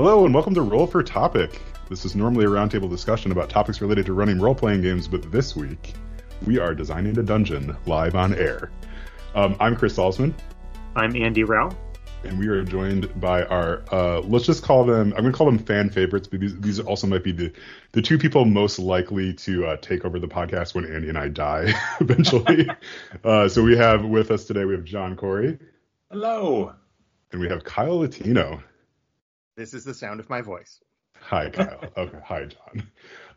Hello and welcome to Roll for Topic. This is normally a roundtable discussion about topics related to running role playing games, but this week we are designing a dungeon live on air. Um, I'm Chris Salzman. I'm Andy Rao. And we are joined by our, uh, let's just call them, I'm going to call them fan favorites, but these, these also might be the, the two people most likely to uh, take over the podcast when Andy and I die eventually. uh, so we have with us today, we have John Corey. Hello. And we have Kyle Latino. This is the sound of my voice. Hi, Kyle. okay. Hi, John.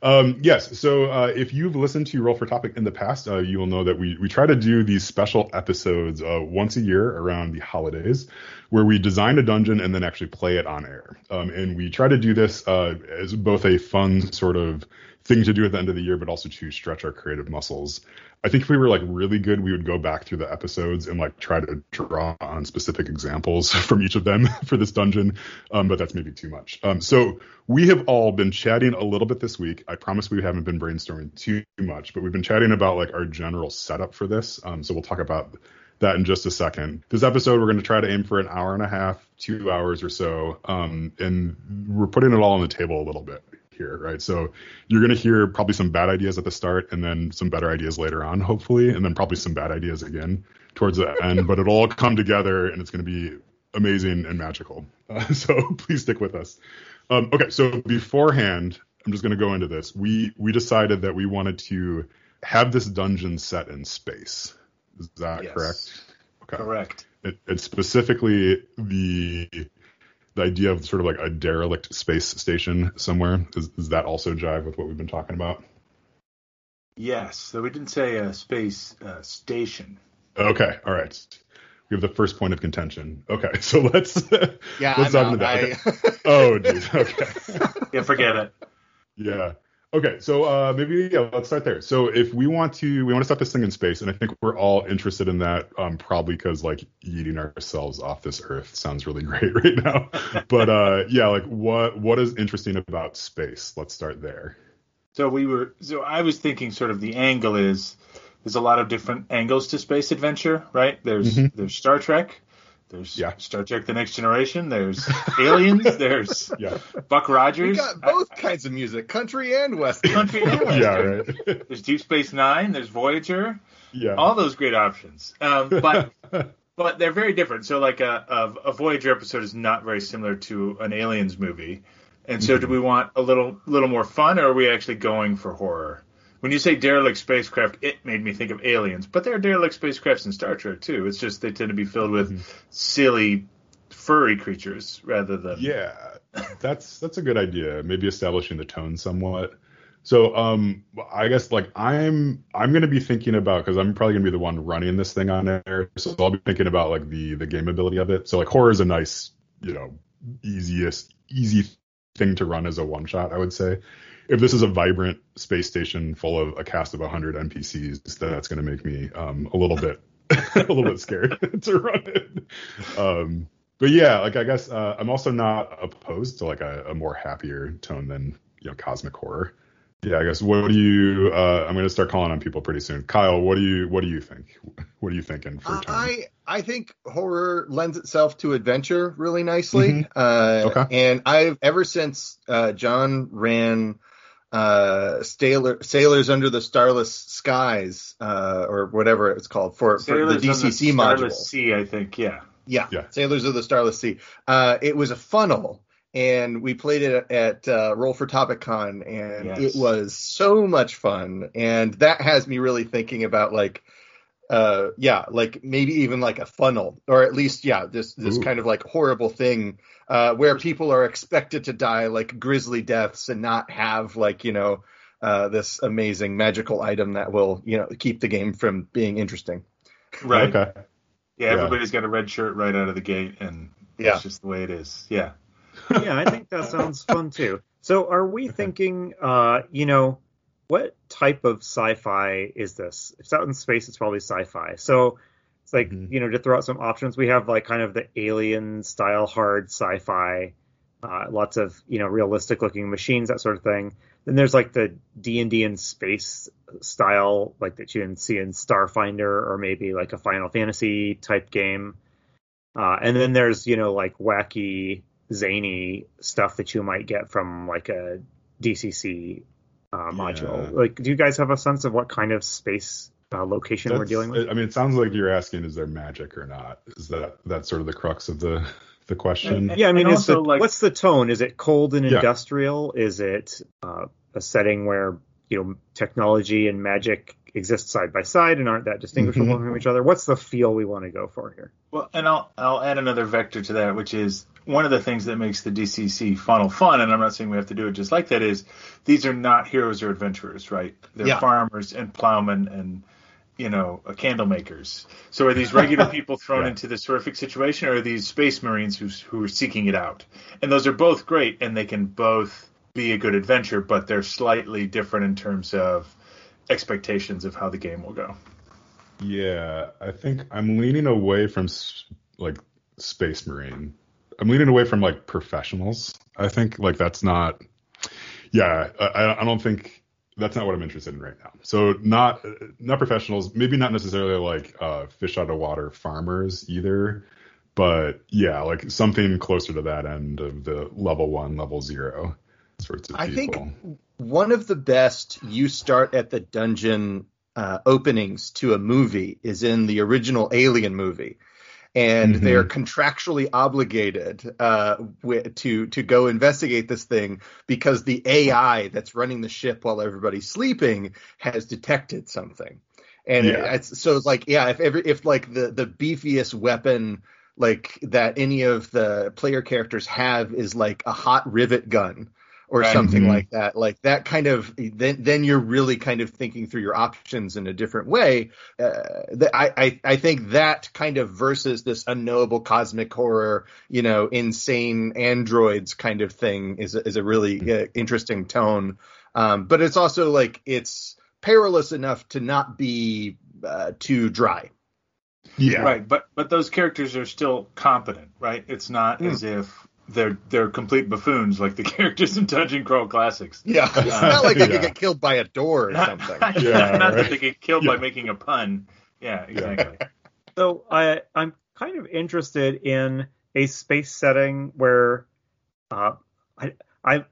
Um, yes. So uh, if you've listened to Roll for Topic in the past, uh, you will know that we, we try to do these special episodes uh, once a year around the holidays where we design a dungeon and then actually play it on air. Um, and we try to do this uh, as both a fun sort of thing to do at the end of the year, but also to stretch our creative muscles. I think if we were like really good, we would go back through the episodes and like try to draw on specific examples from each of them for this dungeon. Um, but that's maybe too much. Um, so we have all been chatting a little bit this week. I promise we haven't been brainstorming too much, but we've been chatting about like our general setup for this. Um, so we'll talk about that in just a second. This episode, we're going to try to aim for an hour and a half, two hours or so. Um, and we're putting it all on the table a little bit right? So you're going to hear probably some bad ideas at the start and then some better ideas later on, hopefully, and then probably some bad ideas again towards the end. But it'll all come together and it's going to be amazing and magical. Uh, so please stick with us. Um, okay, so beforehand, I'm just going to go into this. We we decided that we wanted to have this dungeon set in space. Is that yes. correct? Okay. Correct. It, it's specifically the the idea of sort of like a derelict space station somewhere. Is, does that also jive with what we've been talking about? Yes. So we didn't say a space uh, station. Okay. All right. We have the first point of contention. Okay. So let's yeah. let's dive into that. Okay. oh, geez. Okay. yeah. Forget it. Yeah. Okay, so uh, maybe yeah, let's start there. So if we want to, we want to set this thing in space, and I think we're all interested in that, um, probably because like eating ourselves off this Earth sounds really great right now. but uh, yeah, like what what is interesting about space? Let's start there. So we were, so I was thinking, sort of the angle is there's a lot of different angles to space adventure, right? There's mm-hmm. there's Star Trek, there's yeah. Star Trek: The Next Generation. There's Aliens. there's yeah. Buck Rogers. We got both I, kinds of music, country and western. Country and western. yeah, right. There's Deep Space Nine. There's Voyager. Yeah. All those great options. Um, but but they're very different. So like a, a, a Voyager episode is not very similar to an Aliens movie. And so, mm-hmm. do we want a little little more fun, or are we actually going for horror? When you say derelict spacecraft, it made me think of aliens, but there are derelict spacecrafts in Star Trek too. It's just they tend to be filled with mm-hmm. silly, furry creatures rather than yeah. That's that's a good idea. Maybe establishing the tone somewhat. So um, I guess like I'm I'm gonna be thinking about because I'm probably gonna be the one running this thing on air. So I'll be thinking about like the the game ability of it. So like horror is a nice you know easiest easy thing to run as a one shot. I would say if this is a vibrant space station full of a cast of 100 NPCs, then that's going to make me um, a little bit a little bit scared to run it. Um, but yeah, like I guess uh, I'm also not opposed to like a, a, more happier tone than you know cosmic horror. Yeah, I guess what do you? Uh, I'm going to start calling on people pretty soon. Kyle, what do you what do you think? What are you thinking for tone? I I think horror lends itself to adventure really nicely. Mm-hmm. Uh, okay. And I've ever since uh, John ran uh, sailor, sailors under the starless skies, uh, or whatever it's called for, for the DCC the module. Sea, I think, yeah. yeah. yeah, Sailors of the Starless Sea. Uh, it was a funnel, and we played it at uh, Roll for Topic Con, and yes. it was so much fun. And that has me really thinking about like uh yeah like maybe even like a funnel or at least yeah this this Ooh. kind of like horrible thing uh where people are expected to die like grisly deaths and not have like you know uh this amazing magical item that will you know keep the game from being interesting right okay yeah, yeah. everybody's got a red shirt right out of the gate and yeah. it's just the way it is yeah yeah i think that sounds fun too so are we thinking uh you know what type of sci-fi is this? If it's out in space, it's probably sci-fi. So it's like mm-hmm. you know to throw out some options, we have like kind of the alien style hard sci-fi, uh, lots of you know realistic looking machines, that sort of thing. Then there's like the D and D in space style, like that you can see in Starfinder or maybe like a Final Fantasy type game. Uh, and then there's you know like wacky zany stuff that you might get from like a DCC uh, module. Yeah. Like, do you guys have a sense of what kind of space uh, location that's, we're dealing with? I mean, it sounds like you're asking, is there magic or not? Is that that's sort of the crux of the the question? Yeah, I mean, is the, like, what's the tone? Is it cold and yeah. industrial? Is it uh, a setting where you know technology and magic exist side by side and aren't that distinguishable mm-hmm. from each other? What's the feel we want to go for here? Well, and I'll I'll add another vector to that, which is one of the things that makes the DCC funnel fun, and I'm not saying we have to do it just like that, is these are not heroes or adventurers, right? They're yeah. farmers and plowmen and you know, uh, candle makers. So are these regular people thrown yeah. into this horrific situation, or are these space marines who who are seeking it out? And those are both great, and they can both be a good adventure, but they're slightly different in terms of expectations of how the game will go. Yeah, I think I'm leaning away from like space marine. I'm leaning away from like professionals. I think like that's not. Yeah, I, I don't think that's not what I'm interested in right now. So not not professionals, maybe not necessarily like uh, fish out of water farmers either, but yeah, like something closer to that end of the level one, level zero sorts of I people. think one of the best you start at the dungeon uh, openings to a movie is in the original Alien movie and mm-hmm. they're contractually obligated uh, to to go investigate this thing because the AI that's running the ship while everybody's sleeping has detected something. And yeah. it's, so it's like, yeah, if every if like the the beefiest weapon like that any of the player characters have is like a hot rivet gun or right. something mm-hmm. like that like that kind of then then you're really kind of thinking through your options in a different way uh, I, I i think that kind of versus this unknowable cosmic horror you know insane androids kind of thing is a, is a really mm-hmm. uh, interesting tone um, but it's also like it's perilous enough to not be uh, too dry yeah right but but those characters are still competent right it's not mm. as if they're they're complete buffoons like the characters in Dungeon Crawl Classics. Yeah, it's not like they yeah. could get killed by a door or something. yeah, not right. that they get killed yeah. by making a pun. Yeah, exactly. so I I'm kind of interested in a space setting where uh, I I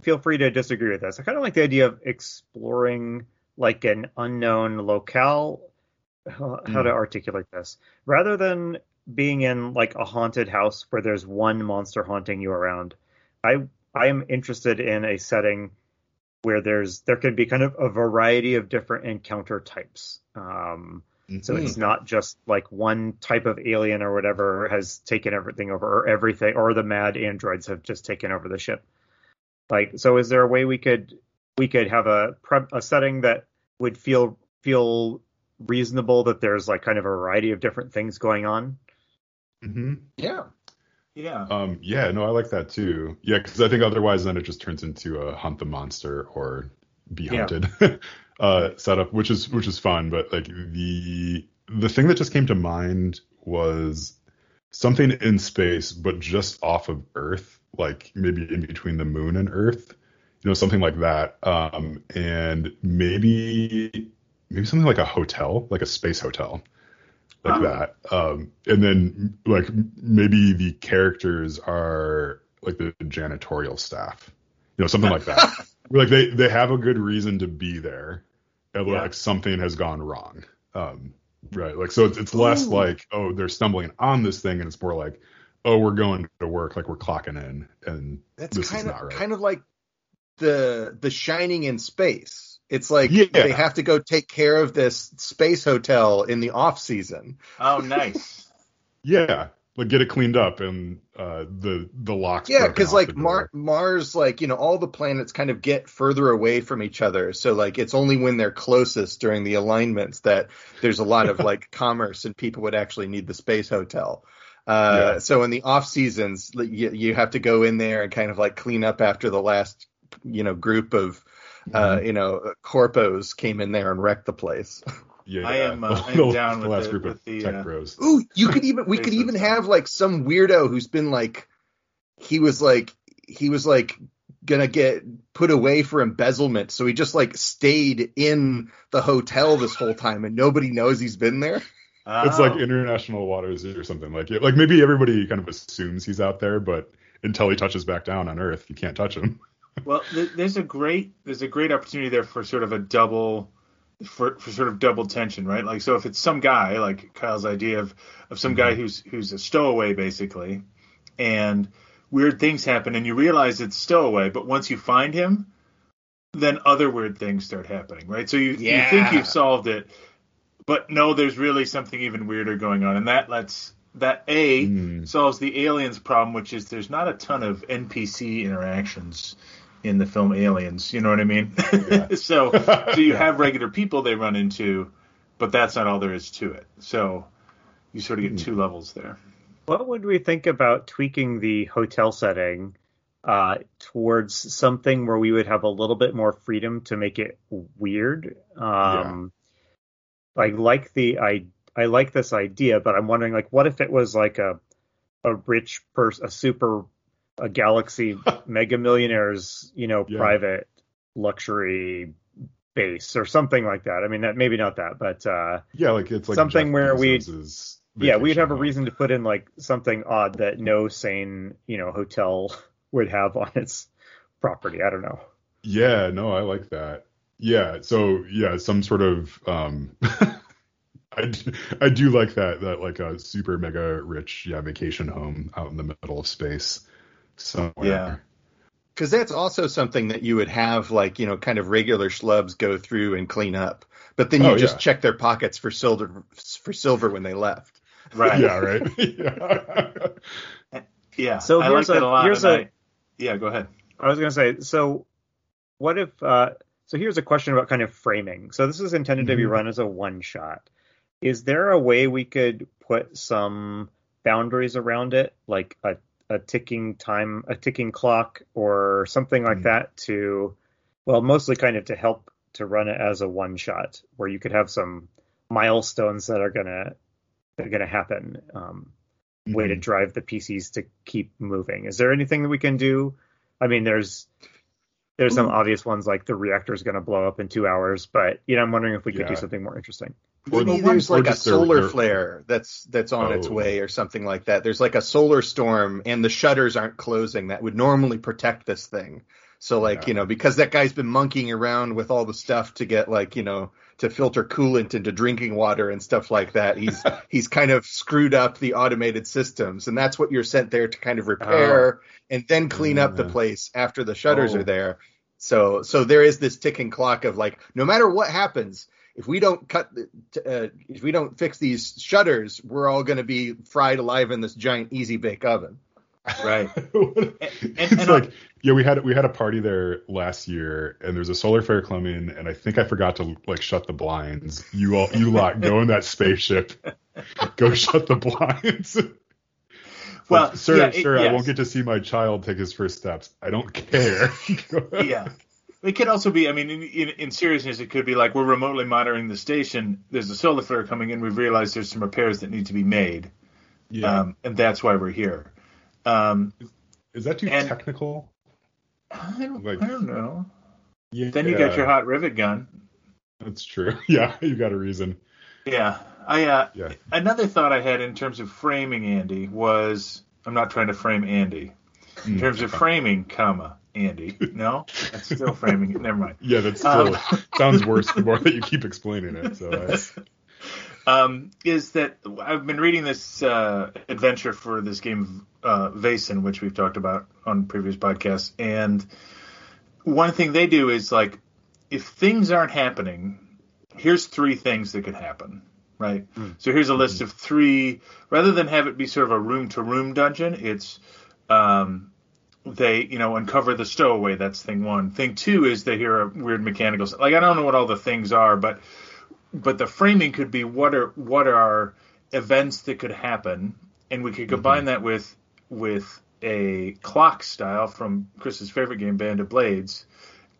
feel free to disagree with this. I kind of like the idea of exploring like an unknown locale. How, mm. how to articulate this rather than being in like a haunted house where there's one monster haunting you around. I I am interested in a setting where there's there could be kind of a variety of different encounter types. Um, mm-hmm. So it's not just like one type of alien or whatever has taken everything over, or everything, or the mad androids have just taken over the ship. Like, so is there a way we could we could have a a setting that would feel feel reasonable that there's like kind of a variety of different things going on? Mm-hmm. Yeah. Yeah. Um, yeah, no, I like that too. Yeah, because I think otherwise then it just turns into a hunt the monster or be hunted yeah. uh, setup, which is which is fun. But like the the thing that just came to mind was something in space, but just off of Earth, like maybe in between the moon and Earth, you know, something like that. Um, and maybe maybe something like a hotel, like a space hotel like that. Um, and then like maybe the characters are like the janitorial staff, you know, something like that. like they they have a good reason to be there, and yeah. like something has gone wrong. Um, right. Like so, it's, it's less Ooh. like oh they're stumbling on this thing, and it's more like oh we're going to work, like we're clocking in, and that's kind of right. kind of like the the Shining in space it's like yeah. they have to go take care of this space hotel in the off season. Oh, nice. yeah, like get it cleaned up and uh, the the locks. Yeah, because like Mar- Mars, like you know, all the planets kind of get further away from each other. So like it's only when they're closest during the alignments that there's a lot of like commerce and people would actually need the space hotel. Uh, yeah. So in the off seasons, you, you have to go in there and kind of like clean up after the last you know group of uh, mm-hmm. you know, corpos came in there and wrecked the place. Yeah, I am, uh, I am down the, with last the, group of the, tech uh, bros. Ooh, you could even we could even have like some weirdo who's been like, he was like he was like gonna get put away for embezzlement, so he just like stayed in the hotel this whole time, and nobody knows he's been there. Oh. It's like international waters or something like it. Like maybe everybody kind of assumes he's out there, but until he touches back down on Earth. You can't touch him. well, there's a great there's a great opportunity there for sort of a double for, for sort of double tension, right? Like so if it's some guy like Kyle's idea of of some guy mm-hmm. who's who's a stowaway basically, and weird things happen and you realize it's stowaway, but once you find him, then other weird things start happening, right? So you, yeah. you think you've solved it, but no, there's really something even weirder going on, and that lets that a mm. solves the aliens problem, which is there's not a ton of NPC interactions in the film Aliens. You know what I mean? Yeah. so so you yeah. have regular people they run into, but that's not all there is to it. So you sort of get mm. two levels there. What would we think about tweaking the hotel setting uh, towards something where we would have a little bit more freedom to make it weird? Um, yeah. Like like the I I like this idea, but I'm wondering like what if it was like a a rich person, a super a galaxy mega millionaires, you know, yeah. private luxury base or something like that. I mean, that maybe not that, but uh, yeah, like it's like something Jeff where we yeah we'd have a reason to put in like something odd that no sane you know hotel would have on its property. I don't know. Yeah, no, I like that. Yeah, so yeah, some sort of um I do, I do like that that like a super mega rich yeah vacation home out in the middle of space somewhere. Yeah. Because that's also something that you would have like you know kind of regular schlubs go through and clean up, but then you oh, just yeah. check their pockets for silver for silver when they left. Right. yeah. Right. yeah. yeah. So I here's like a, a here's a I, yeah. Go ahead. I was gonna say so. What if uh, so? Here's a question about kind of framing. So this is intended mm-hmm. to be mm-hmm. run as a one shot. Is there a way we could put some boundaries around it, like a a ticking time, a ticking clock, or something like mm. that to, well, mostly kind of to help to run it as a one shot, where you could have some milestones that are gonna that are gonna happen. Um, mm-hmm. Way to mm-hmm. drive the PCs to keep moving. Is there anything that we can do? I mean, there's there's Ooh. some obvious ones like the reactor is going to blow up in two hours, but you know, I'm wondering if we could yeah. do something more interesting. Maybe there's like a solar flare that's that's on oh. its way or something like that. There's like a solar storm and the shutters aren't closing that would normally protect this thing. So like, yeah. you know, because that guy's been monkeying around with all the stuff to get like, you know, to filter coolant into drinking water and stuff like that. He's he's kind of screwed up the automated systems and that's what you're sent there to kind of repair oh. and then clean up the place after the shutters oh. are there. So so there is this ticking clock of like no matter what happens, if we don't cut, uh, if we don't fix these shutters, we're all going to be fried alive in this giant easy bake oven. Right. and, and, it's like, yeah, we had we had a party there last year, and there's a solar flare coming, and I think I forgot to like shut the blinds. You all, you lot, go in that spaceship, go shut the blinds. well, like, sir, yeah, sir, yes. I won't get to see my child take his first steps. I don't care. yeah. It could also be, I mean, in, in, in, seriousness, it could be like we're remotely monitoring the station. There's a solar flare coming in. We've realized there's some repairs that need to be made. Yeah. Um, and that's why we're here. Um, is, is, that too and, technical? I don't, like, I don't know. Yeah. Then you got your hot rivet gun. That's true. Yeah, you got a reason. Yeah. I uh, yeah. another thought I had in terms of framing Andy was I'm not trying to frame Andy. In mm. terms of framing, comma, Andy. No, that's still framing it. Never mind. Yeah, that still um, sounds worse the more that you keep explaining it. So. Um, is that I've been reading this uh, adventure for this game uh, Vaesen, which we've talked about on previous podcasts, and one thing they do is like if things aren't happening, here's three things that could happen, right? Mm. So here's a list mm. of three. Rather than have it be sort of a room to room dungeon, it's um, they you know uncover the stowaway. That's thing one. Thing two is they hear a weird mechanical like I don't know what all the things are, but but the framing could be what are what are events that could happen, and we could combine mm-hmm. that with with a clock style from Chris's favorite game, Band of Blades,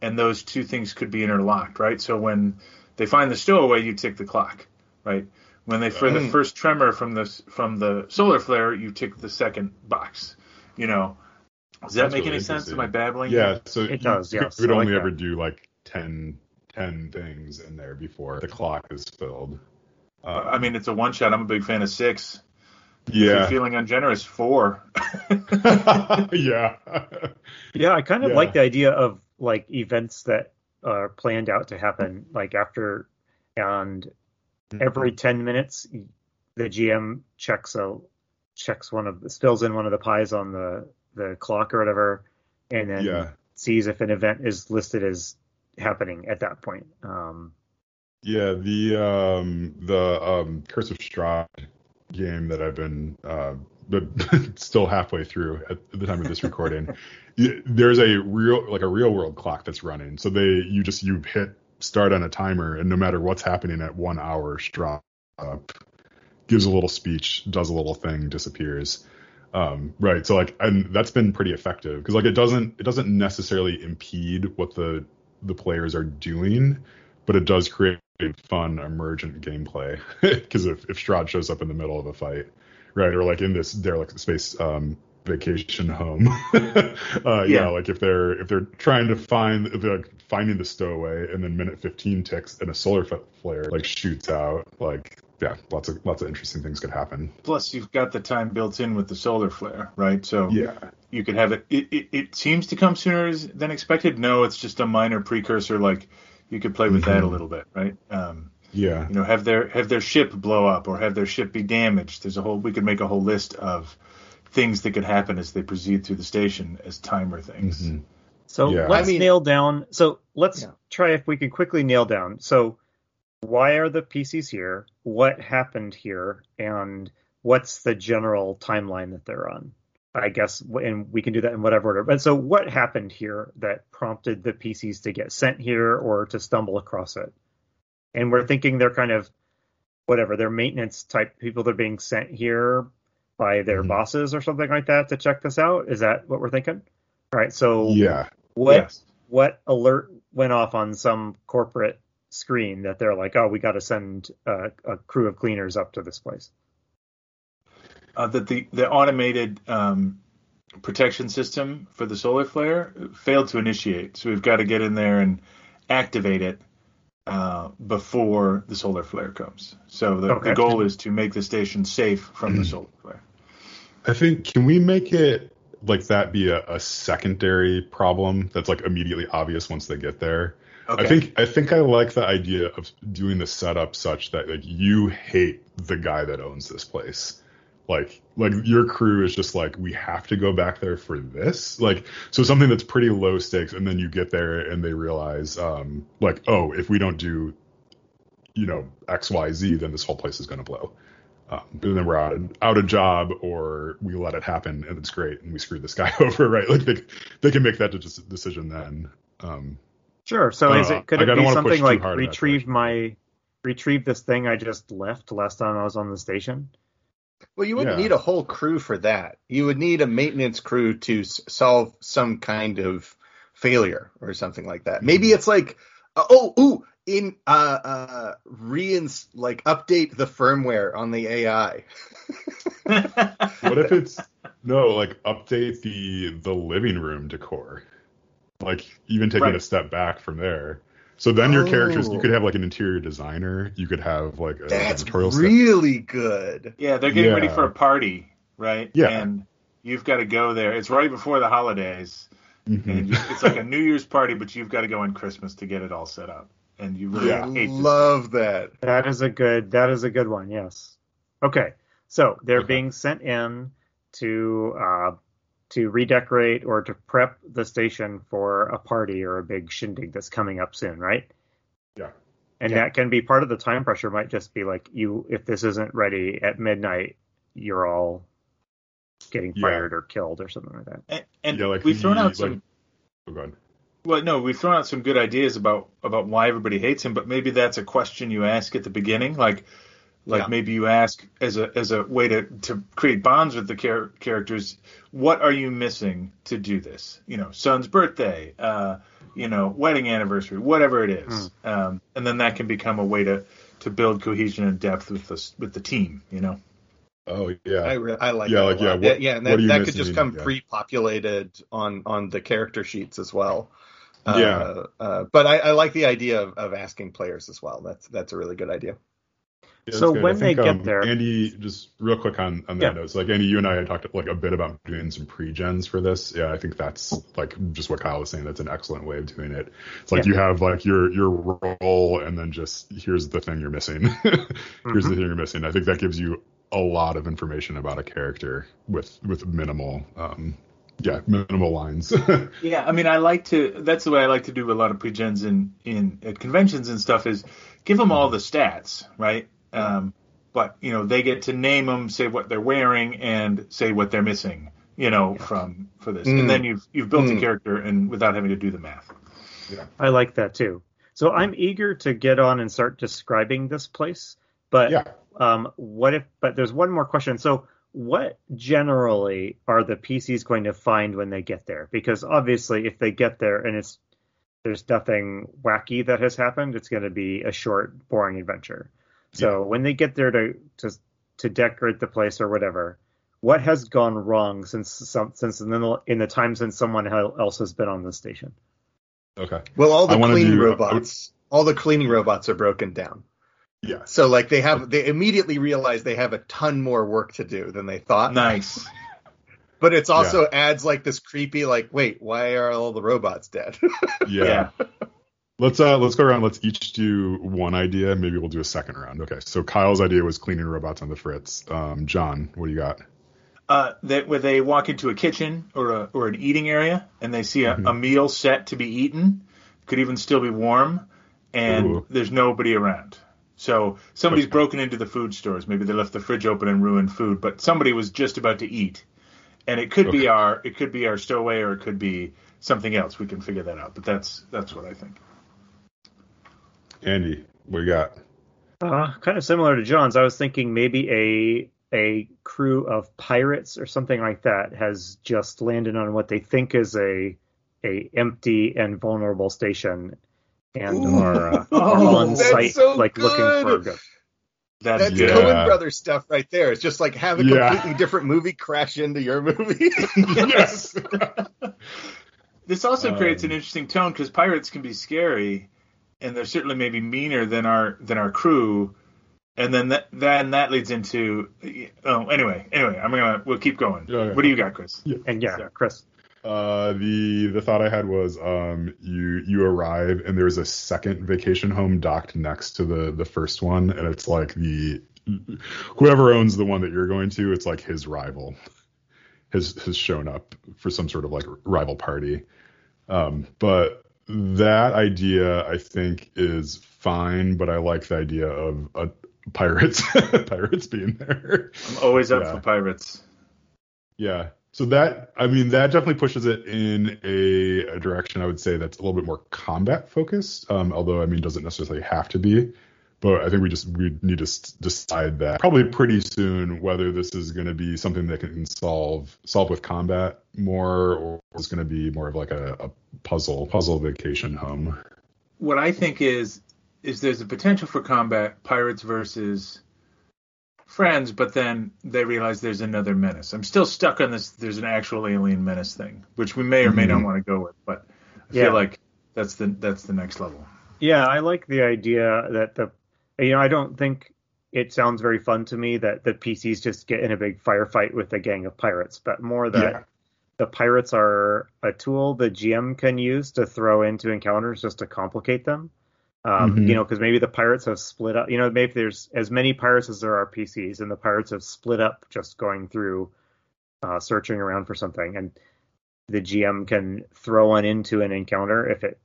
and those two things could be interlocked, right? So when they find the stowaway, you tick the clock, right? When they for the mm. first tremor from the from the solar flare, you tick the second box. You know, does that That's make really any sense? Am I babbling? Yeah, so it does. Yeah, we would only like ever do like 10, 10 things in there before the clock is filled. Uh, I mean, it's a one shot. I'm a big fan of six. Yeah. feeling ungenerous, four. yeah. Yeah, I kind of yeah. like the idea of like events that are planned out to happen like after and mm-hmm. every 10 minutes the GM checks a checks one of fills in one of the pies on the the clock or whatever and then yeah. sees if an event is listed as happening at that point. Um, yeah, the um, the um, Curse of Strahd game that I've been uh, but still halfway through at the time of this recording. there's a real like a real world clock that's running. So they you just you hit start on a timer, and no matter what's happening at one hour, Strahd up, gives a little speech, does a little thing, disappears. Um, right. So like, and that's been pretty effective because like it doesn't it doesn't necessarily impede what the the players are doing, but it does create fun emergent gameplay because if if Strahd shows up in the middle of a fight, right, or like in this derelict space um, vacation home, uh, yeah. yeah, like if they're if they're trying to find if they're like finding the stowaway and then minute 15 ticks and a solar flare like shoots out, like yeah, lots of lots of interesting things could happen. Plus, you've got the time built in with the solar flare, right? So yeah, you could have it. It, it, it seems to come sooner than expected. No, it's just a minor precursor. Like you could play with mm-hmm. that a little bit, right? Um, yeah, you know, have their have their ship blow up or have their ship be damaged. There's a whole. We could make a whole list of things that could happen as they proceed through the station as timer things. Mm-hmm. So yeah. let's I mean, nail down. So let's yeah. try if we can quickly nail down. So why are the PCs here? What happened here? And what's the general timeline that they're on? I guess, and we can do that in whatever order. But so, what happened here that prompted the PCs to get sent here or to stumble across it? And we're thinking they're kind of whatever they're maintenance type people. They're being sent here by their mm-hmm. bosses or something like that to check this out. Is that what we're thinking? All right. So yeah, what yes. what alert went off on some corporate screen that they're like, oh, we got to send a, a, crew of cleaners up to this place? Uh, that the the automated um, protection system for the solar flare failed to initiate, so we've got to get in there and activate it uh, before the solar flare comes. So the, okay. the goal is to make the station safe from the solar flare. I think can we make it like that be a, a secondary problem that's like immediately obvious once they get there? Okay. I think I think I like the idea of doing the setup such that like you hate the guy that owns this place. Like like your crew is just like we have to go back there for this. Like so something that's pretty low stakes and then you get there and they realize um like oh if we don't do you know XYZ then this whole place is going to blow. Um, and then we're out out of job or we let it happen and it's great and we screwed this guy over right like they they can make that decision then um Sure. So is it could it be something like retrieve my retrieve this thing I just left last time I was on the station? Well, you wouldn't yeah. need a whole crew for that. You would need a maintenance crew to s- solve some kind of failure or something like that. Maybe it's like, uh, oh, ooh, in uh, uh, reins like update the firmware on the AI. what if it's no, like update the the living room decor? like even taking right. a step back from there. So then your oh. characters, you could have like an interior designer, you could have like a That's really step. good. Yeah, they're getting yeah. ready for a party, right? Yeah, and you've got to go there. It's right before the holidays, mm-hmm. and it's like a New Year's party, but you've got to go on Christmas to get it all set up. And you really yeah. love that. That is a good. That is a good one. Yes. Okay, so they're okay. being sent in to uh, to redecorate or to prep the station for a party or a big shindig that's coming up soon, right? Yeah. And yeah. that can be part of the time pressure might just be like you if this isn't ready at midnight, you're all getting fired yeah. or killed or something like that. And, and yeah, like we've thrown out some like, oh, Well, no, we've thrown out some good ideas about about why everybody hates him, but maybe that's a question you ask at the beginning, like like yeah. maybe you ask as a as a way to to create bonds with the char- characters, what are you missing to do this? You know, son's birthday, uh, you know, wedding anniversary, whatever it is, mm. um, and then that can become a way to to build cohesion and depth with the with the team. You know. Oh yeah, I, re- I like yeah, like yeah, what, yeah, and that, that could just come yeah. pre-populated on on the character sheets as well. Uh, yeah, uh, but I, I, like the idea of, of asking players as well. That's that's a really good idea. Yeah, so when think, they get um, there, Andy, just real quick on on that yeah. note. So like Andy, you and I had talked like a bit about doing some pre-gens for this. Yeah, I think that's like just what Kyle was saying. That's an excellent way of doing it. It's like yeah. you have like your your role, and then just here's the thing you're missing. here's mm-hmm. the thing you're missing. I think that gives you a lot of information about a character with with minimal um yeah minimal lines yeah i mean i like to that's the way i like to do a lot of pre-gens in in at conventions and stuff is give them all the stats right um but you know they get to name them say what they're wearing and say what they're missing you know from for this mm. and then you've you've built mm. a character and without having to do the math yeah i like that too so i'm eager to get on and start describing this place but yeah. um, what if? But there's one more question. So what generally are the PCs going to find when they get there? Because obviously, if they get there and it's there's nothing wacky that has happened, it's going to be a short, boring adventure. So yeah. when they get there to to to decorate the place or whatever, what has gone wrong since some since in the, in the time since someone else has been on the station? Okay. Well, all the cleaning do, uh, robots, all the cleaning robots are broken down. Yeah. So like they have they immediately realize they have a ton more work to do than they thought. Nice. but it's also yeah. adds like this creepy like wait why are all the robots dead? yeah. yeah. Let's uh let's go around. Let's each do one idea. Maybe we'll do a second round. Okay. So Kyle's idea was cleaning robots on the fritz. Um, John, what do you got? Uh, that where they walk into a kitchen or a or an eating area and they see a, mm-hmm. a meal set to be eaten, could even still be warm, and Ooh. there's nobody around. So somebody's broken into the food stores. Maybe they left the fridge open and ruined food, but somebody was just about to eat. And it could okay. be our it could be our stowaway or it could be something else. We can figure that out. But that's that's what I think. Andy, we got? Uh, kind of similar to John's. I was thinking maybe a a crew of pirates or something like that has just landed on what they think is a a empty and vulnerable station and Ooh. are, uh, oh, on site, so like good. looking for. Good. That's, that's yeah. Coen Brothers stuff right there. It's just like have a yeah. completely different movie crash into your movie. yes. this also um, creates an interesting tone because pirates can be scary, and they're certainly maybe meaner than our than our crew. And then that then that leads into oh anyway anyway I'm gonna we'll keep going. What do you got, Chris? Yeah. And yeah, Chris. Uh, the the thought I had was um, you you arrive and there's a second vacation home docked next to the the first one, and it's like the whoever owns the one that you're going to, it's like his rival has has shown up for some sort of like rival party. Um, but that idea I think is fine, but I like the idea of a pirates pirates being there. I'm always up yeah. for pirates. Yeah, so that I mean that definitely pushes it in a, a, direction I would say that's a little bit more combat focused. Um, although I mean doesn't necessarily have to be. But I think we just we need to decide that probably pretty soon whether this is going to be something that can solve solve with combat more, or it's going to be more of like a, a puzzle puzzle vacation home. What I think is is there's a potential for combat pirates versus friends, but then they realize there's another menace. I'm still stuck on this. There's an actual alien menace thing, which we may or may mm-hmm. not want to go with, but I yeah. feel like that's the that's the next level. Yeah, I like the idea that the you know I don't think it sounds very fun to me that the PCs just get in a big firefight with a gang of pirates, but more that yeah. the pirates are a tool the GM can use to throw into encounters just to complicate them. Um, mm-hmm. You know, because maybe the pirates have split up. You know, maybe there's as many pirates as there are PCs, and the pirates have split up just going through, uh, searching around for something, and the GM can throw one into an encounter if it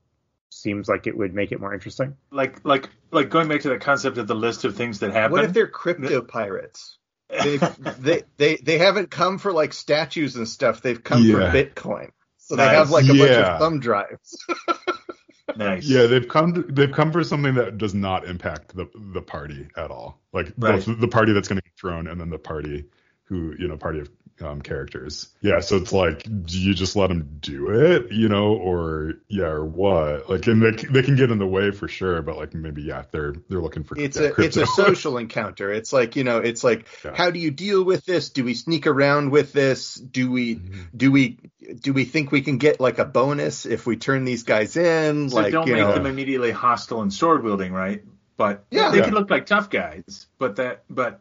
seems like it would make it more interesting. Like, like, like going back to the concept of the list of things that happen. What if they're crypto pirates? they they they haven't come for like statues and stuff. They've come yeah. for Bitcoin. So nice. they have like a yeah. bunch of thumb drives. Nice. Yeah, they've come to, they've come for something that does not impact the the party at all. Like right. both the party that's going to get thrown and then the party who you know party of um, characters. Yeah, so it's like, do you just let them do it, you know, or yeah, or what? Like, and they they can get in the way for sure, but like maybe yeah, they're they're looking for. It's a crypto. it's a social encounter. It's like you know, it's like yeah. how do you deal with this? Do we sneak around with this? Do we mm-hmm. do we do we think we can get like a bonus if we turn these guys in? So like, don't make know, them immediately hostile and sword wielding, right? but yeah, they yeah. can look like tough guys, but that but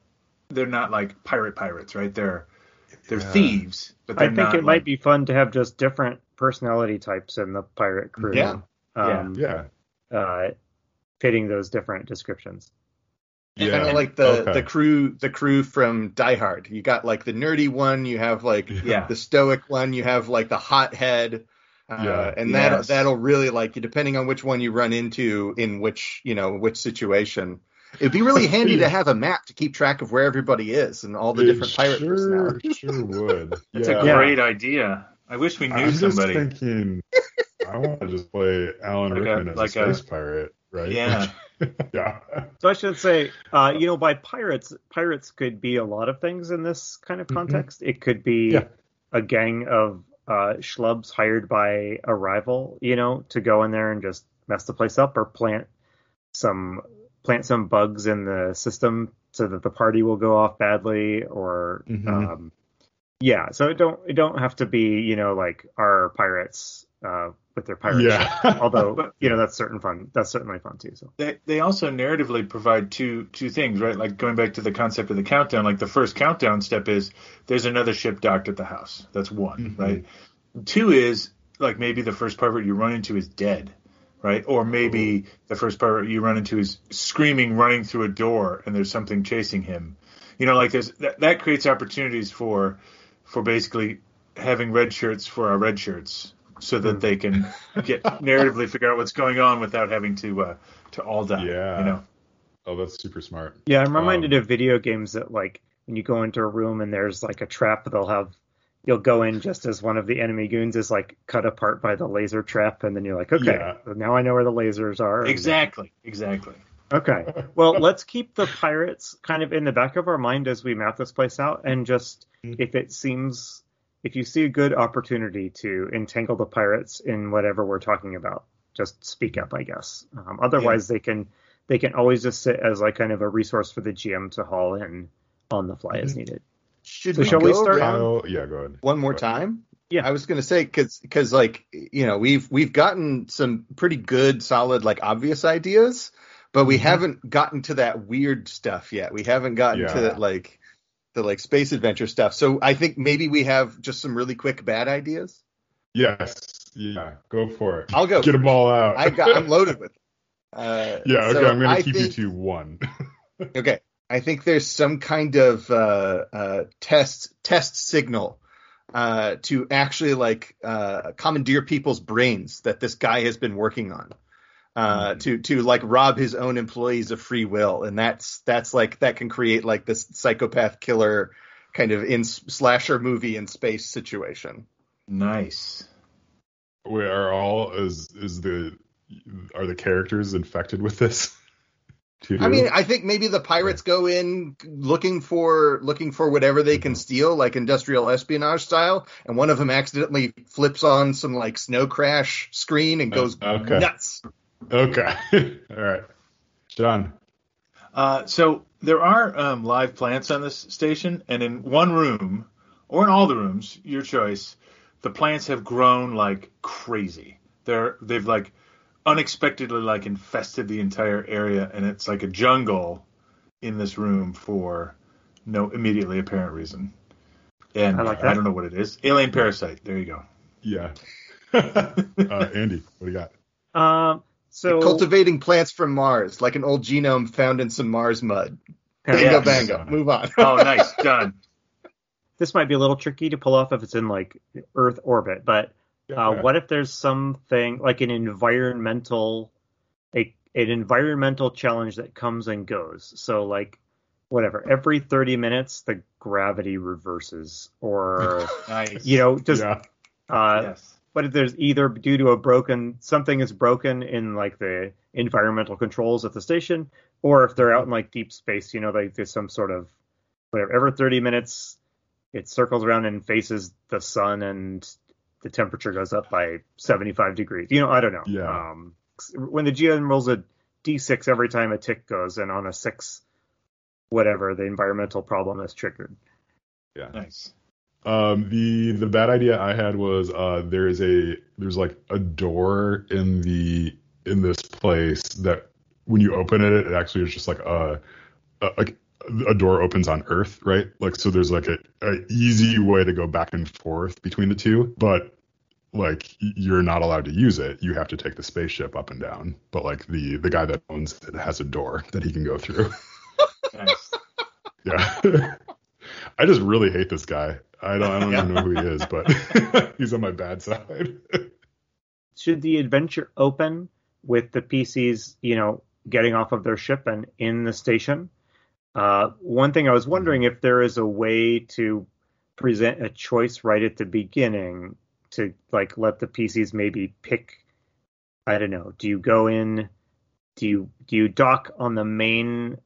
they're not like pirate pirates, right? They're they're yeah. thieves, but I think it like... might be fun to have just different personality types in the pirate crew. Yeah, um, yeah, yeah. Uh, fitting those different descriptions. Yeah. Kind of like the okay. the crew the crew from Die Hard. You got like the nerdy one, you have like yeah. the stoic one, you have like the hothead. Uh, yeah. and that yes. that'll really like you depending on which one you run into in which you know which situation. It'd be really handy to have a map to keep track of where everybody is and all the it different pirate sure, Sure would. That's yeah. a great idea. I wish we knew I'm somebody. Just thinking, I want to just play Alan like Rickman a, as like a space a, pirate, right? Yeah. yeah. So I should say, uh, you know, by pirates, pirates could be a lot of things in this kind of mm-hmm. context. Mm-hmm. It could be yeah. a gang of uh, schlubs hired by a rival, you know, to go in there and just mess the place up or plant some plant some bugs in the system so that the party will go off badly or mm-hmm. um, yeah so it don't it don't have to be you know like our pirates uh, with their pirates yeah. although you know that's certain fun that's certainly fun too so they, they also narratively provide two two things right like going back to the concept of the countdown like the first countdown step is there's another ship docked at the house that's one mm-hmm. right two is like maybe the first pirate you run into is dead right? Or maybe the first part you run into is screaming, running through a door, and there's something chasing him. You know, like there's that, that creates opportunities for for basically having red shirts for our red shirts, so that they can get narratively figure out what's going on without having to uh, to all die. Yeah. You know. Oh, that's super smart. Yeah, I'm reminded um, of video games that like when you go into a room and there's like a trap, they'll have you'll go in just as one of the enemy goons is like cut apart by the laser trap, and then you're like, okay, yeah. now I know where the lasers are. Exactly, exactly. Okay, well, let's keep the pirates kind of in the back of our mind as we map this place out, and just mm-hmm. if it seems, if you see a good opportunity to entangle the pirates in whatever we're talking about, just speak up, I guess. Um, otherwise, yeah. they can they can always just sit as like kind of a resource for the GM to haul in on the fly mm-hmm. as needed. Should so we shall we start? Kyle, yeah, go ahead. One more time. Yeah, I was gonna say because because like you know we've we've gotten some pretty good solid like obvious ideas, but we mm-hmm. haven't gotten to that weird stuff yet. We haven't gotten yeah. to that like the like space adventure stuff. So I think maybe we have just some really quick bad ideas. Yes. Yeah. Go for it. I'll go. Get them all out. I got. I'm loaded with. Uh, yeah. Okay. So I'm gonna keep think, you to one. okay. I think there's some kind of uh, uh, test test signal uh, to actually like uh, commandeer people's brains that this guy has been working on. Mm. To to like rob his own employees of free will, and that's that's like that can create like this psychopath killer kind of in slasher movie in space situation. Nice. We are all is is the are the characters infected with this? I mean, I think maybe the pirates go in looking for looking for whatever they can mm-hmm. steal, like industrial espionage style, and one of them accidentally flips on some like snow crash screen and goes uh, okay. nuts. Okay, all right, John. Uh, so there are um, live plants on this station, and in one room, or in all the rooms, your choice, the plants have grown like crazy. They're they've like unexpectedly like infested the entire area, and it's like a jungle in this room for no immediately apparent reason. And I, like I don't know what it is. Alien parasite. There you go. Yeah. uh, Andy, what do you got? Um, so cultivating plants from Mars, like an old genome found in some Mars mud. Bingo, yes. bango. Move on. oh, nice. Done. This might be a little tricky to pull off if it's in like Earth orbit, but uh, what if there's something like an environmental, a an environmental challenge that comes and goes? So like, whatever, every 30 minutes the gravity reverses, or nice. you know, just yeah. uh, yes. But if there's either due to a broken something is broken in like the environmental controls at the station, or if they're out in like deep space, you know, like there's some sort of whatever. Every 30 minutes, it circles around and faces the sun and the temperature goes up by 75 degrees. You know, I don't know. Yeah. Um, when the GM rolls a d6 every time a tick goes, and on a six, whatever, the environmental problem is triggered. Yeah. Nice. Um, the the bad idea I had was uh, there's a there's like a door in the in this place that when you open it, it actually is just like a, a like a door opens on Earth, right? Like so, there's like a, a easy way to go back and forth between the two, but like you're not allowed to use it. You have to take the spaceship up and down. But like the the guy that owns it has a door that he can go through. nice. Yeah. I just really hate this guy. I don't I don't even know who he is, but he's on my bad side. Should the adventure open with the PCs, you know, getting off of their ship and in the station? Uh, one thing I was wondering if there is a way to present a choice right at the beginning to like let the PCs maybe pick. I don't know. Do you go in? Do you do you dock on the main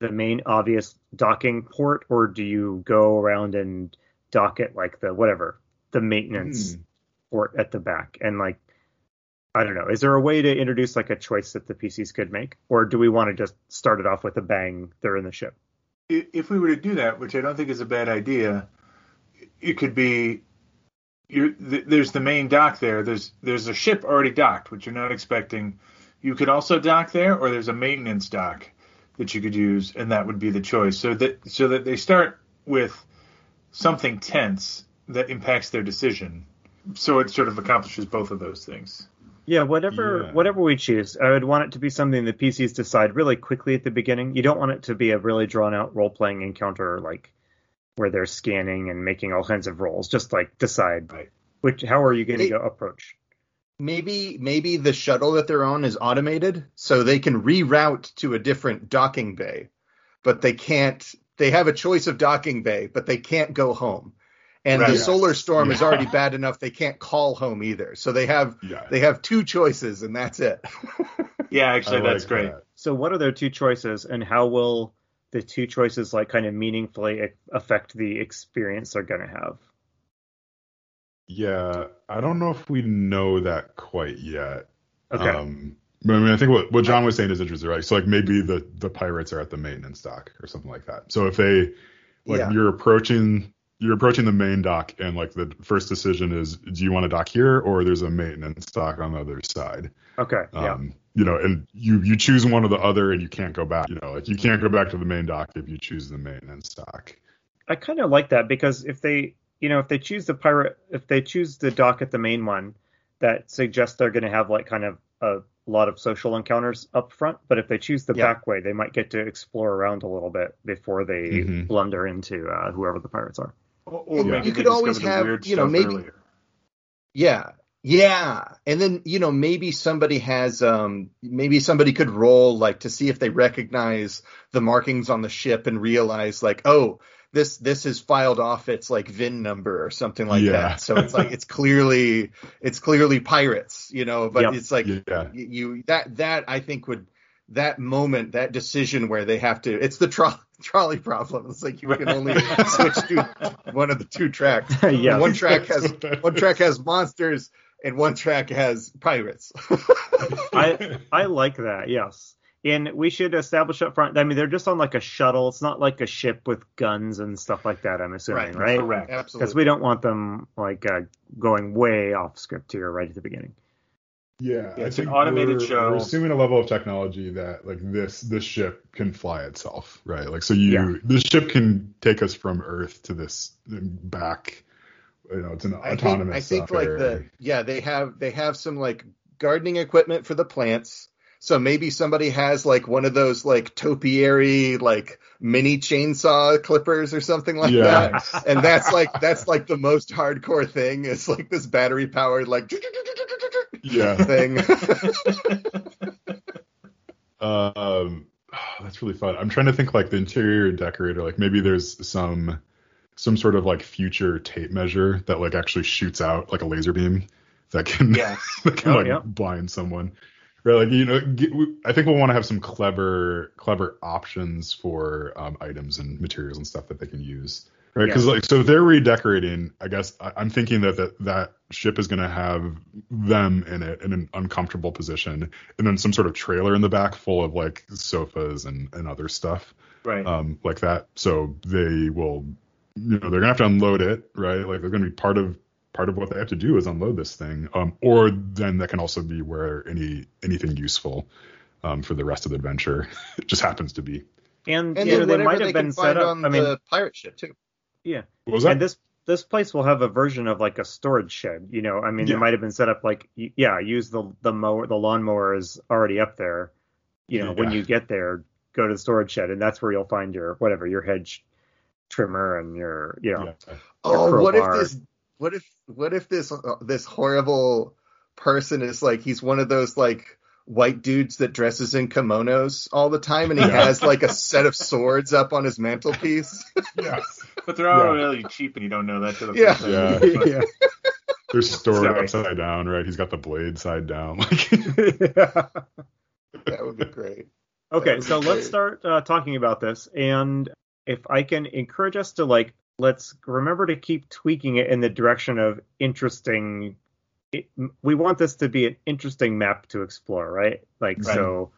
the main obvious docking port, or do you go around and dock it like the whatever the maintenance mm. port at the back and like I don't know. Is there a way to introduce like a choice that the PCs could make, or do we want to just start it off with a bang? They're in the ship. If we were to do that, which I don't think is a bad idea, it could be th- there's the main dock there. There's there's a ship already docked, which you're not expecting. You could also dock there, or there's a maintenance dock that you could use, and that would be the choice. So that so that they start with something tense that impacts their decision. So it sort of accomplishes both of those things. Yeah, whatever yeah. whatever we choose, I would want it to be something the PCs decide really quickly at the beginning. You don't want it to be a really drawn out role playing encounter like where they're scanning and making all kinds of rolls. Just like decide right. which how are you going to go approach. Maybe maybe the shuttle that they're on is automated, so they can reroute to a different docking bay, but they can't. They have a choice of docking bay, but they can't go home and right. the solar storm yeah. is already bad enough they can't call home either so they have yeah. they have two choices and that's it yeah actually that's great that. so what are their two choices and how will the two choices like kind of meaningfully affect the experience they're going to have yeah i don't know if we know that quite yet okay um, I mean, I think what, what John was saying is interesting, right? So, like, maybe the the pirates are at the maintenance dock or something like that. So, if they, like, yeah. you're approaching you're approaching the main dock and like the first decision is do you want to dock here or there's a maintenance dock on the other side okay um, yeah. you know and you you choose one or the other and you can't go back you know like you can't go back to the main dock if you choose the maintenance dock i kind of like that because if they you know if they choose the pirate if they choose the dock at the main one that suggests they're going to have like kind of a lot of social encounters up front, but if they choose the yeah. back way, they might get to explore around a little bit before they mm-hmm. blunder into uh, whoever the pirates are. Or, yeah. you could always have, you know, maybe. Earlier. Yeah, yeah, and then you know maybe somebody has um maybe somebody could roll like to see if they recognize the markings on the ship and realize like oh this this is filed off its like VIN number or something like yeah. that. So it's like it's clearly it's clearly pirates, you know. But yep. it's like yeah. you that that I think would that moment, that decision where they have to, it's the tro- trolley problem. It's like you can only switch to one of the two tracks. yeah. One track has one track has monsters and one track has pirates. I I like that. Yes. And we should establish up front. I mean, they're just on like a shuttle. It's not like a ship with guns and stuff like that. I'm assuming, right? right? Correct. Absolutely. Because we don't want them like uh, going way off script here right at the beginning. Yeah, it's an automated we're, show. We're assuming a level of technology that like this this ship can fly itself, right? Like so you yeah. this ship can take us from Earth to this back. You know, it's an I autonomous. Think, I think like the yeah they have they have some like gardening equipment for the plants. So maybe somebody has like one of those like topiary like mini chainsaw clippers or something like yeah. that. And that's like that's like the most hardcore thing. It's like this battery powered like yeah thing. um, oh, that's really fun. I'm trying to think like the interior decorator. Like maybe there's some some sort of like future tape measure that like actually shoots out like a laser beam that can yes. that can oh, like yeah. blind someone. Right, like you know, get, we, I think we'll want to have some clever clever options for um, items and materials and stuff that they can use right? Because yeah. like, so they're redecorating. I guess I, am thinking that, that that ship is going to have them in it in an uncomfortable position, and then some sort of trailer in the back full of like sofas and and other stuff, right? Um, like that. So they will, you know, they're gonna have to unload it, right? Like they're gonna be part of part of what they have to do is unload this thing. Um, or then that can also be where any anything useful um, for the rest of the adventure. it just happens to be. And, and you know, they might have been set up on I mean, the pirate ship too. Yeah. What was that? And this this place will have a version of like a storage shed. You know, I mean, yeah. it might have been set up like yeah, use the the mower, the lawnmower is already up there. You know, yeah. when you get there, go to the storage shed, and that's where you'll find your whatever your hedge trimmer and your you know. Yeah. Oh, what if this? What if what if this uh, this horrible person is like he's one of those like white dudes that dresses in kimonos all the time and he yeah. has like a set of swords up on his mantelpiece. yes. But they're all yeah. really cheap and you don't know that to the yeah. Yeah. yeah. They're stored Sorry. upside down, right? He's got the blade side down. Like That would be great. Okay, so great. let's start uh, talking about this and if I can encourage us to like let's remember to keep tweaking it in the direction of interesting it, we want this to be an interesting map to explore, right? Like right. so,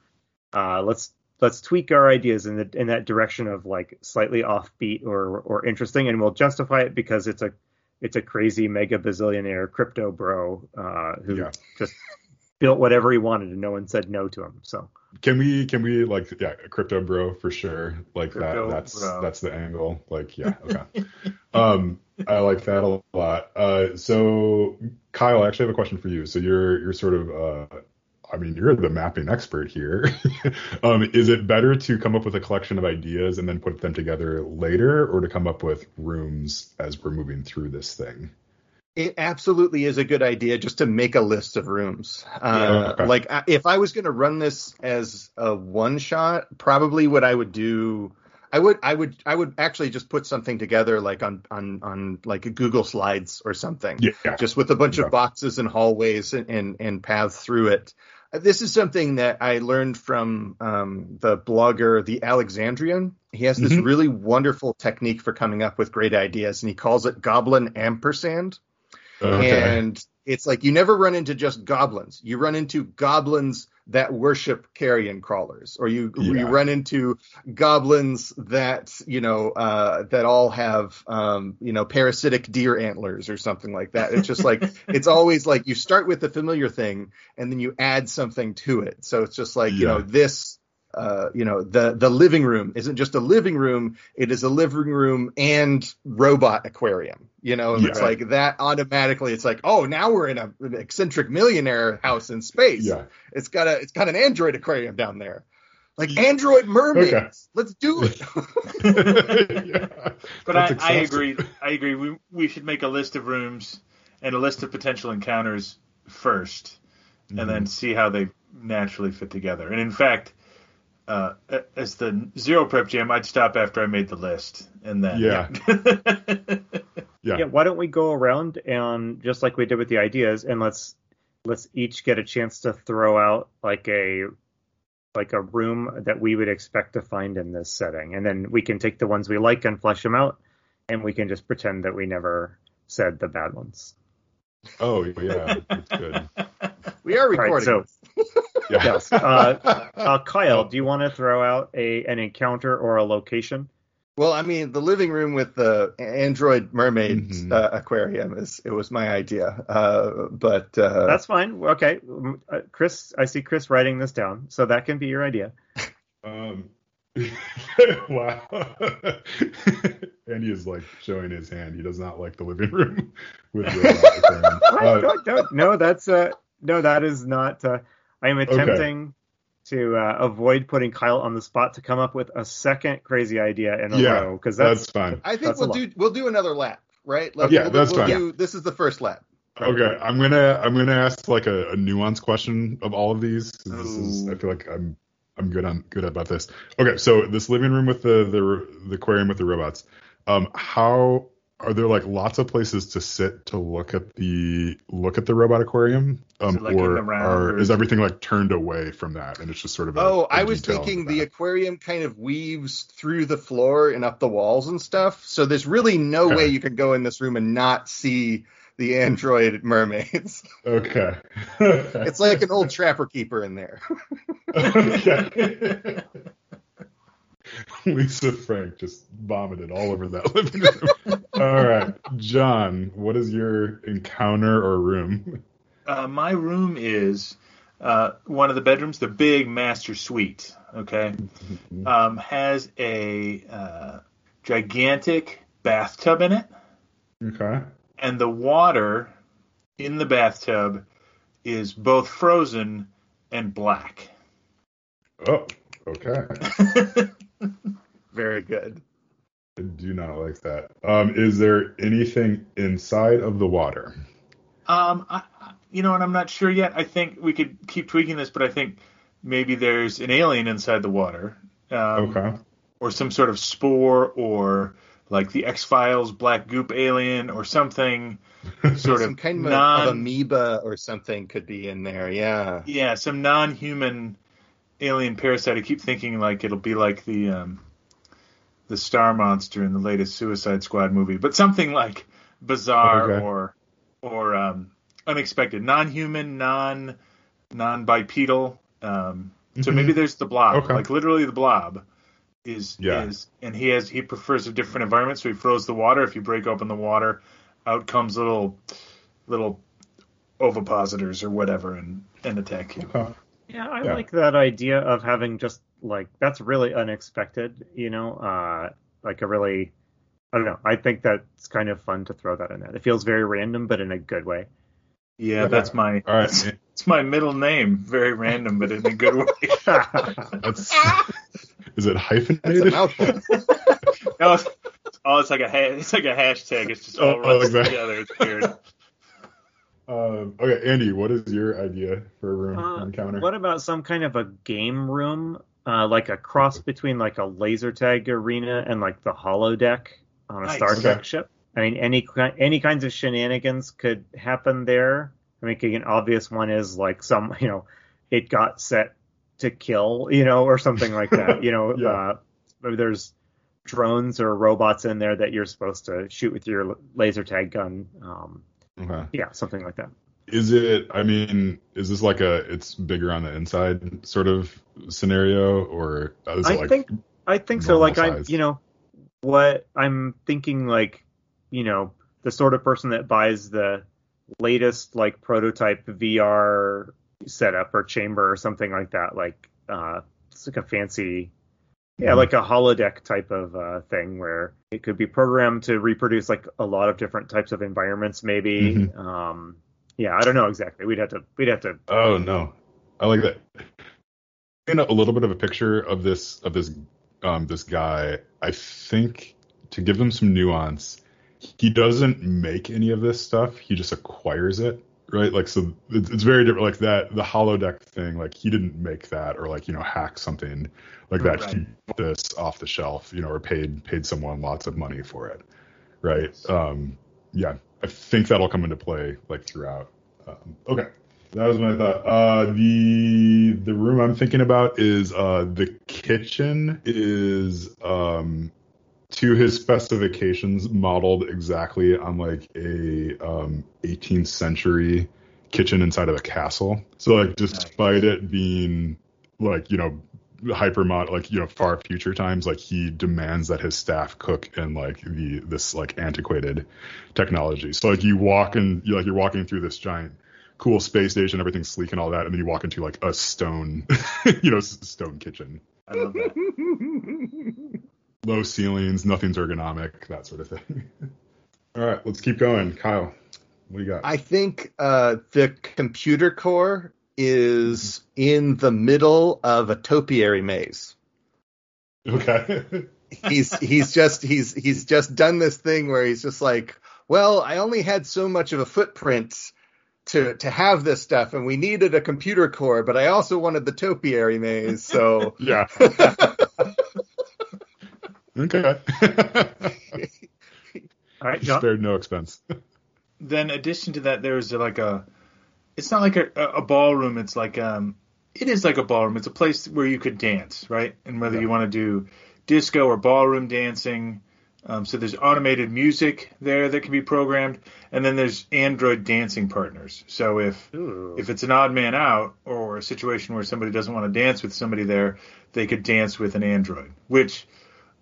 uh, let's let's tweak our ideas in the in that direction of like slightly offbeat or or interesting, and we'll justify it because it's a it's a crazy mega bazillionaire crypto bro uh, who yeah. just built whatever he wanted and no one said no to him. So can we can we like yeah crypto bro for sure like crypto that that's bro. that's the angle like yeah okay um I like that a lot. Uh, so Kyle, I actually have a question for you. So you're you're sort of uh, I mean, you're the mapping expert here. um, is it better to come up with a collection of ideas and then put them together later, or to come up with rooms as we're moving through this thing? It absolutely is a good idea just to make a list of rooms. Uh, okay. Like, if I was going to run this as a one shot, probably what I would do I would I would I would actually just put something together like on on on like a Google Slides or something. Yeah. Just with a bunch yeah. of boxes and hallways and, and, and paths through it. This is something that I learned from um, the blogger The Alexandrian. He has this mm-hmm. really wonderful technique for coming up with great ideas, and he calls it Goblin Ampersand. Okay. And it's like you never run into just goblins. You run into goblins that worship carrion crawlers, or you yeah. you run into goblins that you know uh, that all have um, you know parasitic deer antlers or something like that. It's just like it's always like you start with the familiar thing and then you add something to it. So it's just like yeah. you know this uh, you know, the the living room isn't just a living room; it is a living room and robot aquarium. You know, yeah. it's like that automatically. It's like, oh, now we're in a, an eccentric millionaire house in space. Yeah, it's got a it's got an android aquarium down there, like android mermaids. Okay. Let's do it. yeah. But I, I agree. I agree. We we should make a list of rooms and a list of potential encounters 1st mm-hmm. and then see how they naturally fit together. And in fact uh, as the zero prep jam, I'd stop after I made the list, and then yeah. yeah, yeah. Why don't we go around and just like we did with the ideas, and let's let's each get a chance to throw out like a like a room that we would expect to find in this setting, and then we can take the ones we like and flesh them out, and we can just pretend that we never said the bad ones. Oh yeah, that's good. We are recording. Right, so yeah. Yes. Uh, uh, Kyle, do you want to throw out a an encounter or a location? Well, I mean, the living room with the android mermaid mm-hmm. uh, aquarium is it was my idea, uh, but uh, that's fine. Okay, uh, Chris, I see Chris writing this down, so that can be your idea. Um, wow. Andy is like showing his hand. He does not like the living room with the uh, no, that's uh, no, that is not. Uh, I am attempting okay. to uh, avoid putting Kyle on the spot to come up with a second crazy idea in a yeah, row because that's, that's, fine. I think we'll do we'll do another lap, right? Like, yeah, we'll, that's we'll fine. Do, this is the first lap. Okay, I'm gonna I'm gonna ask like a, a nuanced question of all of these. This is I feel like I'm I'm good on good about this. Okay, so this living room with the the, the aquarium with the robots. Um, how are there like lots of places to sit to look at the look at the robot aquarium? Um, like or, or is everything like turned away from that and it's just sort of a, oh I was thinking the aquarium kind of weaves through the floor and up the walls and stuff. So there's really no okay. way you can go in this room and not see the android mermaids. Okay. It's like an old trapper keeper in there. Okay Lisa Frank just vomited all over that living room. all right, John, what is your encounter or room? Uh, my room is uh, one of the bedrooms, the big master suite, okay, mm-hmm. um, has a uh, gigantic bathtub in it. Okay. And the water in the bathtub is both frozen and black. Oh, okay. Very good. I do not like that. Um, is there anything inside of the water? Um, I, you know, and I'm not sure yet. I think we could keep tweaking this, but I think maybe there's an alien inside the water. Um, okay. Or some sort of spore, or like the X Files black goop alien, or something. Sort some of kind non, of amoeba or something could be in there. Yeah. Yeah, some non-human alien parasite. I keep thinking like it'll be like the um, the Star Monster in the latest Suicide Squad movie, but something like bizarre okay. or or um, unexpected, non-human, non non-bipedal. Um, mm-hmm. So maybe there's the blob, okay. like literally the blob is yeah. is, and he has he prefers a different environment, so he froze the water. If you break open the water, out comes little little ovipositors or whatever and and attack you. Okay. Yeah, I yeah. like that idea of having just like that's really unexpected, you know, uh like a really I don't know. I think that's kind of fun to throw that in there. It feels very random, but in a good way. Yeah, that's my all right. It's my middle name. Very random, but in a good way. that's, is it hyphenated? no, it's, oh, it's like a it's like a hashtag. It's just all oh, runs oh, exactly. together. It's weird. Um, okay, Andy, what is your idea for a room uh, encounter? What about some kind of a game room, uh, like a cross between like a laser tag arena and like the holodeck on a nice. Star Trek okay. ship? I mean, any any kinds of shenanigans could happen there. I mean, an obvious one is like some, you know, it got set to kill, you know, or something like that. You know, yeah. uh, there's drones or robots in there that you're supposed to shoot with your laser tag gun. Um, Okay. Yeah, something like that. Is it? I mean, is this like a it's bigger on the inside sort of scenario, or is I like think I think so. Like I, you know, what I'm thinking, like you know, the sort of person that buys the latest like prototype VR setup or chamber or something like that. Like uh, it's like a fancy yeah, like a holodeck type of uh, thing where it could be programmed to reproduce like a lot of different types of environments, maybe. Mm-hmm. Um, yeah, I don't know exactly. We'd have to. We'd have to. Oh no, I like that. In a, a little bit of a picture of this of this um, this guy, I think to give him some nuance, he doesn't make any of this stuff. He just acquires it right? Like, so it's, it's, very different. Like that, the holodeck thing, like he didn't make that or like, you know, hack something like that. Right. He bought this off the shelf, you know, or paid, paid someone lots of money for it. Right. Um, yeah, I think that'll come into play like throughout. Um, okay. That was my thought. Uh, the the room I'm thinking about is uh, the kitchen is um, to his specifications modeled exactly on like a um, 18th century kitchen inside of a castle. So like despite it being like, you know, hyper mod like, you know, far future times, like he demands that his staff cook in like the this like antiquated technology. So like you walk and you like you're walking through this giant cool space station, everything's sleek and all that, and then you walk into like a stone, you know, stone kitchen. I love that. low ceilings, nothing's ergonomic, that sort of thing. All right, let's keep going. Kyle, what do you got? I think uh, the computer core is in the middle of a topiary maze. Okay. he's he's just he's he's just done this thing where he's just like, well, I only had so much of a footprint to to have this stuff, and we needed a computer core, but I also wanted the topiary maze, so yeah. Okay. All right, John. Spared no expense. then, addition to that, there's like a. It's not like a, a ballroom. It's like um, it is like a ballroom. It's a place where you could dance, right? And whether yeah. you want to do disco or ballroom dancing. Um, so there's automated music there that can be programmed, and then there's Android dancing partners. So if Ooh. if it's an odd man out or a situation where somebody doesn't want to dance with somebody there, they could dance with an Android, which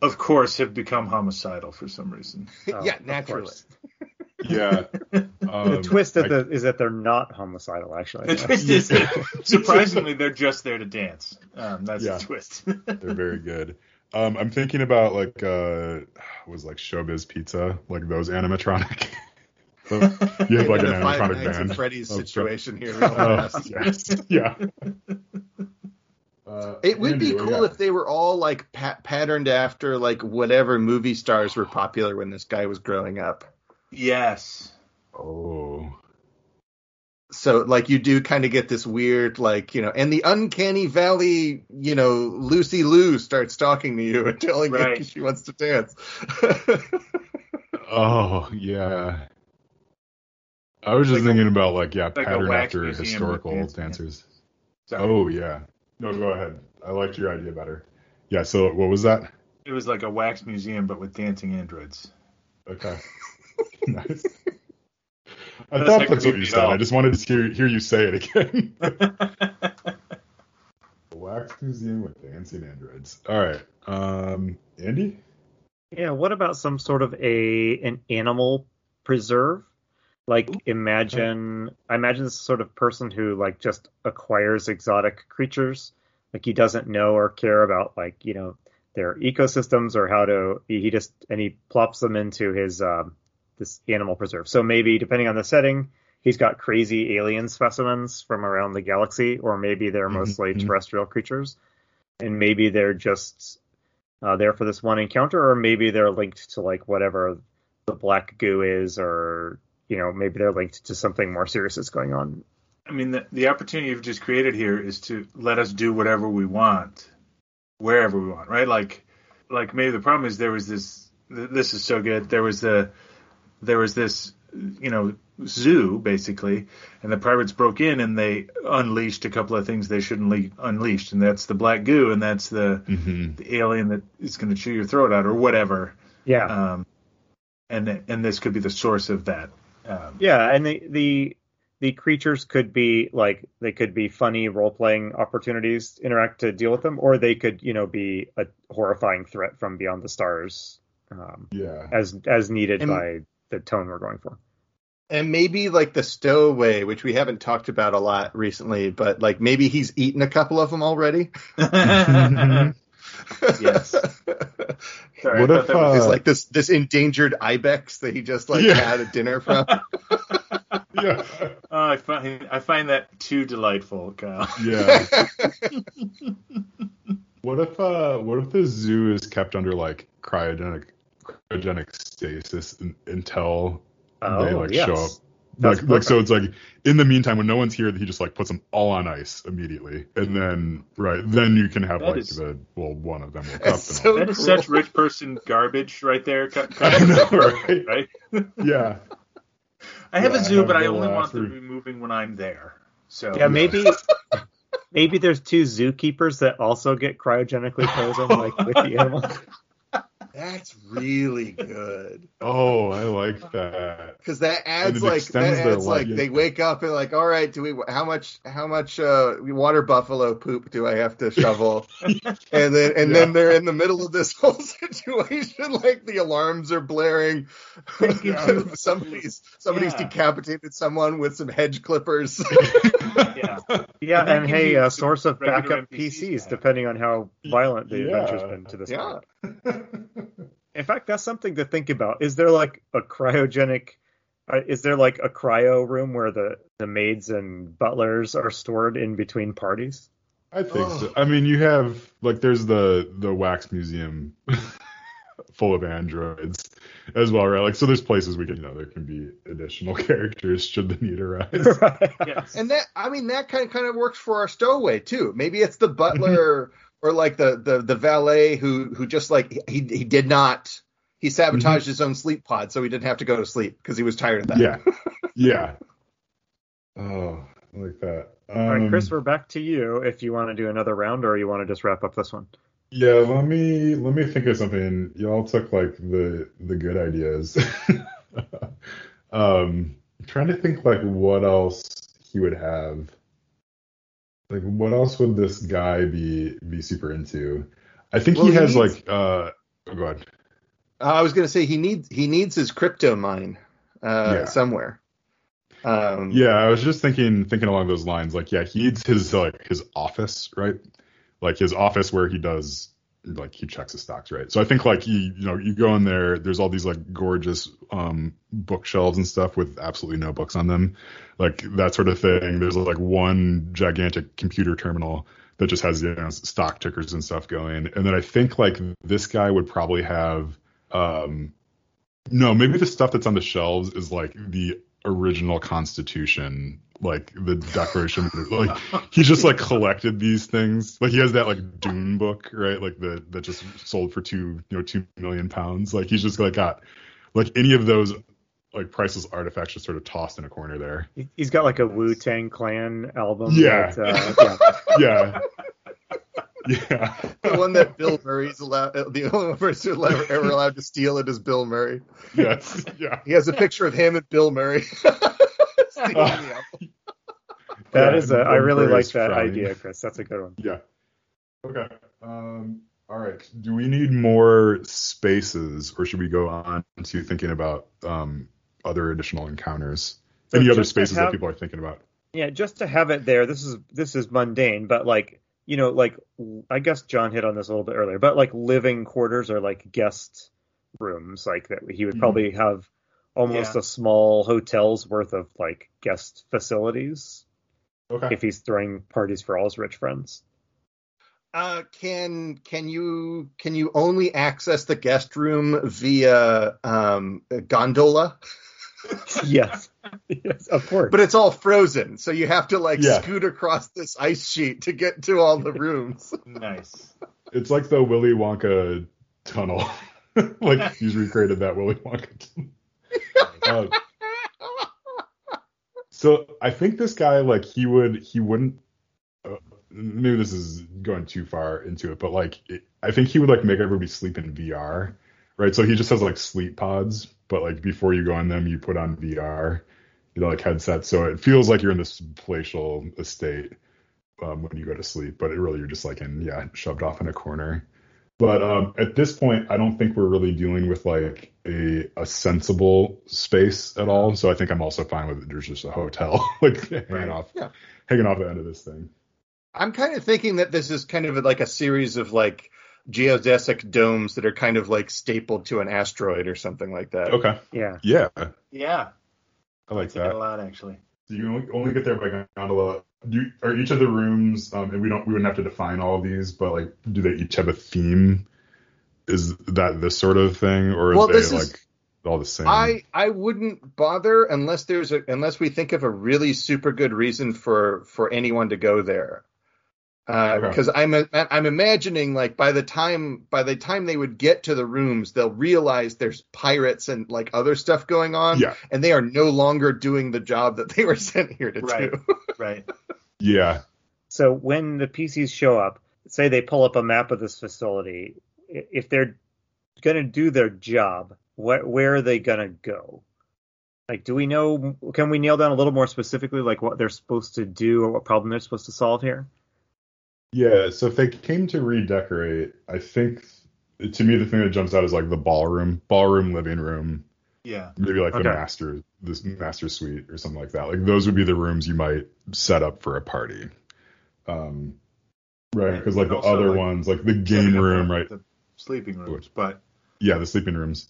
of course, have become homicidal for some reason. Oh, yeah, naturally. yeah. Um, the twist I, the, is that they're not homicidal. Actually, the twist is surprisingly they're just there to dance. Um, that's yeah, the twist. they're very good. Um, I'm thinking about like uh, was like Showbiz Pizza, like those animatronic. you have like an animatronic band. Freddy's oh, situation here. Uh, yes. Yeah. Uh, it would Andy, be cool if they were all like pa- patterned after like whatever movie stars were popular when this guy was growing up. Yes. Oh. So like you do kind of get this weird like you know, and the uncanny valley you know Lucy Liu starts talking to you and telling right. you she wants to dance. oh yeah. I was just like thinking a, about like yeah, like pattern after historical dancers. Oh yeah. No, go ahead. I liked your idea better. Yeah. So what was that? It was like a wax museum, but with dancing androids. Okay. nice. I that's thought that's what you said. I just wanted to hear hear you say it again. wax museum with dancing androids. All right. Um, Andy. Yeah. What about some sort of a an animal preserve? Like imagine I imagine this sort of person who like just acquires exotic creatures. Like he doesn't know or care about like, you know, their ecosystems or how to he just and he plops them into his um, this animal preserve. So maybe depending on the setting, he's got crazy alien specimens from around the galaxy, or maybe they're mm-hmm. mostly mm-hmm. terrestrial creatures, and maybe they're just uh, there for this one encounter, or maybe they're linked to like whatever the black goo is, or you know, maybe they're linked to something more serious that's going on. I mean, the, the opportunity you've just created here is to let us do whatever we want, wherever we want, right? Like, like maybe the problem is there was this. This is so good. There was the, there was this, you know, zoo basically, and the pirates broke in and they unleashed a couple of things they shouldn't le- unleashed, and that's the black goo, and that's the mm-hmm. the alien that is going to chew your throat out or whatever. Yeah. Um, and and this could be the source of that. Um, yeah, and the the the creatures could be like they could be funny role playing opportunities to interact to deal with them, or they could you know be a horrifying threat from beyond the stars. Um, yeah, as as needed and, by the tone we're going for. And maybe like the stowaway, which we haven't talked about a lot recently, but like maybe he's eaten a couple of them already. yes. Sorry, what if uh, like this this endangered ibex that he just like yeah. had a dinner from? yeah. Oh, I find I find that too delightful, Kyle. Yeah. what if uh what if the zoo is kept under like cryogenic cryogenic stasis until oh, they like yes. show up like, like so it's like in the meantime when no one's here he just like puts them all on ice immediately. And then right then you can have that like is, the well one of them will cut so that is such rich person garbage right there cut, cut I know, right? right? yeah. I have yeah, a zoo I have but I only want them to be moving when I'm there so. Yeah maybe maybe there's two zookeepers that also get cryogenically frozen like with the animals that's really good. Oh, I like that. Because that adds like that adds like they wake up and like, all right, do we how much how much uh, water buffalo poop do I have to shovel? and then and yeah. then they're in the middle of this whole situation, like the alarms are blaring. somebody's somebody's yeah. decapitated someone with some hedge clippers. yeah, yeah, and, and hey, a source of backup PCs, depending on how violent the adventure's been to this yeah. point. In fact, that's something to think about. Is there like a cryogenic? Uh, is there like a cryo room where the the maids and butlers are stored in between parties? I think oh. so. I mean, you have like there's the the wax museum full of androids as well, right? Like, so there's places we can, you know, there can be additional characters should the need arise. right. yes. And that, I mean, that kind of kind of works for our stowaway too. Maybe it's the butler or like the the the valet who who just like he he did not he sabotaged mm-hmm. his own sleep pod so he didn't have to go to sleep because he was tired of that. Yeah, yeah. Oh, I like that. Um, All right, Chris, um, we're back to you. If you want to do another round, or you want to just wrap up this one. Yeah, let me let me think of something. Y'all took like the the good ideas. um, I'm trying to think like what else he would have. Like, what else would this guy be be super into? I think well, he, he has needs, like. uh oh, Go ahead. I was gonna say he needs he needs his crypto mine uh, yeah. somewhere. Um, yeah, I was just thinking thinking along those lines. Like, yeah, he needs his like his office, right? Like his office where he does like he checks his stocks, right? So I think like you you know you go in there, there's all these like gorgeous um bookshelves and stuff with absolutely no books on them, like that sort of thing. There's like one gigantic computer terminal that just has you know stock tickers and stuff going, and then I think like this guy would probably have um no maybe the stuff that's on the shelves is like the original Constitution like the Declaration. like he just like collected these things. Like he has that like Dune book, right? Like the that just sold for two you know two million pounds. Like he's just like got like any of those like priceless artifacts just sort of tossed in a corner there. He's got like a Wu Tang Clan album. Yeah. That, uh, yeah. yeah. Yeah. the one that Bill Murray's allowed, the only person ever, ever allowed to steal it is Bill Murray. Yes. Yeah. He has a picture of him and Bill Murray. That yeah, is a. I really like that trying. idea, Chris. That's a good one. Yeah. Okay. Um, all right. Do we need more spaces, or should we go on to thinking about um, other additional encounters? So Any other spaces have, that people are thinking about? Yeah, just to have it there. This is this is mundane, but like you know, like I guess John hit on this a little bit earlier, but like living quarters or like guest rooms, like that he would mm-hmm. probably have almost yeah. a small hotel's worth of like guest facilities. Okay. If he's throwing parties for all his rich friends. Uh, can can you can you only access the guest room via um, gondola? yes, yes, of course. But it's all frozen, so you have to like yeah. scoot across this ice sheet to get to all the rooms. nice. It's like the Willy Wonka tunnel. like he's recreated that Willy Wonka. Tunnel. Uh, so I think this guy, like, he would, he wouldn't. Uh, maybe this is going too far into it, but like, it, I think he would like make everybody sleep in VR, right? So he just has like sleep pods, but like before you go on them, you put on VR, you know, like headsets, so it feels like you're in this palatial estate um, when you go to sleep, but it really you're just like in yeah, shoved off in a corner. But um, at this point, I don't think we're really dealing with like a a sensible space at all. So I think I'm also fine with it. There's just a hotel like hanging right. off, yeah. hanging off the end of this thing. I'm kind of thinking that this is kind of like a series of like geodesic domes that are kind of like stapled to an asteroid or something like that. Okay. Yeah. Yeah. Yeah. I like that. a lot actually. You only, only get there by gondola. Do are each of the rooms um, and we don't we wouldn't have to define all of these but like do they each have a theme? Is that this sort of thing or well, is they like is, all the same? I i wouldn't bother unless there's a unless we think of a really super good reason for for anyone to go there uh, okay. because I'm I'm imagining like by the time by the time they would get to the rooms, they'll realize there's pirates and like other stuff going on, yeah. and they are no longer doing the job that they were sent here to right. do. right. Yeah. So when the PCs show up, say they pull up a map of this facility, if they're going to do their job, wh- where are they going to go? Like, do we know? Can we nail down a little more specifically, like what they're supposed to do or what problem they're supposed to solve here? Yeah, so if they came to redecorate, I think to me the thing that jumps out is like the ballroom, ballroom, living room. Yeah. Maybe like okay. the master, this master suite or something like that. Like those would be the rooms you might set up for a party. Um, right, because like the other like, ones, like the game room, right? The sleeping rooms, but yeah, the sleeping rooms.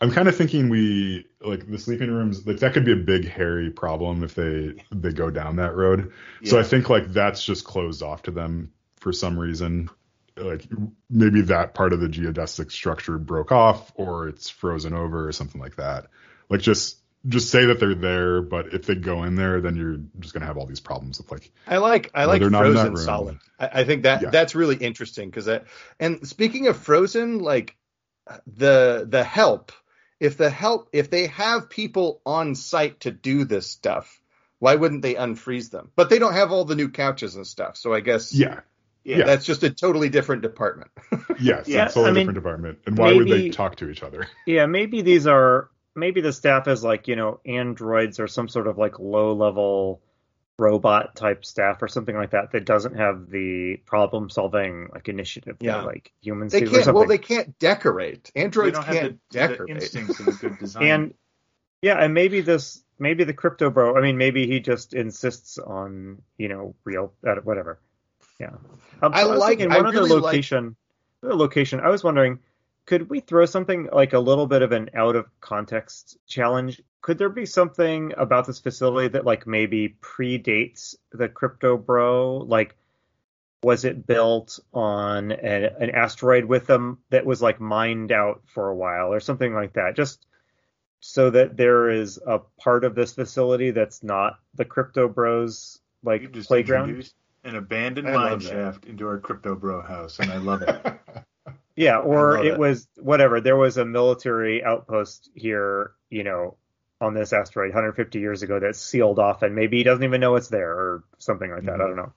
I'm kind of thinking we like the sleeping rooms like that could be a big hairy problem if they they go down that road. Yeah. So I think like that's just closed off to them for some reason. Like maybe that part of the geodesic structure broke off or it's frozen over or something like that. Like just just say that they're there, but if they go in there, then you're just gonna have all these problems with like. I like I like frozen solid. I, I, think that yeah. that's really interesting because that. And speaking of frozen, like the the help if the help if they have people on site to do this stuff, why wouldn't they unfreeze them? But they don't have all the new couches and stuff, so I guess yeah. Yeah, that's just a totally different department. yes, yeah, it's a totally I mean, different department. And why maybe, would they talk to each other? Yeah, maybe these are maybe the staff is like, you know, androids or some sort of like low level robot type staff or something like that that doesn't have the problem solving like initiative yeah. that like humans they do can't, Well, they can't decorate. Androids can't the, decorate. The instincts of a good design. and yeah, and maybe this maybe the crypto bro. I mean, maybe he just insists on you know real uh, whatever. Yeah, um, I, I like in one I other really location. Like... Location. I was wondering, could we throw something like a little bit of an out of context challenge? Could there be something about this facility that like maybe predates the crypto bro? Like, was it built on a, an asteroid with them that was like mined out for a while or something like that? Just so that there is a part of this facility that's not the crypto bros like playground an abandoned mine shaft into our crypto bro house and i love it yeah or it, it was whatever there was a military outpost here you know on this asteroid 150 years ago that's sealed off and maybe he doesn't even know it's there or something like that mm-hmm. i don't know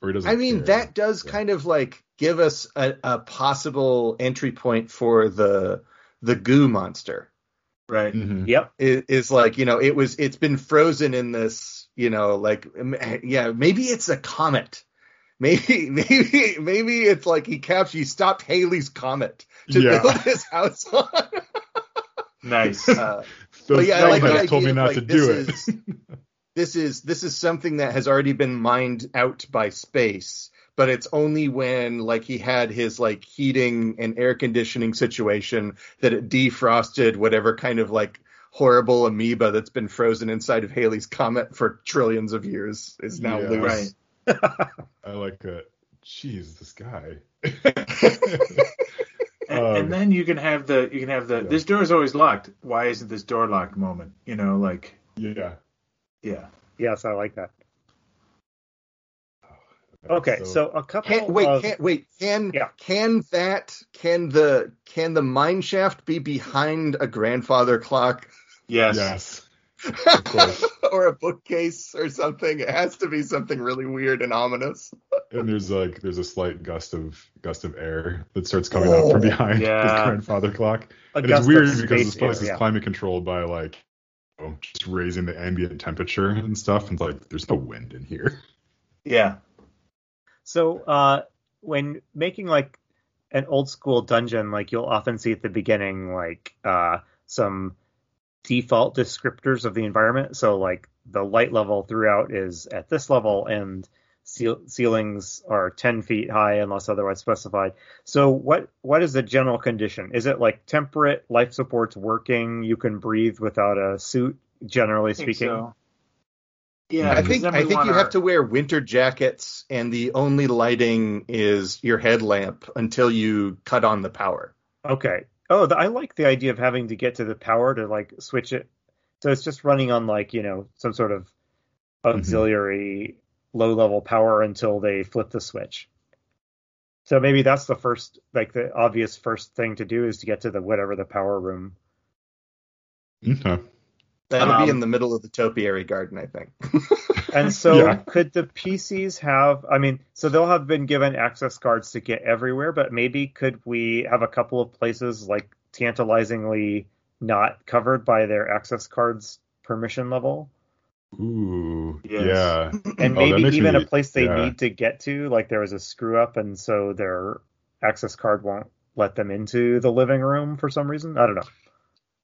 or he doesn't i mean care. that does yeah. kind of like give us a, a possible entry point for the the goo monster Right. Mm-hmm. Yep. It, is like you know it was it's been frozen in this you know like yeah maybe it's a comet. Maybe maybe maybe it's like he captured he stopped Halley's comet to yeah. build his house on. nice. Uh, but yeah, I like the told me not like, to do it. Is, this is this is something that has already been mined out by space but it's only when like he had his like heating and air conditioning situation that it defrosted whatever kind of like horrible amoeba that's been frozen inside of Halley's comet for trillions of years is now yeah. loose. Right. I like it. Jeez, this guy. and, um, and, then you can have the you can have the yeah. this door is always locked. Why isn't this door locked moment? You know, like yeah, yeah. Yes, I like that. Okay, so, so a couple. Can, wait, of, can, wait. Can yeah. can that can the can the mine shaft be behind a grandfather clock? Yes. Yes. or a bookcase or something. It has to be something really weird and ominous. and there's like there's a slight gust of gust of air that starts coming oh, out from behind yeah. his grandfather clock. A and it's weird because this place air, is yeah. climate controlled by like you know, just raising the ambient temperature and stuff. And it's like there's no wind in here. Yeah. So uh, when making like an old school dungeon, like you'll often see at the beginning like uh, some default descriptors of the environment. So like the light level throughout is at this level and ceilings are 10 feet high unless otherwise specified. So what what is the general condition? Is it like temperate, life support's working, you can breathe without a suit, generally speaking? So. Yeah, I think I think you have to wear winter jackets, and the only lighting is your headlamp until you cut on the power. Okay. Oh, the, I like the idea of having to get to the power to like switch it. So it's just running on like you know some sort of mm-hmm. auxiliary mm-hmm. low level power until they flip the switch. So maybe that's the first, like the obvious first thing to do is to get to the whatever the power room. Okay. That'll um, be in the middle of the topiary garden, I think. and so, yeah. could the PCs have? I mean, so they'll have been given access cards to get everywhere, but maybe could we have a couple of places like tantalizingly not covered by their access cards permission level? Ooh, yes. yeah. And oh, maybe even me, a place they yeah. need to get to, like there was a screw up, and so their access card won't let them into the living room for some reason. I don't know.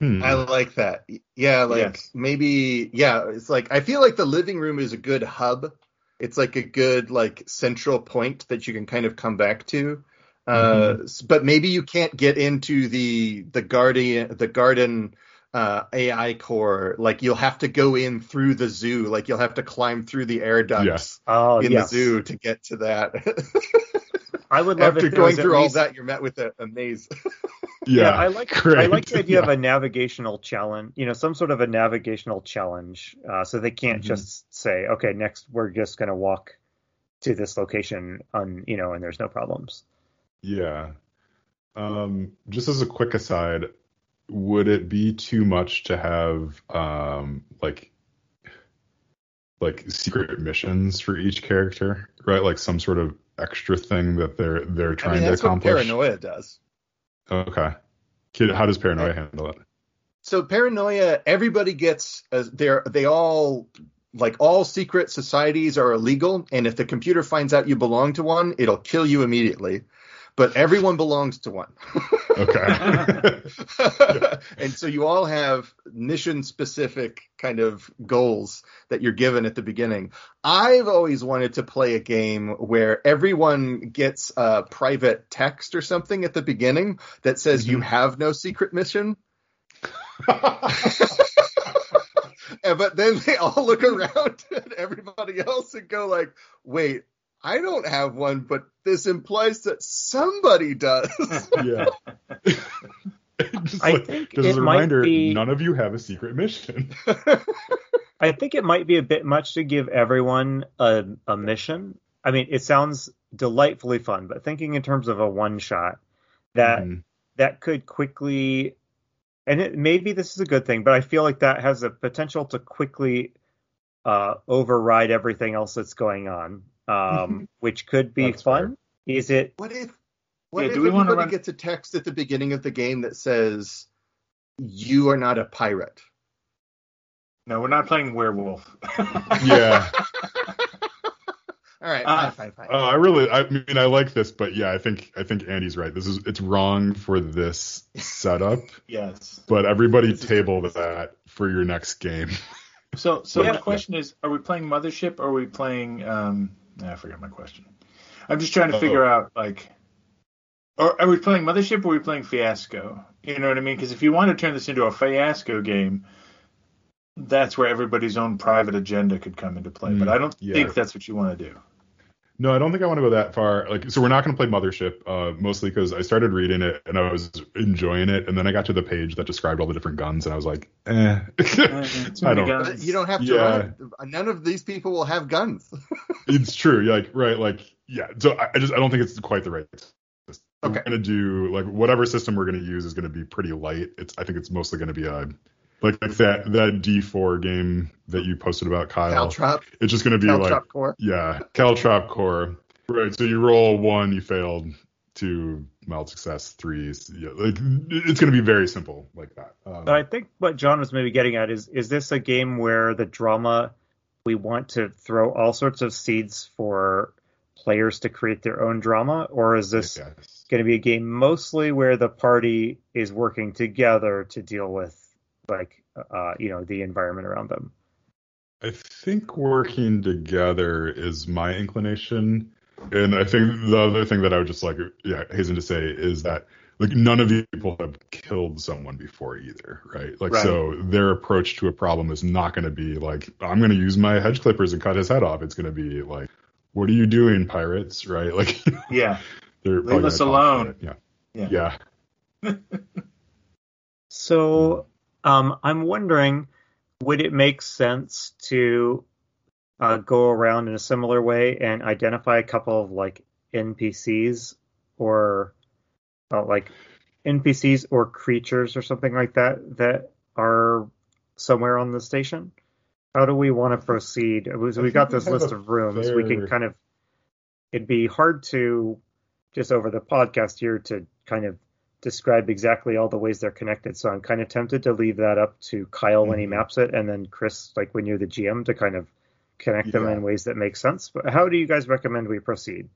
Hmm. I like that. Yeah, like yes. maybe yeah, it's like I feel like the living room is a good hub. It's like a good like central point that you can kind of come back to. Uh, mm-hmm. but maybe you can't get into the the guardian the garden uh, AI core. Like you'll have to go in through the zoo. Like you'll have to climb through the air ducts yes. oh, in yes. the zoo to get to that. I would love after going through least... all that, you're met with a, a maze. yeah, yeah, I like great. I like the idea yeah. of a navigational challenge. You know, some sort of a navigational challenge, uh, so they can't mm-hmm. just say, "Okay, next we're just going to walk to this location," on you know, and there's no problems. Yeah. Um, just as a quick aside, would it be too much to have um, like like secret missions for each character, right? Like some sort of extra thing that they're they're trying I mean, that's to accomplish. What paranoia does. Okay. How does paranoia handle it? So paranoia, everybody gets uh, they're they all like all secret societies are illegal, and if the computer finds out you belong to one, it'll kill you immediately. But everyone belongs to one. okay. and so you all have mission specific kind of goals that you're given at the beginning. I've always wanted to play a game where everyone gets a private text or something at the beginning that says mm-hmm. you have no secret mission. and, but then they all look around at everybody else and go like, "Wait, I don't have one, but this implies that somebody does." yeah. just I like, think just as a reminder, be... none of you have a secret mission. I think it might be a bit much to give everyone a, a mission. I mean, it sounds delightfully fun, but thinking in terms of a one shot, that mm. that could quickly and it, maybe this is a good thing, but I feel like that has a potential to quickly uh, override everything else that's going on, um, which could be that's fun. Fair. Is it? What if? What yeah, if do we everybody run... gets a text at the beginning of the game that says, "You are not a pirate"? No, we're not playing werewolf. yeah. All right, uh, fine, fine, fine. Uh, I really, I mean, I like this, but yeah, I think, I think Andy's right. This is, it's wrong for this setup. yes. But everybody table that for your next game. So, so yeah. my question is, are we playing Mothership or are we playing? Um, I forgot my question. I'm just trying to Uh-oh. figure out like, or are we playing Mothership or are we playing Fiasco? You know what I mean? Because if you want to turn this into a Fiasco game, that's where everybody's own private agenda could come into play. Mm, but I don't yeah. think that's what you want to do. No, I don't think I want to go that far. Like, so we're not going to play Mothership, uh, mostly because I started reading it and I was enjoying it, and then I got to the page that described all the different guns, and I was like, eh, I don't. Guns. You don't have to. Yeah. Run. None of these people will have guns. it's true. Like, right. Like, yeah. So I, I just I don't think it's quite the right. System. Okay. We're gonna do like whatever system we're gonna use is gonna be pretty light. It's I think it's mostly gonna be a like, like that that D4 game that you posted about Kyle. Caltrop. It's just going to be Caltrop like core. yeah, Caltrop core. Right. So you roll one, you failed. Two, mild success. Three, yeah, like it's going to be very simple like that. Um, I think what John was maybe getting at is is this a game where the drama we want to throw all sorts of seeds for players to create their own drama, or is this going to be a game mostly where the party is working together to deal with like uh, you know the environment around them. I think working together is my inclination, and I think the other thing that I would just like yeah hasten to say is that like none of these people have killed someone before either, right? Like right. so their approach to a problem is not going to be like I'm going to use my hedge clippers and cut his head off. It's going to be like what are you doing, pirates? Right? Like yeah, they're leave us alone. Yeah, yeah. yeah. so um, I'm wondering, would it make sense to uh, go around in a similar way and identify a couple of like NPCs or uh, like NPCs or creatures or something like that that are somewhere on the station? How do we want to proceed? So we got this list of rooms. Fair... We can kind of. It'd be hard to just over the podcast here to kind of describe exactly all the ways they're connected. So I'm kind of tempted to leave that up to Kyle when he mm-hmm. maps it, and then Chris, like when you're the GM, to kind of connect yeah. them in ways that make sense. But how do you guys recommend we proceed?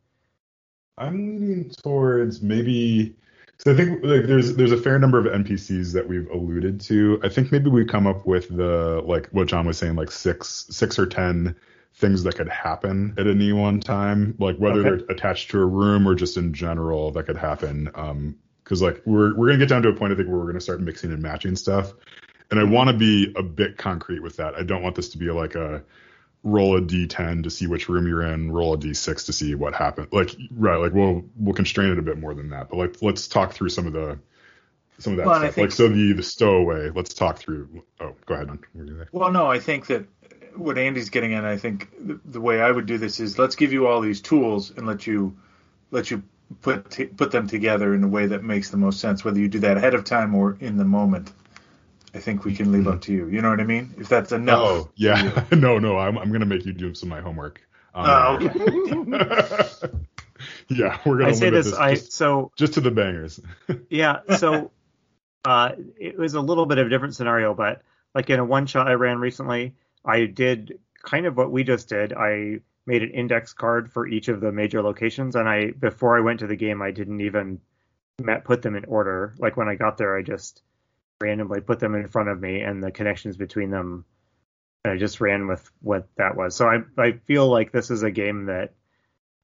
I'm leaning towards maybe. So I think like there's there's a fair number of NPCs that we've alluded to. I think maybe we come up with the like what John was saying, like six six or ten things that could happen at any one time, like whether okay. they're attached to a room or just in general that could happen. Um, because like we're we're gonna get down to a point I think where we're gonna start mixing and matching stuff, and I want to be a bit concrete with that. I don't want this to be like a roll a d10 to see which room you're in, roll a d6 to see what happened. Like right, like we'll we'll constrain it a bit more than that. But like let's talk through some of the some of that well, stuff. Like so the the stowaway. Let's talk through. Oh, go ahead. Well, no, I think that what Andy's getting at, I think the, the way I would do this is let's give you all these tools and let you let you put t- put them together in a way that makes the most sense, whether you do that ahead of time or in the moment. I think we can leave up to you. You know what I mean? If that's enough. Oh yeah, no, no, I'm I'm gonna make you do some of my homework. Um, oh, okay. yeah, we're gonna. I say this. this I just, so just to the bangers. yeah. So uh, it was a little bit of a different scenario, but like in a one shot I ran recently, I did kind of what we just did. I made an index card for each of the major locations, and I before I went to the game, I didn't even put them in order. Like when I got there, I just randomly put them in front of me, and the connections between them. I just ran with what that was. So I I feel like this is a game that,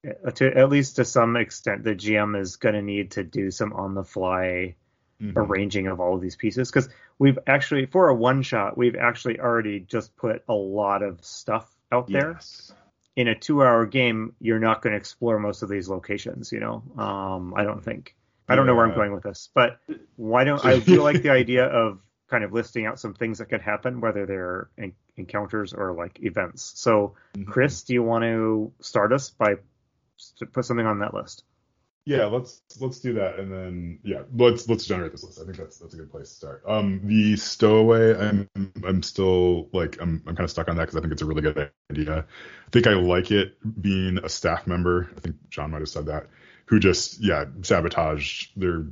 uh, to at least to some extent, the GM is going to need to do some on the fly mm-hmm. arranging of all of these pieces because we've actually for a one shot we've actually already just put a lot of stuff out there. Yes. In a two hour game, you're not going to explore most of these locations. You know, um, I don't think. I don't yeah. know where I'm going with this, but why don't I do like the idea of kind of listing out some things that could happen, whether they're en- encounters or like events. So, mm-hmm. Chris, do you want to start us by put something on that list? Yeah, let's let's do that, and then yeah, let's let's generate this list. I think that's that's a good place to start. Um, the stowaway, I'm I'm still like I'm I'm kind of stuck on that because I think it's a really good idea. I think I like it being a staff member. I think John might have said that, who just yeah sabotaged their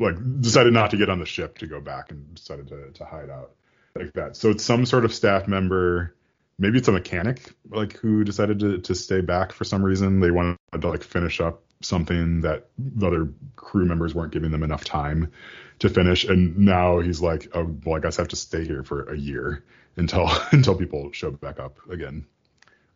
like decided not to get on the ship to go back and decided to to hide out like that. So it's some sort of staff member maybe it's a mechanic like who decided to, to stay back for some reason they wanted to like finish up something that the other crew members weren't giving them enough time to finish. And now he's like, oh, well, I guess I have to stay here for a year until until people show back up again.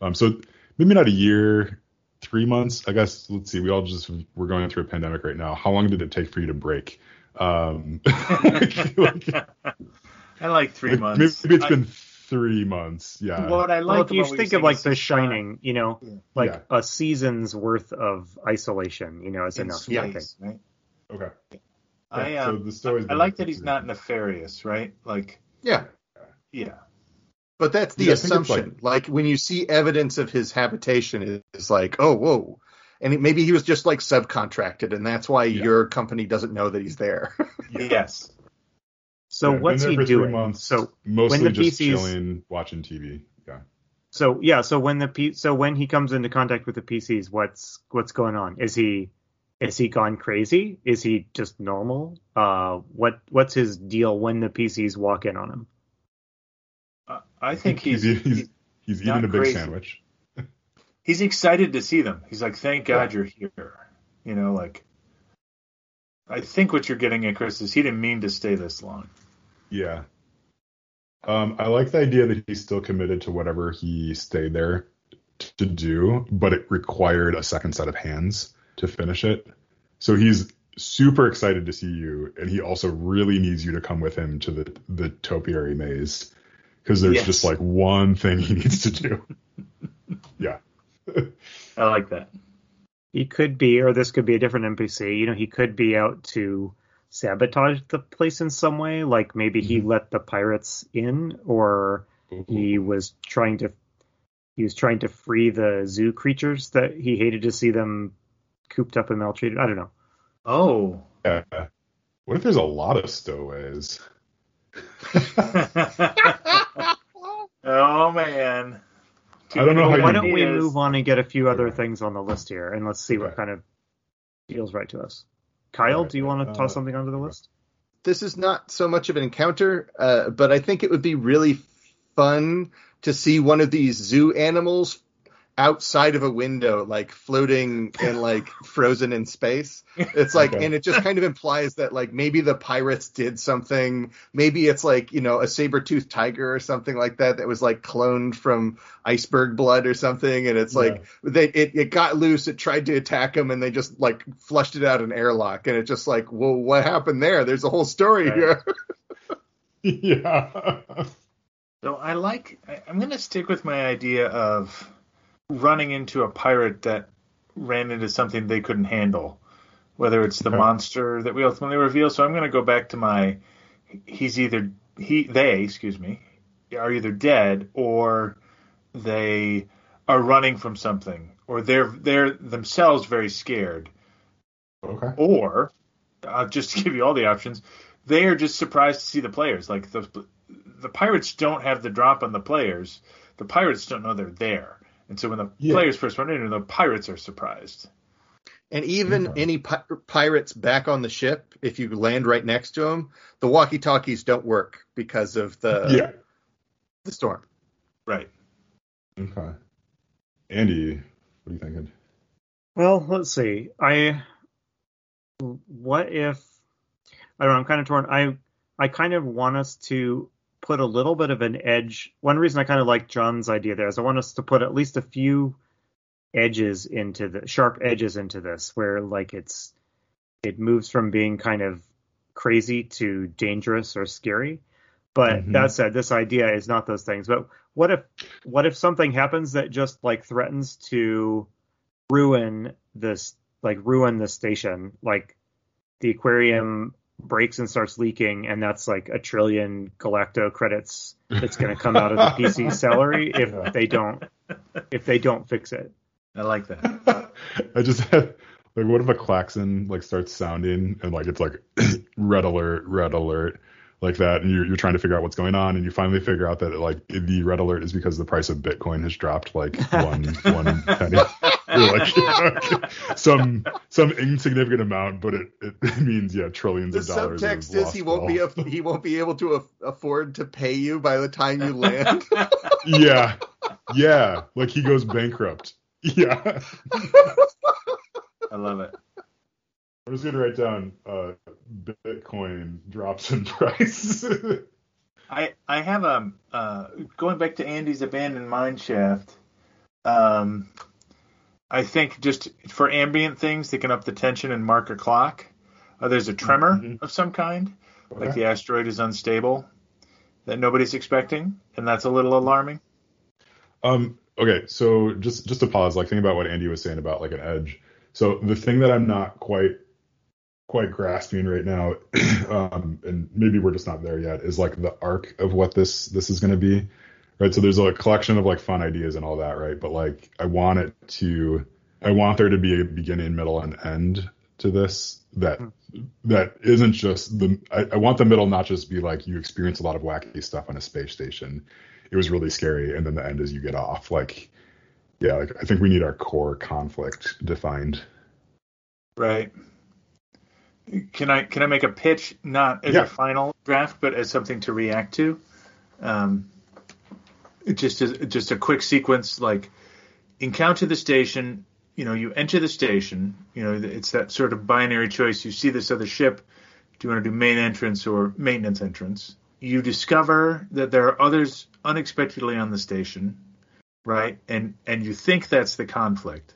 Um, so maybe not a year, three months. I guess. Let's see. We all just we're going through a pandemic right now. How long did it take for you to break? Um, like, I like three like, months. Maybe it's I, been three months. Yeah. What I like, well, if you think of like The Shining, you know, yeah. like yeah. a season's worth of isolation, you know, is enough. Space, right? Okay. I um, so I, I like that he's not nefarious, right? Like. Yeah. Yeah. But that's the yeah, assumption. Like, like, when you see evidence of his habitation, it's like, oh, whoa. And it, maybe he was just like subcontracted, and that's why your company doesn't know that he's there. yes. So yeah, what's he doing? Months, so mostly when the just PCs, chilling, watching TV. Yeah. So yeah, so when the P, so when he comes into contact with the PCs, what's what's going on? Is he is he gone crazy? Is he just normal? Uh, what what's his deal when the PCs walk in on him? Uh, I think he's he's, he's, he's eating a big crazy. sandwich. he's excited to see them. He's like, "Thank God yeah. you're here." You know, like I think what you're getting at, Chris, is he didn't mean to stay this long. Yeah. Um, I like the idea that he's still committed to whatever he stayed there to do, but it required a second set of hands to finish it. So he's super excited to see you, and he also really needs you to come with him to the the topiary maze because there's yes. just like one thing he needs to do. yeah. I like that. He could be, or this could be a different NPC. You know, he could be out to sabotage the place in some way. Like maybe he mm-hmm. let the pirates in, or mm-hmm. he was trying to he was trying to free the zoo creatures that he hated to see them cooped up and maltreated. I don't know. Oh. Yeah. What if there's a lot of stowaways? oh man. I don't know how Why don't we move on and get a few other things on the list here, and let's see okay. what kind of feels right to us. Kyle, right. do you want to toss uh, something onto the list? This is not so much of an encounter, uh, but I think it would be really fun to see one of these zoo animals outside of a window, like floating and like frozen in space. It's like, okay. and it just kind of implies that like maybe the pirates did something. Maybe it's like, you know, a saber toothed tiger or something like that that was like cloned from iceberg blood or something. And it's like, yeah. they, it, it got loose. It tried to attack them and they just like flushed it out an airlock. And it's just like, well, what happened there? There's a whole story right. here. yeah. So I like, I'm going to stick with my idea of running into a pirate that ran into something they couldn't handle, whether it's the okay. monster that we ultimately reveal. So I'm going to go back to my he's either he they excuse me are either dead or they are running from something or they're they're themselves very scared. Okay. Or uh, just to give you all the options, they are just surprised to see the players. Like the the pirates don't have the drop on the players. The pirates don't know they're there. And so when the yeah. players first run in, the pirates are surprised. And even yeah. any pi- pirates back on the ship, if you land right next to them, the walkie-talkies don't work because of the yeah. the storm. Right. Okay. Andy, what are you thinking? Well, let's see. I what if I don't know, I'm kind of torn. I I kind of want us to put a little bit of an edge. One reason I kind of like John's idea there is I want us to put at least a few edges into the sharp edges into this where like it's it moves from being kind of crazy to dangerous or scary. But mm-hmm. that said, this idea is not those things. But what if what if something happens that just like threatens to ruin this like ruin the station? Like the aquarium breaks and starts leaking, and that's like a trillion galacto credits that's going to come out of the PC salary if they don't if they don't fix it. I like that. I just had like, what if a klaxon like starts sounding and like it's like red alert, red alert, like that, and you're you're trying to figure out what's going on, and you finally figure out that like the red alert is because the price of Bitcoin has dropped like one one penny. Like some some insignificant amount, but it, it means yeah trillions the of dollars. The subtext is he won't wealth. be he won't be able to afford to pay you by the time you land. yeah, yeah, like he goes bankrupt. Yeah. I love it. I'm just gonna write down uh, Bitcoin drops in price. I I have a um, uh, going back to Andy's abandoned mine shaft. Um, I think just for ambient things, they can up the tension and mark a clock. Uh, there's a tremor mm-hmm. of some kind, okay. like the asteroid is unstable that nobody's expecting, and that's a little alarming. Um. Okay. So just just to pause, like think about what Andy was saying about like an edge. So the thing that I'm not quite quite grasping right now, um, and maybe we're just not there yet, is like the arc of what this this is going to be, right? So there's a collection of like fun ideas and all that, right? But like I want it to, I want there to be a beginning, middle, and end to this that that isn't just the. I, I want the middle not just be like you experience a lot of wacky stuff on a space station. It was really scary, and then the end is you get off. Like yeah, like I think we need our core conflict defined. Right. Can I can I make a pitch not as yeah. a final draft, but as something to react to? Um, just as, just a quick sequence like encounter the station. You know, you enter the station. You know, it's that sort of binary choice. You see this other ship. Do you want to do main entrance or maintenance entrance? You discover that there are others unexpectedly on the station right? And and you think that's the conflict,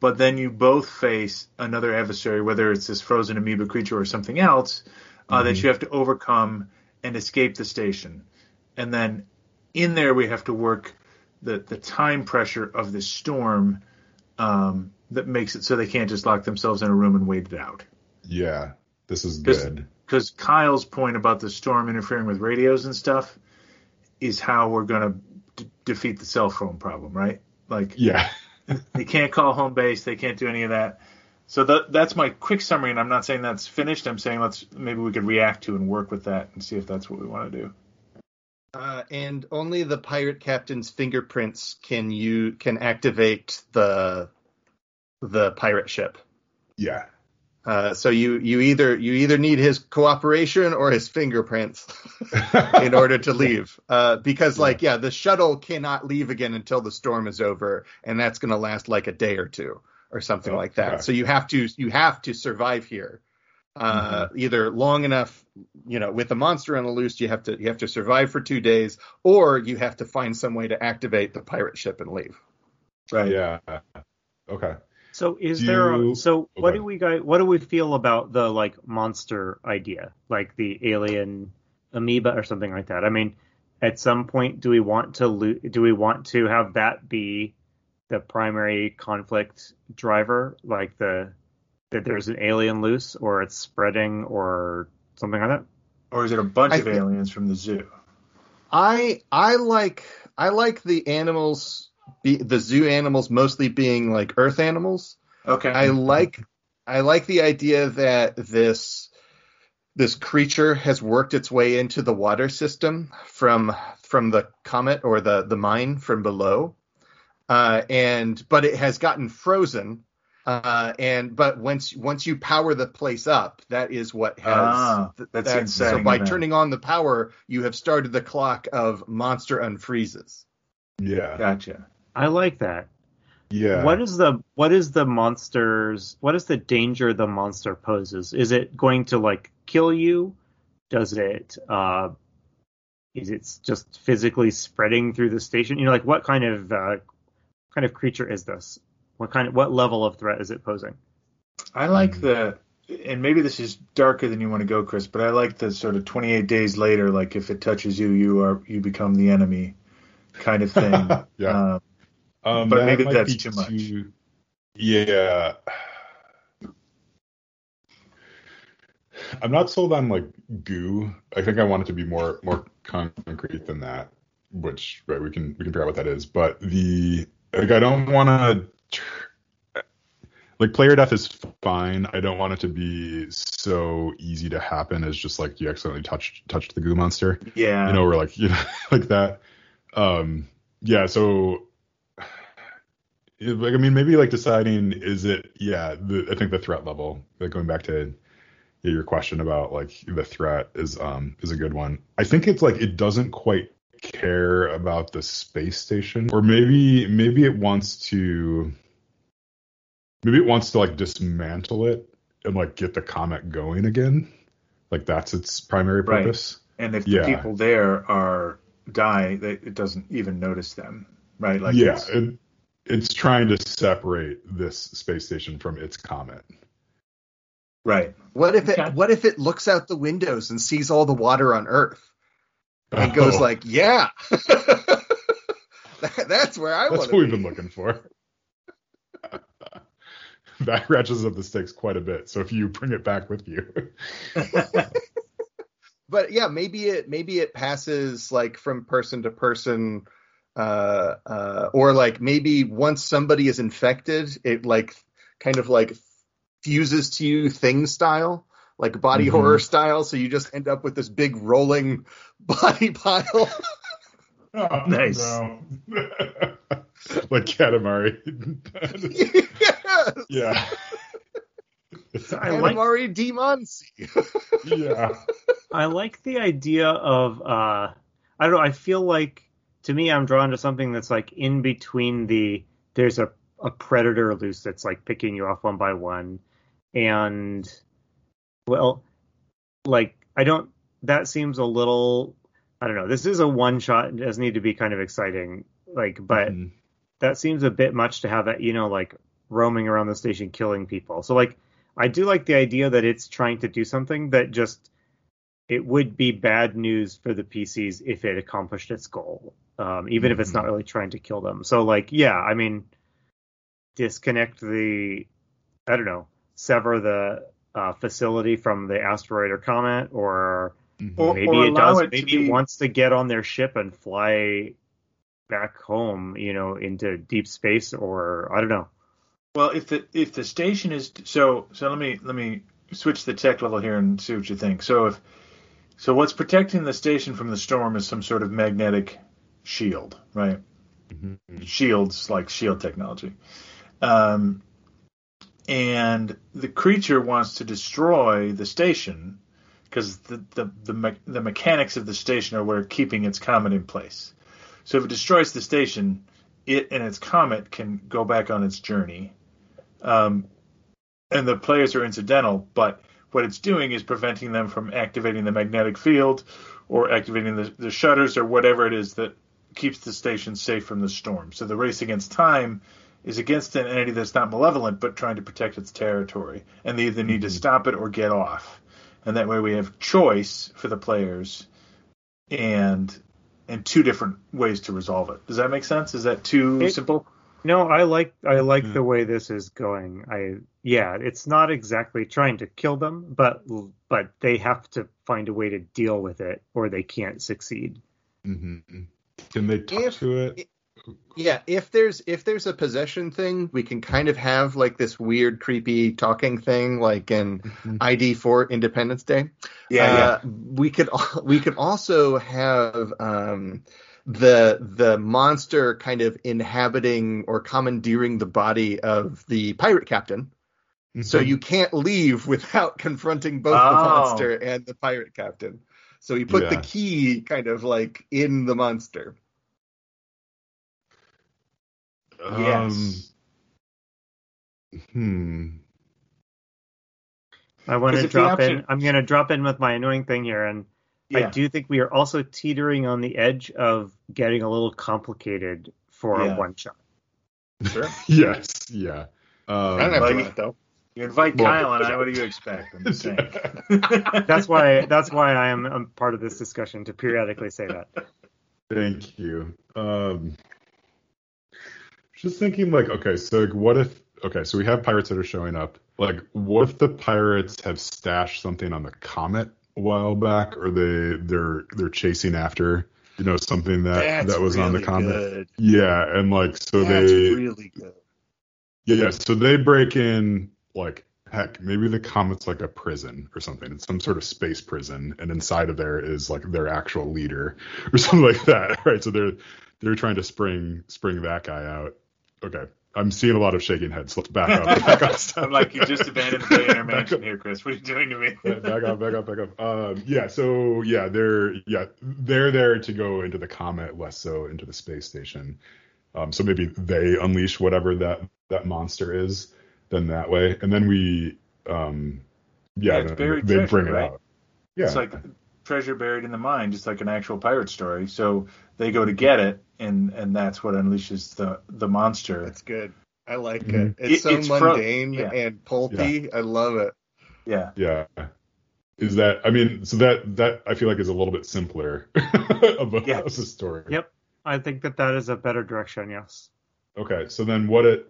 but then you both face another adversary, whether it's this frozen amoeba creature or something else, uh, mm-hmm. that you have to overcome and escape the station. And then in there, we have to work the the time pressure of the storm um, that makes it so they can't just lock themselves in a room and wait it out. Yeah, this is good. Because Kyle's point about the storm interfering with radios and stuff is how we're going to d- defeat the cell phone problem, right? Like, yeah, they can't call home base, they can't do any of that. So that that's my quick summary, and I'm not saying that's finished. I'm saying let's maybe we could react to and work with that and see if that's what we want to do. Uh, and only the pirate captain's fingerprints can you can activate the the pirate ship. Yeah. Uh, so you you either you either need his cooperation or his fingerprints in order to leave. Uh, because yeah. like yeah, the shuttle cannot leave again until the storm is over, and that's going to last like a day or two or something oh, like that. Okay. So you have to you have to survive here. Uh, mm-hmm. either long enough, you know, with the monster on the loose, you have to you have to survive for two days, or you have to find some way to activate the pirate ship and leave. Right. Yeah. Okay. So is do there a, so okay. what do we guys what do we feel about the like monster idea, like the alien amoeba or something like that? I mean, at some point, do we want to lo- do we want to have that be the primary conflict driver, like the that there's an alien loose or it's spreading or something like that? Or is it a bunch I of aliens from the zoo? I I like I like the animals be, the zoo animals mostly being like earth animals. Okay. I like I like the idea that this this creature has worked its way into the water system from from the comet or the the mine from below. Uh, and but it has gotten frozen uh, and but once once you power the place up, that is what has. Ah, that's, that's So by turning on the power, you have started the clock of monster unfreezes. Yeah, gotcha. I like that. Yeah. What is the what is the monsters? What is the danger the monster poses? Is it going to like kill you? Does it? uh Is it just physically spreading through the station? You know, like what kind of uh, kind of creature is this? What kind of what level of threat is it posing? I like mm. the and maybe this is darker than you want to go, Chris, but I like the sort of 28 days later, like if it touches you, you are you become the enemy kind of thing. yeah. Um, um, but that maybe that's too much. Too, yeah. I'm not sold on like goo. I think I want it to be more more concrete than that. Which right, we can we can figure out what that is. But the like I don't want to like player death is fine. I don't want it to be so easy to happen as just like you accidentally touched touched the goo monster. Yeah. You know, or like you know like that. Um yeah, so like I mean maybe like deciding is it yeah, the, I think the threat level, like going back to your question about like the threat is um is a good one. I think it's like it doesn't quite care about the space station or maybe maybe it wants to maybe it wants to like dismantle it and like get the comet going again. Like that's its primary purpose. Right. And if yeah. the people there are die, they, it doesn't even notice them, right? Like yeah, it's, it, it's trying to separate this space station from its comet. Right. What if it What if it looks out the windows and sees all the water on Earth and oh. goes like, "Yeah, that, that's where I want." That's what be. we've been looking for. that ratchets up the stakes quite a bit. So if you bring it back with you. but yeah, maybe it maybe it passes like from person to person, uh, uh, or like maybe once somebody is infected, it like kind of like fuses to you thing style, like body mm-hmm. horror style. So you just end up with this big rolling body pile. oh, nice. No. like Katamari. yes. Yeah. I like Katamari Damacy. yeah. I like the idea of uh I don't know, I feel like to me I'm drawn to something that's like in between the there's a a predator loose that's like picking you off one by one and well like I don't that seems a little I don't know. This is a one shot. It does need to be kind of exciting. Like, but mm-hmm that seems a bit much to have that, you know, like roaming around the station killing people. So like I do like the idea that it's trying to do something that just it would be bad news for the PCs if it accomplished its goal. Um, even mm-hmm. if it's not mm-hmm. really trying to kill them. So like, yeah, I mean, disconnect the, I don't know, sever the uh, facility from the asteroid or comet, or, mm-hmm. maybe or it does. It maybe be... it wants to get on their ship and fly back home, you know, into deep space or I don't know. Well, if the if the station is so so let me let me switch the tech level here and see what you think. So if so what's protecting the station from the storm is some sort of magnetic shield, right? Mm-hmm. Shields like shield technology. Um, and the creature wants to destroy the station because the, the the, me- the mechanics of the station are what are keeping its comet in place. So if it destroys the station, it and its comet can go back on its journey. Um, and the players are incidental, but what it's doing is preventing them from activating the magnetic field or activating the, the shutters or whatever it is that keeps the station safe from the storm. So the race against time is against an entity that's not malevolent but trying to protect its territory. And they either need to mm-hmm. stop it or get off. And that way we have choice for the players and and two different ways to resolve it. Does that make sense? Is that too it, simple? No, I like I like mm. the way this is going. I yeah, it's not exactly trying to kill them, but but they have to find a way to deal with it, or they can't succeed. Mm-hmm. Can they talk if, to it? Yeah, if there's if there's a possession thing, we can kind of have like this weird, creepy talking thing, like in mm-hmm. ID4 Independence Day. Yeah, uh, yeah. We could we could also have um, the the monster kind of inhabiting or commandeering the body of the pirate captain. Mm-hmm. So you can't leave without confronting both oh. the monster and the pirate captain. So we put yeah. the key kind of like in the monster. Yes. Um, Hmm. I want to drop option... in. I'm going to drop in with my annoying thing here, and yeah. I do think we are also teetering on the edge of getting a little complicated for yeah. a one shot. Sure. yes. Yeah. Um, I don't have to though. You invite well, Kyle and I. What do you expect? I'm just saying. that's why. That's why I am a part of this discussion to periodically say that. Thank you. Um, just thinking, like, okay, so like, what if? Okay, so we have pirates that are showing up. Like, what if the pirates have stashed something on the comet a while back, or they they're they're chasing after you know something that That's that was really on the comet? Good. Yeah, and like so That's they really good. Yeah, so they break in like heck, maybe the comet's like a prison or something. It's some sort of space prison, and inside of there is like their actual leader or something like that. Right. So they're they're trying to spring spring that guy out. Okay. I'm seeing a lot of shaking heads. Let's back up. Back up I'm like, you just abandoned the billionaire mansion here, Chris. What are you doing to me? back up, back up, back up. Um, yeah, so yeah, they're yeah they're there to go into the comet, less so into the space station. Um, so maybe they unleash whatever that that monster is then that way, and then we, um, yeah, yeah they bring it right? out. Yeah, it's like treasure buried in the mine, just like an actual pirate story. So they go to get it, and and that's what unleashes the the monster. That's good. I like mm-hmm. it. It's it, so it's mundane yeah. and pulpy. Yeah. I love it. Yeah. Yeah. Is that? I mean, so that that I feel like is a little bit simpler of a, yeah. story. Yep. I think that that is a better direction. Yes. Okay. So then, what it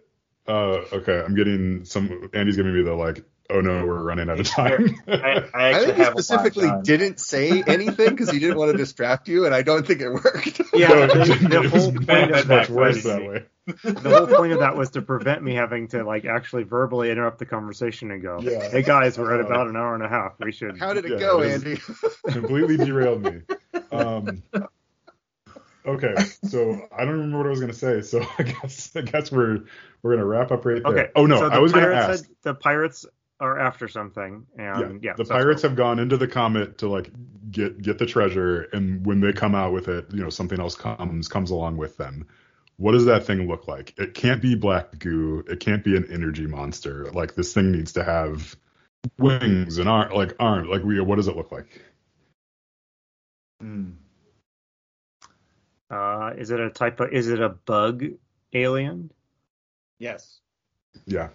uh, okay, I'm getting some. Andy's giving me the like. Oh no, we're running out of time. I, I, I think he specifically didn't say anything because he didn't want to distract you, and I don't think it worked. Yeah, no, the, the whole point of that was that the whole point of that was to prevent me having to like actually verbally interrupt the conversation and go, yeah. "Hey guys, we're at about an hour and a half. We should." How did it yeah, go, it Andy? completely derailed me. Um, Okay, so I don't remember what I was going to say. So I guess I guess we're we're going to wrap up right there. Okay. Oh no, so I was going to ask. the pirates are after something, and yeah, yeah the so pirates have gone into the comet to like get get the treasure, and when they come out with it, you know, something else comes comes along with them. What does that thing look like? It can't be black goo. It can't be an energy monster. Like this thing needs to have wings and arm, like arms. Like we, what does it look like? Hmm. Uh, is it a type of? Is it a bug alien? Yes. Yeah.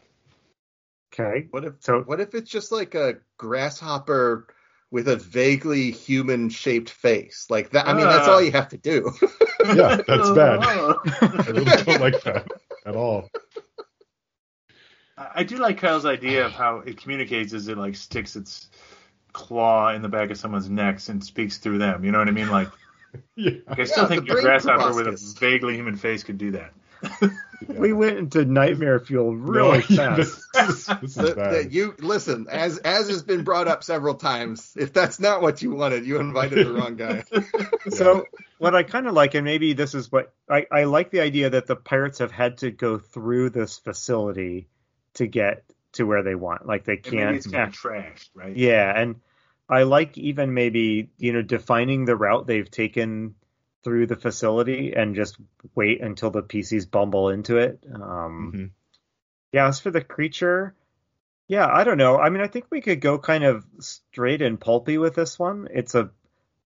Okay. What if so? What if it's just like a grasshopper with a vaguely human shaped face? Like that. I mean, that's all you have to do. yeah, that's bad. Oh, I really don't like that at all. I do like Kyle's idea of how it communicates as it like sticks its claw in the back of someone's neck and speaks through them. You know what I mean? Like yeah. Like, I still yeah, think your grasshopper with a vaguely human face could do that. Yeah. We went into nightmare fuel really no, fast. this, this the, the, you listen, as as has been brought up several times. If that's not what you wanted, you invited the wrong guy. so what I kind of like, and maybe this is what I, I like the idea that the pirates have had to go through this facility to get to where they want. Like they can't. And it's kind of trashed, right? Yeah, and I like even maybe you know defining the route they've taken through the facility and just wait until the PCs bumble into it. Um, mm-hmm. Yeah, as for the creature, yeah, I don't know. I mean, I think we could go kind of straight and pulpy with this one. It's a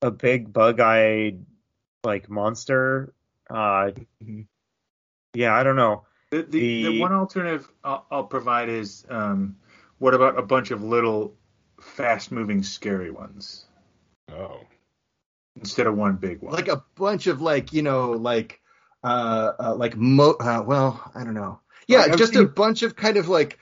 a big bug-eyed like monster. Uh, mm-hmm. Yeah, I don't know. The, the, the, the one alternative I'll, I'll provide is um, what about a bunch of little fast moving scary ones. Oh. Instead of one big one. Like a bunch of like, you know, like uh, uh like mo uh, well, I don't know. Yeah, like, just a bunch of kind of like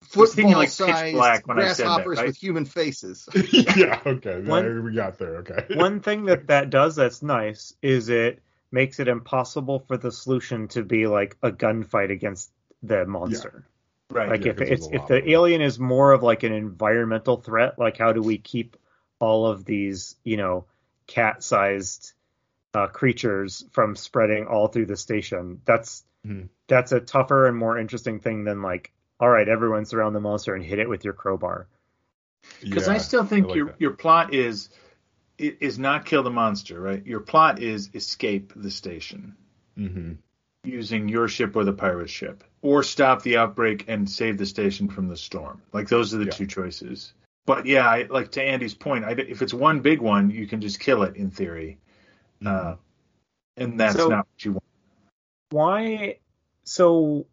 football like sized grasshoppers right? with human faces. yeah, okay. One, we got there. Okay. one thing that that does that's nice is it makes it impossible for the solution to be like a gunfight against the monster. Right. Like yeah, if it's if the alien is more of like an environmental threat, like how do we keep all of these, you know, cat-sized uh, creatures from spreading all through the station? That's mm-hmm. that's a tougher and more interesting thing than like, all right, everyone surround the monster and hit it with your crowbar. Because yeah, I still think I like your that. your plot is is not kill the monster, right? Your plot is escape the station. Mm-hmm. using your ship or the pirate ship, or stop the outbreak and save the station from the storm. Like those are the yeah. two choices. But yeah, I, like to Andy's point, I, if it's one big one, you can just kill it in theory, mm-hmm. uh, and that's so, not what you want. Why? So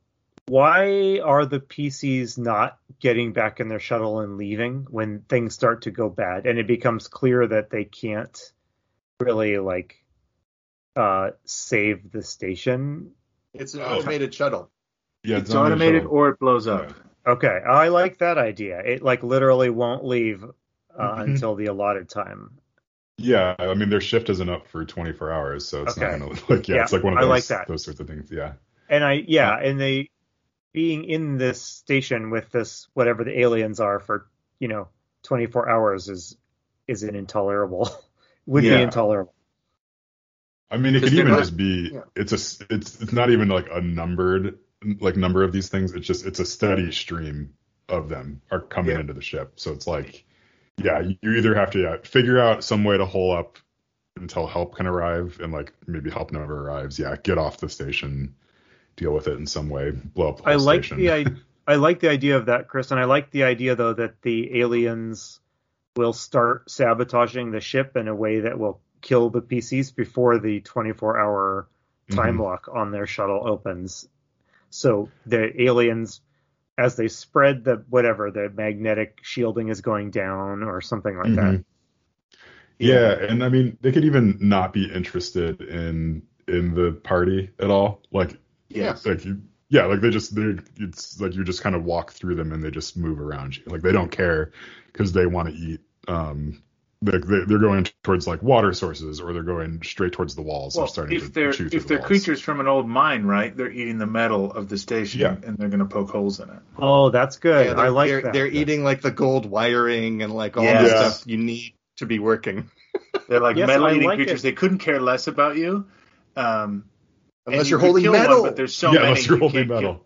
why are the PCs not getting back in their shuttle and leaving when things start to go bad and it becomes clear that they can't really like uh save the station? It's an automated shuttle. Yeah, it's, it's automated or it blows up. Okay, I like that idea. It like literally won't leave uh, mm-hmm. until the allotted time. Yeah, I mean their shift isn't up for 24 hours, so it's okay. not gonna like yeah, yeah, it's like one of those like that. those sorts of things. Yeah. And I yeah, and they being in this station with this whatever the aliens are for you know 24 hours is is an intolerable would yeah. be intolerable. I mean, it could even not, just be yeah. it's a it's it's not even like a numbered like number of these things. It's just it's a steady stream of them are coming yeah. into the ship. So it's like, yeah, you either have to yeah, figure out some way to hole up until help can arrive, and like maybe help never arrives. Yeah, get off the station deal with it in some way, blow up the I like station. the I, I like the idea of that, Chris, and I like the idea though that the aliens will start sabotaging the ship in a way that will kill the PCs before the 24 hour time mm-hmm. lock on their shuttle opens. So the aliens, as they spread the whatever the magnetic shielding is going down or something like mm-hmm. that. Yeah, and I mean they could even not be interested in in the party at all. Like yeah. Like you, yeah, like they just they it's like you just kind of walk through them and they just move around you. Like they don't care because they want to eat. Um, like they, they're going towards like water sources or they're going straight towards the walls. Well, starting if they're if the they're walls. creatures from an old mine, right? They're eating the metal of the station yeah. and they're going to poke holes in it. Oh, that's good. Yeah, I like they're, that. They're eating like the gold wiring and like all yes. the stuff you need to be working. they're like yes, metal eating like creatures. It. They couldn't care less about you. Um, Unless you're holding metal. One, but there's so yeah, many. Unless you're holding metal. Kill.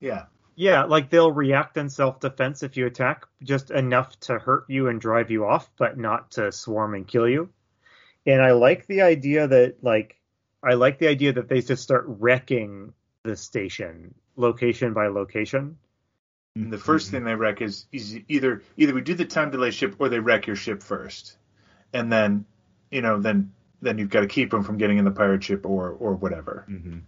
Yeah. Yeah, like they'll react in self defense if you attack, just enough to hurt you and drive you off, but not to swarm and kill you. And I like the idea that like I like the idea that they just start wrecking the station location by location. And the 1st mm-hmm. thing they wreck is, is either either we do the time delay ship or they wreck your ship first, and then you know then then you've got to keep them from getting in the pirate ship or or whatever. Mm-hmm.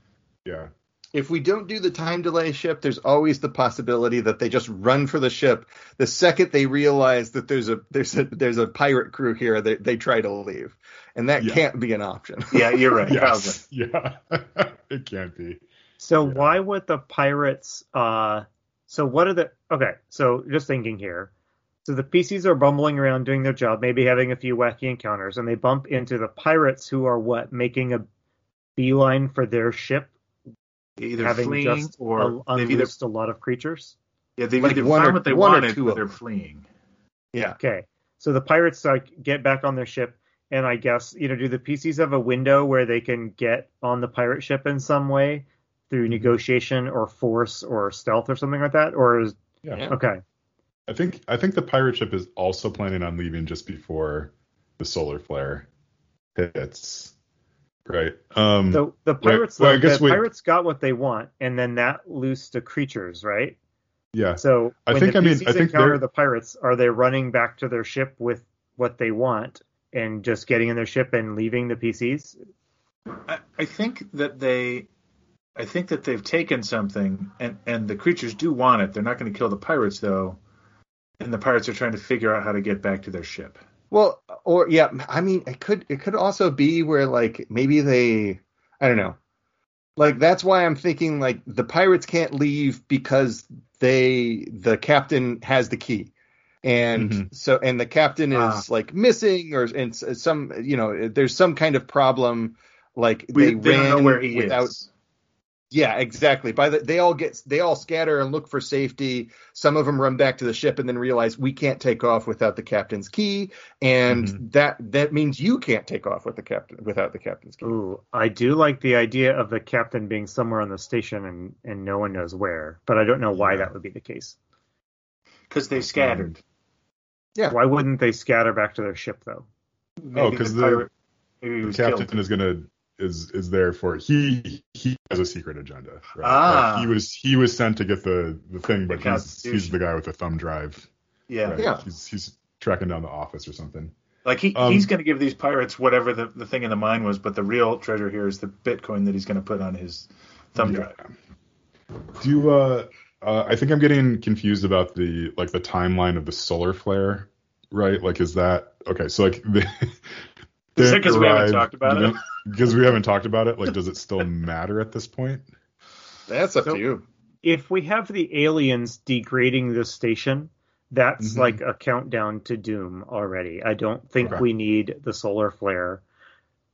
Yeah. If we don't do the time delay ship, there's always the possibility that they just run for the ship. The second they realize that there's a there's a there's a pirate crew here, they they try to leave, and that yeah. can't be an option. Yeah, you're right. yes. Yeah, it can't be. So yeah. why would the pirates? uh So what are the? Okay, so just thinking here so the PCs are bumbling around doing their job, maybe having a few wacky encounters, and they bump into the pirates who are what making a beeline for their ship, either having fleeing just or a, unleashed either, a lot of creatures. Yeah, they've like either found or, what they wanted, or, or they're fleeing. Yeah. Okay. So the pirates like get back on their ship, and I guess you know, do the PCs have a window where they can get on the pirate ship in some way through mm-hmm. negotiation or force or stealth or something like that, or is yeah. Okay. I think I think the pirate ship is also planning on leaving just before the solar flare hits. Right. Um the the pirates right. well, the pirates got what they want and then that loosed the creatures, right? Yeah. So I think I mean I think encounter the pirates, are they running back to their ship with what they want and just getting in their ship and leaving the PCs? I, I think that they I think that they've taken something and and the creatures do want it. They're not going to kill the pirates though and the pirates are trying to figure out how to get back to their ship. Well, or yeah, I mean, it could it could also be where like maybe they, I don't know, like that's why I'm thinking like the pirates can't leave because they the captain has the key, and mm-hmm. so and the captain is ah. like missing or and some you know there's some kind of problem like we, they, they ran without. Is. Yeah, exactly. By the they all get they all scatter and look for safety. Some of them run back to the ship and then realize we can't take off without the captain's key, and mm-hmm. that that means you can't take off with the captain without the captain's key. Ooh, I do like the idea of the captain being somewhere on the station and and no one knows where, but I don't know why yeah. that would be the case. Because they scattered. Um, yeah. Why wouldn't they scatter back to their ship though? Maybe oh, because the, the, the captain killed. is gonna is is there for he he has a secret agenda. Right? Ah. Like he was he was sent to get the the thing, but he's he's the guy with the thumb drive. Yeah, right? yeah. He's he's tracking down the office or something. Like he um, he's going to give these pirates whatever the the thing in the mine was, but the real treasure here is the Bitcoin that he's going to put on his thumb yeah. drive. Do you, uh, uh, I think I'm getting confused about the like the timeline of the solar flare, right? Like, is that okay? So like the. Is it because we haven't talked about it? Because we haven't talked about it. Like, does it still matter at this point? That's up so, to you. If we have the aliens degrading the station, that's mm-hmm. like a countdown to doom already. I don't think okay. we need the solar flare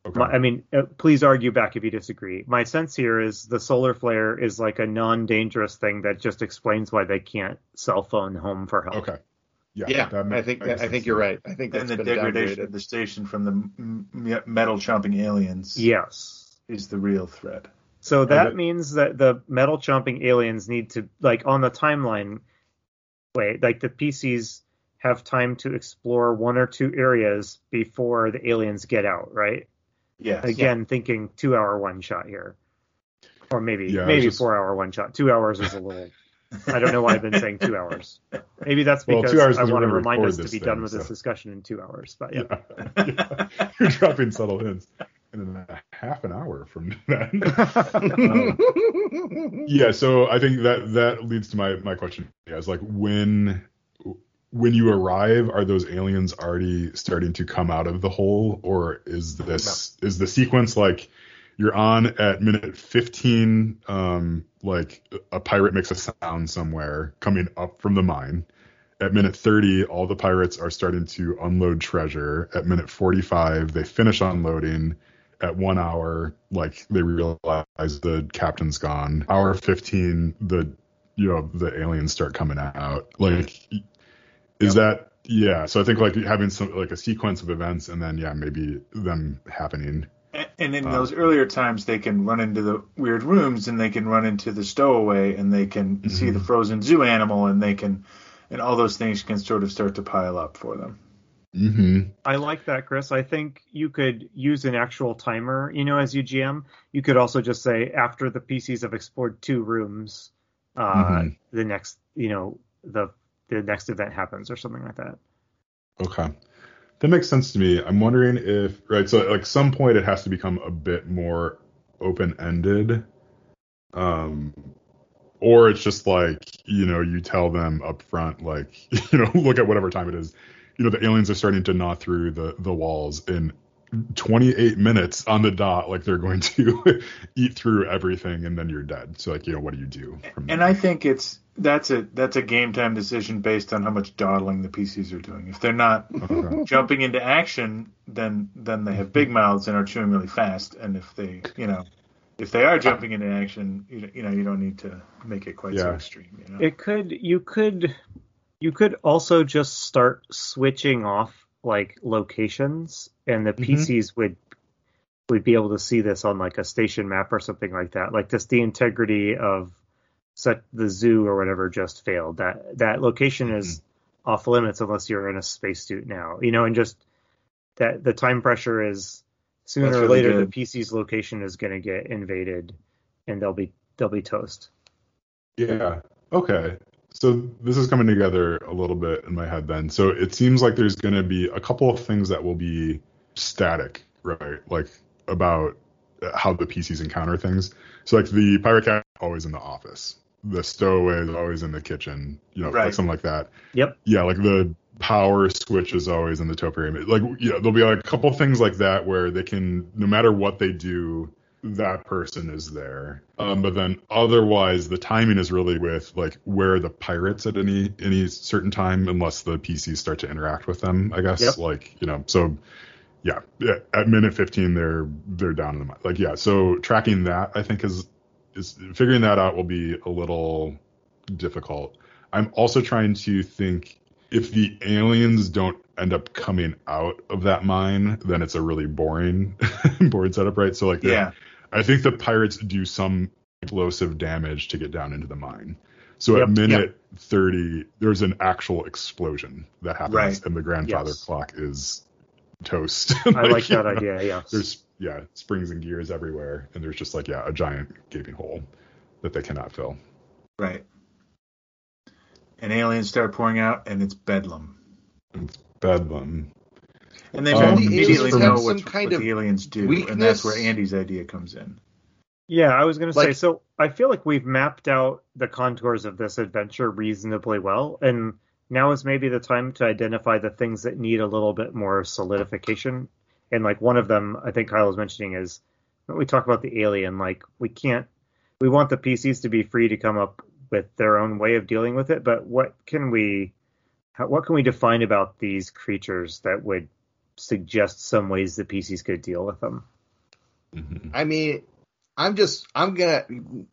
Okay. I mean, uh, please argue back if you disagree. My sense here is the solar flare is like a non-dangerous thing that just explains why they can't cell phone home for help. Okay. Yeah, yeah makes, I think I think you're right. I think that's and the degradation of the station from the metal chomping aliens. Yes, is the real threat. So that means that the metal chomping aliens need to like on the timeline. Wait, like the PCs have time to explore one or two areas before the aliens get out, right? Yes. Again, yeah. thinking two hour one shot here, or maybe yeah, maybe just... four hour one shot. Two hours is a little. I don't know why I've been saying two hours. Maybe that's because well, I want to remind us to be thing, done with so. this discussion in two hours. But yeah, yeah. you're dropping subtle hints in a half an hour from then. um, yeah, so I think that that leads to my my question. Yeah, it's like when when you arrive, are those aliens already starting to come out of the hole, or is this no. is the sequence like you're on at minute 15, um, like a pirate makes a sound somewhere coming up from the mine. At minute 30, all the pirates are starting to unload treasure. At minute 45, they finish unloading. At one hour, like they realize the captain's gone. Hour 15, the you know the aliens start coming out. Like is yep. that yeah? So I think like having some like a sequence of events and then yeah maybe them happening. And in um, those earlier times, they can run into the weird rooms, and they can run into the stowaway, and they can mm-hmm. see the frozen zoo animal, and they can, and all those things can sort of start to pile up for them. Mm-hmm. I like that, Chris. I think you could use an actual timer, you know, as you GM. You could also just say after the PCs have explored two rooms, uh, mm-hmm. the next, you know, the the next event happens or something like that. Okay. That makes sense to me. I'm wondering if right, so like some point it has to become a bit more open ended. Um or it's just like, you know, you tell them up front, like, you know, look at whatever time it is. You know, the aliens are starting to gnaw through the the walls in 28 minutes on the dot like they're going to eat through everything and then you're dead so like you know what do you do and i think it's that's a that's a game time decision based on how much dawdling the PCs are doing. If they're not okay. jumping into action, then then they have big mouths and are chewing really fast. And if they, you know, if they are jumping into action, you, you know, you don't need to make it quite yeah. so extreme. You know? It could you could you could also just start switching off like locations, and the mm-hmm. PCs would would be able to see this on like a station map or something like that. Like just the integrity of such the zoo or whatever just failed. That that location is mm-hmm. off limits unless you're in a spacesuit now. You know, and just that the time pressure is sooner or later good. the PC's location is going to get invaded, and they'll be they'll be toast. Yeah. Okay. So this is coming together a little bit in my head then. So it seems like there's going to be a couple of things that will be static, right? Like about how the PCs encounter things. So like the pirate cat always in the office, the stowaway is always in the kitchen, you know, right. like something like that. Yep. Yeah, like the power switch is always in the topiary. Like, yeah, there'll be like a couple things like that where they can, no matter what they do, that person is there. Um, but then otherwise, the timing is really with like where the pirates at any any certain time, unless the PCs start to interact with them. I guess, yep. like you know, so yeah, yeah, at minute 15 they're they're down in the like yeah. So tracking that I think is is figuring that out will be a little difficult. I'm also trying to think if the aliens don't end up coming out of that mine, then it's a really boring boring setup, right? So like yeah, I think the pirates do some explosive damage to get down into the mine. So yep, at minute yep. 30, there's an actual explosion that happens, right. and the grandfather yes. clock is toast. I like, like that know, idea. Yeah. There's yeah, springs and gears everywhere, and there's just like yeah, a giant gaping hole that they cannot fill. Right. And aliens start pouring out, and it's bedlam. It's bedlam. And they um, immediately know what, kind what of the aliens do, weakness. and that's where Andy's idea comes in. Yeah, I was going to like, say. So I feel like we've mapped out the contours of this adventure reasonably well, and now is maybe the time to identify the things that need a little bit more solidification. And like one of them, I think Kyle was mentioning is when we talk about the alien, like we can't, we want the PCs to be free to come up with their own way of dealing with it, but what can we, what can we define about these creatures that would suggest some ways the PCs could deal with them? Mm-hmm. I mean, I'm just, I'm gonna,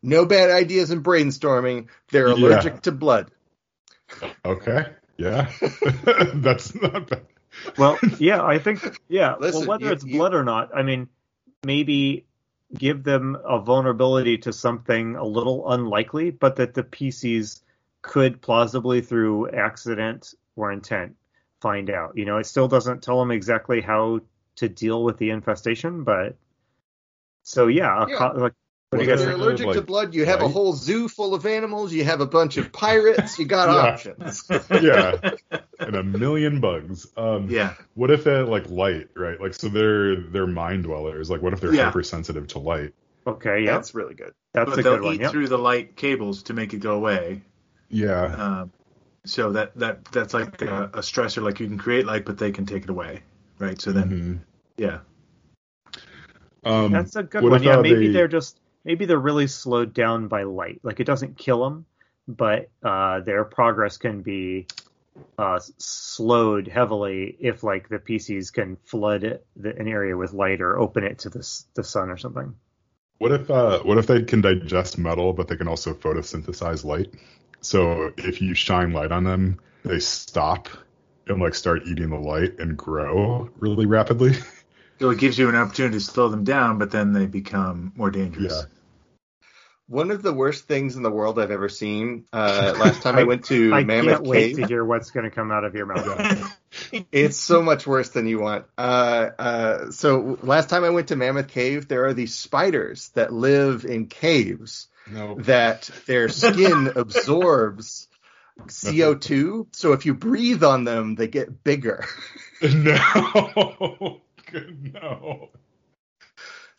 no bad ideas in brainstorming. They're allergic yeah. to blood. Okay. Yeah. That's not bad. Well, yeah, I think yeah. Listen, well, whether you, it's you, blood or not, I mean, maybe give them a vulnerability to something a little unlikely, but that the PCs could plausibly through accident or intent find out. You know, it still doesn't tell them exactly how to deal with the infestation, but so yeah, yeah. like but well, if you're allergic like, to blood, you have right? a whole zoo full of animals. You have a bunch of pirates. You got options. yeah, and a million bugs. Um, yeah. What if they like light, right? Like, so they're they're mind dwellers. Like, what if they're yeah. hypersensitive to light? Okay, yeah, that's really good. That's but a they'll good eat one, through the light cables to make it go away. Yeah. Um, so that that that's like a, a, stressor. Like you can create light, but they can take it away, right? So then, mm-hmm. yeah. Um, that's a good one. Yeah, maybe they... are just maybe they're really slowed down by light. Like it doesn't kill them, but uh, their progress can be uh, slowed heavily if like the PCs can flood the, an area with light or open it to the the sun or something. What if uh, what if they can digest metal, but they can also photosynthesize light? So if you shine light on them, they stop and like start eating the light and grow really rapidly. So it gives you an opportunity to slow them down, but then they become more dangerous. Yeah. One of the worst things in the world I've ever seen. Uh, last time I, I went to I Mammoth can't wait to hear what's going to come out of your mouth. it's so much worse than you want. Uh, uh, so last time I went to Mammoth Cave, there are these spiders that live in caves no. that their skin absorbs CO2. So if you breathe on them, they get bigger. no. no.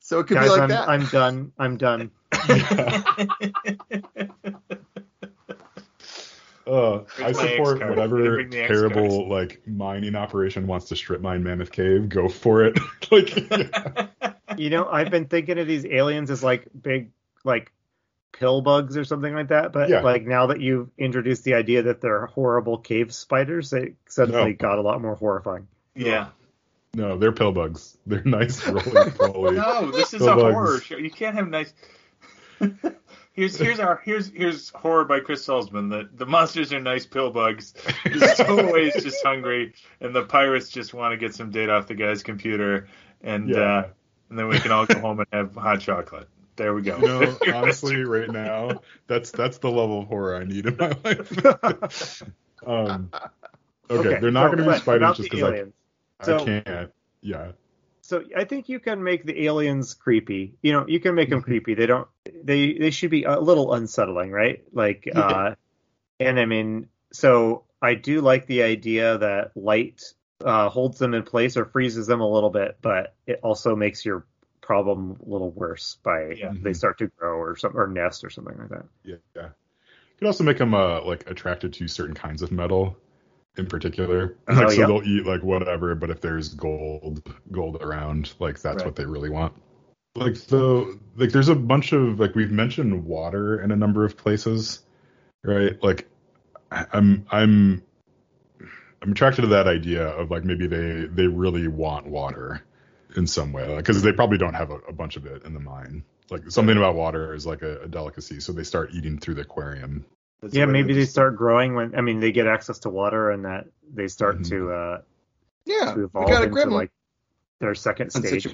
So it could Guys, be like I'm, that. I'm done. I'm done. uh, I support whatever terrible like mining operation wants to strip mine Mammoth Cave. Go for it. like, yeah. you know, I've been thinking of these aliens as like big, like pill bugs or something like that. But yeah. like now that you've introduced the idea that they're horrible cave spiders, it suddenly no. got a lot more horrifying. Yeah. No, they're pill bugs. They're nice rolling no, this is a bugs. horror show. You can't have nice. here's here's our here's here's horror by Chris Salzman. The the monsters are nice pill bugs. The stowaway's just hungry, and the pirates just want to get some data off the guy's computer, and yeah. uh, and then we can all go home and have hot chocolate. There we go. You know, honestly, right now, that's that's the level of horror I need in my life. um, okay, okay, they're not so, going to be spiders just because so, I can't. Yeah. So I think you can make the aliens creepy. You know, you can make them mm-hmm. creepy. They don't. They they should be a little unsettling, right? Like, yeah. uh, and I mean, so I do like the idea that light uh, holds them in place or freezes them a little bit, but it also makes your problem a little worse by yeah. they start to grow or some or nest or something like that. Yeah, yeah. You can also make them uh, like attracted to certain kinds of metal in particular. Oh, like, so yep. they'll eat like whatever, but if there's gold, gold around, like that's right. what they really want. Like so, like there's a bunch of like we've mentioned water in a number of places, right? Like I'm I'm I'm attracted to that idea of like maybe they they really want water in some way because like, they probably don't have a, a, bunch of it in the mine. Like something about water is like a, a delicacy, so they start eating through the aquarium that's yeah, maybe they start growing when I mean they get access to water and that they start mm-hmm. to uh yeah to evolve into like their second stage.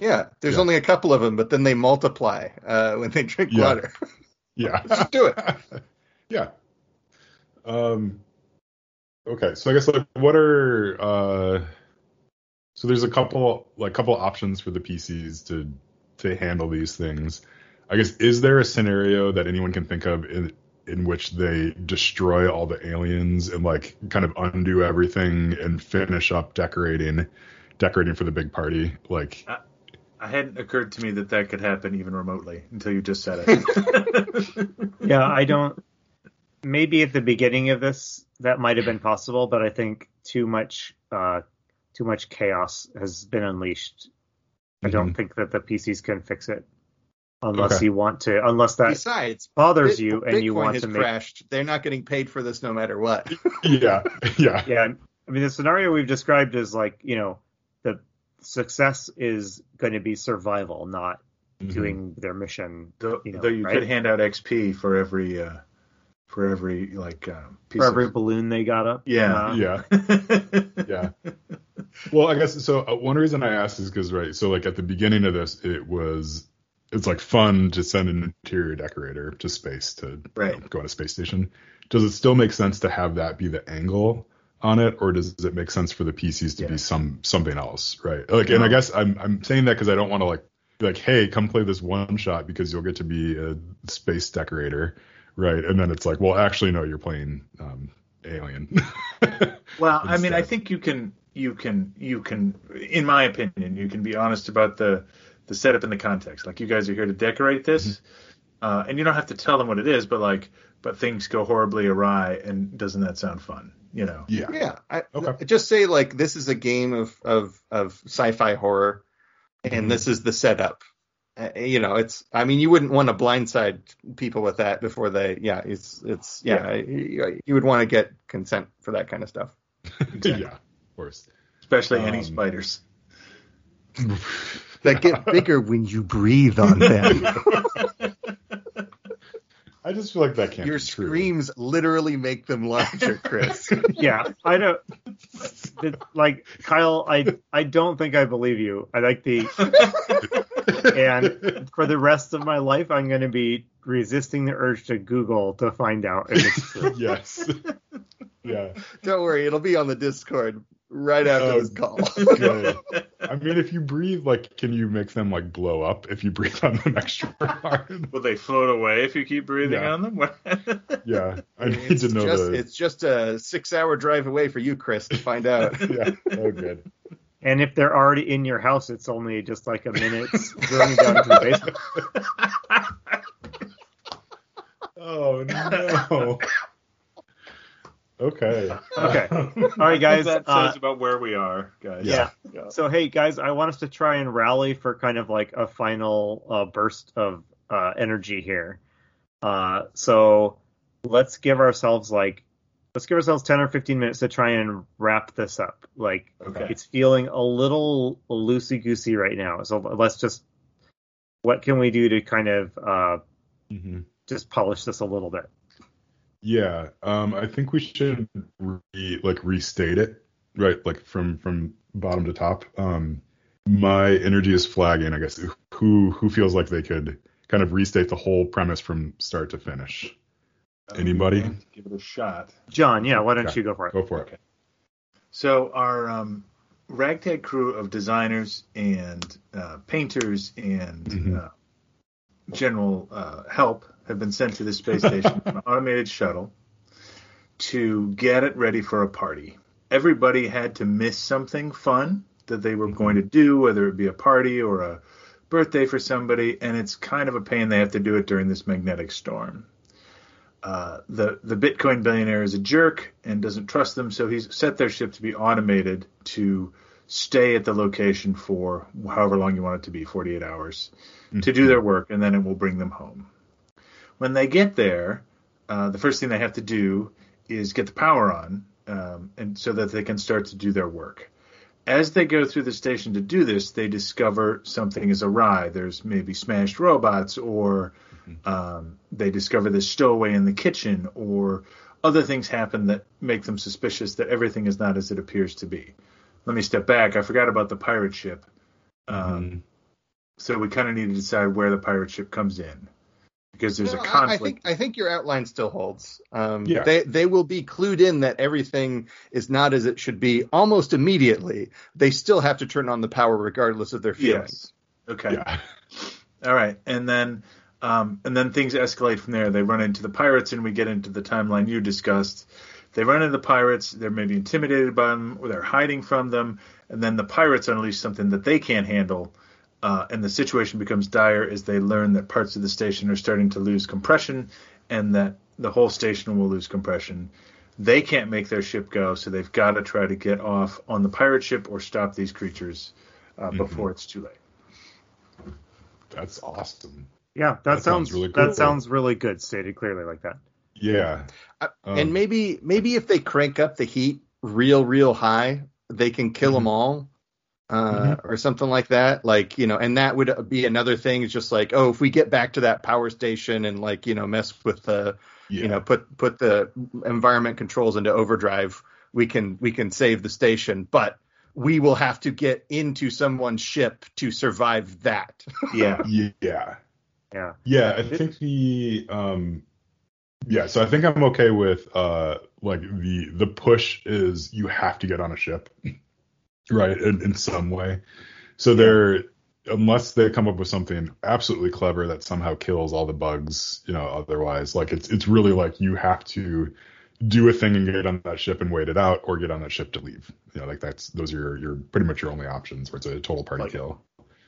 Yeah, there's yeah. only a couple of them, but then they multiply uh, when they drink yeah. water. yeah, let's just do it. yeah. Um. Okay, so I guess like what are uh so there's a couple like couple options for the PCs to to handle these things. I guess is there a scenario that anyone can think of in in which they destroy all the aliens and like kind of undo everything and finish up decorating decorating for the big party like I, I hadn't occurred to me that that could happen even remotely until you just said it. Yeah i don't maybe at the beginning of this that might have been possible but i think too much uh too much chaos has been unleashed. I don't mm-hmm. think that the pcs can fix it unless okay. you want to unless that besides bothers Bit, you and Bitcoin you want has to make crashed. They're not getting paid for this no matter what. Yeah yeah. Yeah i mean the scenario we've described is like you know the success is going to be survival not mm-hmm. doing their mission though you, know, though you right? could hand out xp for every uh for every like uh, for every of... balloon they got up yeah uh, yeah yeah well i guess so uh, one reason i asked is because right so like at the beginning of this it was it's like fun to send an interior decorator to space to right. you know, go on a space station. Does it still make sense to have that be the angle on it, or does it make sense for the PCs to yeah. be some something else, right? Like, and I guess I'm I'm saying that because I don't want to like be like, hey, come play this one shot because you'll get to be a space decorator, right? And then it's like, well, actually, no, you're playing um, Alien. well, I mean, I think you can you can you can, in my opinion, you can be honest about the the setup and the context. Like you guys are here to decorate this, mm-hmm. uh, and you don't have to tell them what it is, but like, but things go horribly awry, and doesn't that sound fun? You know? Yeah. Yeah. I, okay. Just say like this is a game of of of sci-fi horror, and mm-hmm. this is the setup. Uh, you know, it's. I mean, you wouldn't want to blindside people with that before they. Yeah, it's it's. Yeah, yeah. You, you, would want to get consent for that kind of stuff. exactly. Yeah, of course. Especially um, any spiders. that get bigger when you breathe on them. I just feel like that can't. Your screams literally make them larger, Chris. yeah, I don't. Like Kyle, I I don't think I believe you. I like the. and for the rest of my life, I'm going to be resisting the urge to Google to find out if it's true. yes. Yeah. Don't worry, it'll be on the Discord right after oh, this call. I mean, if you breathe, like, can you make them like blow up if you breathe on them extra hard? Will they float away if you keep breathing yeah. on them? yeah, I need it's to know. Just, the... It's just a six-hour drive away for you, Chris, to find out. yeah. Oh, good. And if they're already in your house, it's only just like a minute drilling down into the basement. oh no. Okay. Okay. All right, guys. that uh, says about where we are, guys. Yeah. yeah. So, hey, guys, I want us to try and rally for kind of like a final uh, burst of uh, energy here. Uh, so let's give ourselves like let's give ourselves 10 or 15 minutes to try and wrap this up. Like okay. it's feeling a little loosey goosey right now. So let's just what can we do to kind of uh, mm-hmm. just polish this a little bit? Yeah, um, I think we should re, like restate it, right? Like from from bottom to top. Um, my energy is flagging. I guess who who feels like they could kind of restate the whole premise from start to finish. Anybody? Give it a shot. John, yeah, why don't okay. you go for it? Go for okay. it. So our um, ragtag crew of designers and uh, painters and mm-hmm. uh, general uh, help have been sent to the space station an automated shuttle to get it ready for a party. Everybody had to miss something fun that they were going to do, whether it be a party or a birthday for somebody, and it's kind of a pain they have to do it during this magnetic storm. Uh, the the Bitcoin billionaire is a jerk and doesn't trust them, so he's set their ship to be automated to stay at the location for however long you want it to be, 48 hours, mm-hmm. to do their work, and then it will bring them home. When they get there, uh, the first thing they have to do is get the power on, um, and so that they can start to do their work. As they go through the station to do this, they discover something is awry. There's maybe smashed robots, or mm-hmm. um, they discover the stowaway in the kitchen, or other things happen that make them suspicious that everything is not as it appears to be. Let me step back. I forgot about the pirate ship. Um, mm-hmm. So we kind of need to decide where the pirate ship comes in because there's no, a conflict. I think I think your outline still holds. Um, yeah. They they will be clued in that everything is not as it should be almost immediately. They still have to turn on the power regardless of their feelings. Yes. Okay. Yeah. All right, and then um, and then things escalate from there. They run into the pirates, and we get into the timeline you discussed. They run into the pirates. They're maybe intimidated by them, or they're hiding from them. And then the pirates unleash something that they can't handle, uh, and the situation becomes dire as they learn that parts of the station are starting to lose compression and that the whole station will lose compression. They can't make their ship go, so they've got to try to get off on the pirate ship or stop these creatures uh, mm-hmm. before it's too late. That's awesome. Yeah, that, that sounds, sounds, really cool. That sounds really good, stated clearly like that. Yeah, uh, um, and maybe maybe if they crank up the heat real real high, they can kill mm-hmm. them all uh, mm-hmm. or something like that. Like, you know, and that would be another thing. is just like, oh, if we get back to that power station and like, you know, mess with the, yeah. you know, put put the environment controls into overdrive, we can we can save the station, but we will have to get into someone's ship to survive that. yeah. Yeah. Yeah. Yeah. I think the um yeah, so I think I'm okay with uh like the the push is you have to get on a ship right in, in some way. So they're unless they come up with something absolutely clever that somehow kills all the bugs you know otherwise like it's it's really like you have to do a thing and get on that ship and wait it out or get on that ship to leave. You know like that's those are your, your pretty much your only options where it's a total party like, kill.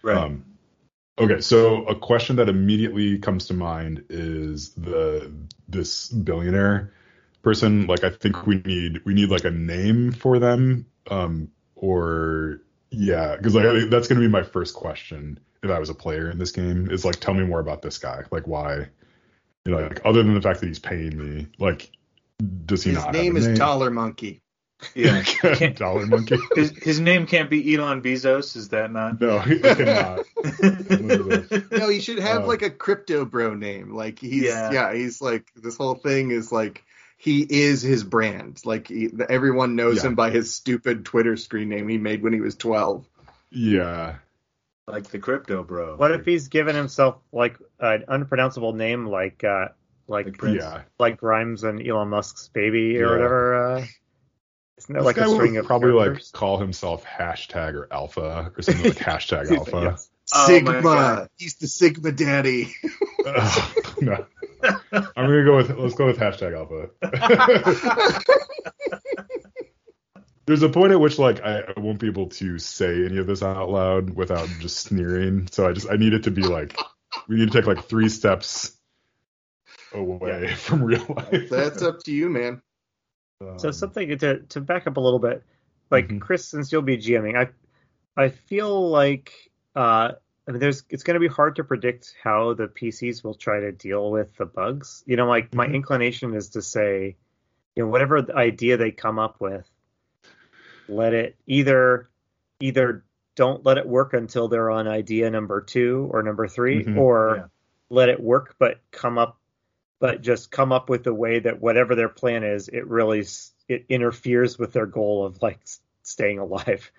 Right. Um, okay so a question that immediately comes to mind is the this billionaire person. Like i think we need we need like a name for them. Um or yeah, because like that's gonna be my first question if I was a player in this game. Is like, tell me more about this guy. Like, why? You know, like other than the fact that he's paying me, like, does he his not? His name is name? Dollar Monkey. Yeah, Dollar Monkey. His, his name can't be Elon Bezos. Is that not? No, he cannot. no, he should have uh, like a crypto bro name. Like he's yeah. yeah, he's like this whole thing is like he is his brand. Like he, everyone knows yeah. him by his stupid Twitter screen name he made when he was 12. Yeah. Like the crypto bro. What if he's given himself like an unpronounceable name like uh like like, yeah. like Grimes and Elon Musk's baby or yeah. whatever uh isn't that this like a string of probably characters? like call himself hashtag or alpha or something like hashtag alpha. Yes. Oh Sigma. He's the Sigma daddy. uh, no. I'm gonna go with let's go with hashtag alpha. There's a point at which like I, I won't be able to say any of this out loud without just sneering. So I just I need it to be like we need to take like three steps away yeah. from real life. That's up to you, man. Um, so something to to back up a little bit, like mm-hmm. Chris, since you'll be GMing, I I feel like uh, I mean, there's it's going to be hard to predict how the PCs will try to deal with the bugs. You know, like my mm-hmm. inclination is to say, you know, whatever idea they come up with, let it either either don't let it work until they're on idea number two or number 3 mm-hmm. or yeah. let it work but come up but just come up with a way that whatever their plan is it really it interferes with their goal of like staying alive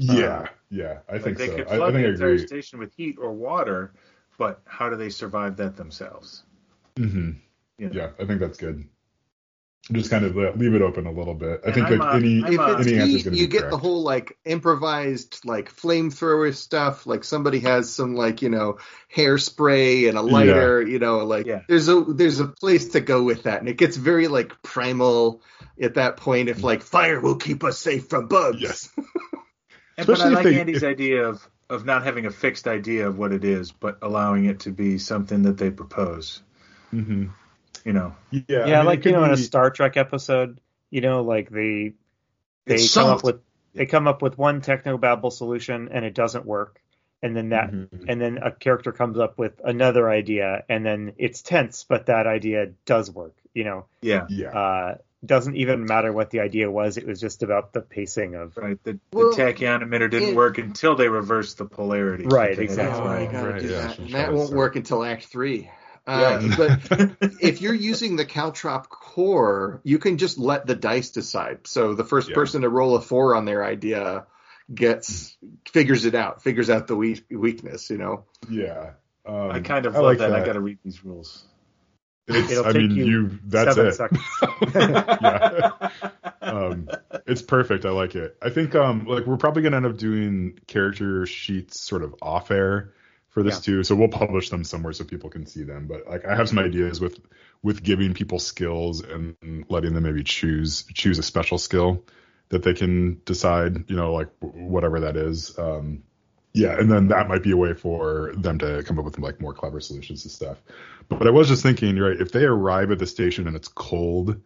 yeah, um, yeah, I like think they so. could flood I, I think the entire station with heat or water, but how do they survive that themselves? Mm-hmm. You know? Yeah, I think that's good. Just kind of leave it open a little bit. I and think I'm like a, any, if it's any heat, you get correct. the whole like improvised like flamethrower stuff. Like somebody has some like you know hairspray and a lighter. Yeah. You know, like yeah. there's a there's a place to go with that, and it gets very like primal at that point. If like fire will keep us safe from bugs. Yes. but I like they, Andy's if, idea of of not having a fixed idea of what it is, but allowing it to be something that they propose. Mm-hmm. You know. Yeah. Yeah, I mean, like you know, be... in a Star Trek episode, you know, like they they it's come up with they come up with one technobabble solution and it doesn't work and then that mm-hmm. and then a character comes up with another idea and then it's tense but that idea does work you know yeah yeah uh, doesn't even matter what the idea was. It was just about the pacing of right. The, well, the tachyon emitter didn't it, work until they reversed the polarity. Right, exactly. Oh, right, yeah, that. And that won't work until Act Three. Uh, yeah. but if you're using the Caltrop core, you can just let the dice decide. So the first yeah. person to roll a four on their idea gets figures it out, figures out the weak, weakness. You know. Yeah. Um, I kind of I love like that. that. I got to read these rules. It's, It'll I take mean, you, you that's it. yeah. Um, it's perfect. I like it. I think um like we're probably gonna end up doing character sheets sort of off air for this yeah. too. So we'll publish them somewhere so people can see them. But like I have some ideas with with giving people skills and letting them maybe choose choose a special skill that they can decide, you know, like whatever that is. Um, yeah, and then that might be a way for them to come up with like more clever solutions to stuff. But, but I was just thinking, right, if they arrive at the station and it's cold,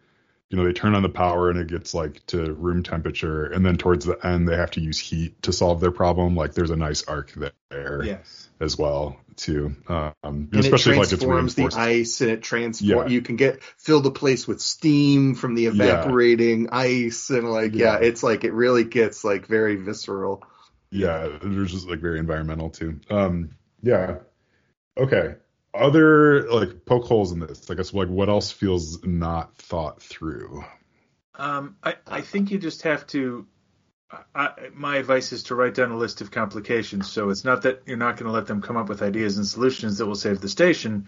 you know, they turn on the power and it gets like to room temperature, and then towards the end they have to use heat to solve their problem. Like there's a nice arc there, yes, as well too. Um, and especially it transforms like it's the ice and it transforms. Yeah. You can get fill the place with steam from the evaporating yeah. ice and like yeah. yeah, it's like it really gets like very visceral. Yeah, there's just like very environmental too. Um, yeah. Okay. Other like poke holes in this. I guess like what else feels not thought through? Um, I I think you just have to. I, my advice is to write down a list of complications. So it's not that you're not going to let them come up with ideas and solutions that will save the station,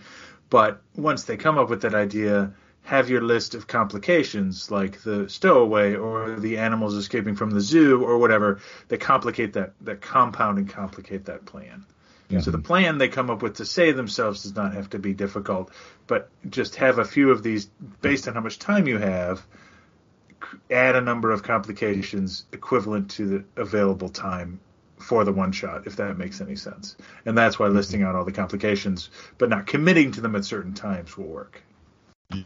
but once they come up with that idea, have your list of complications like the stowaway or the animals escaping from the zoo or whatever that complicate that that compound and complicate that plan. Yeah. So the plan they come up with to save themselves does not have to be difficult, but just have a few of these based on how much time you have. Add a number of complications equivalent to the available time for the one shot, if that makes any sense. And that's why mm-hmm. listing out all the complications, but not committing to them at certain times will work.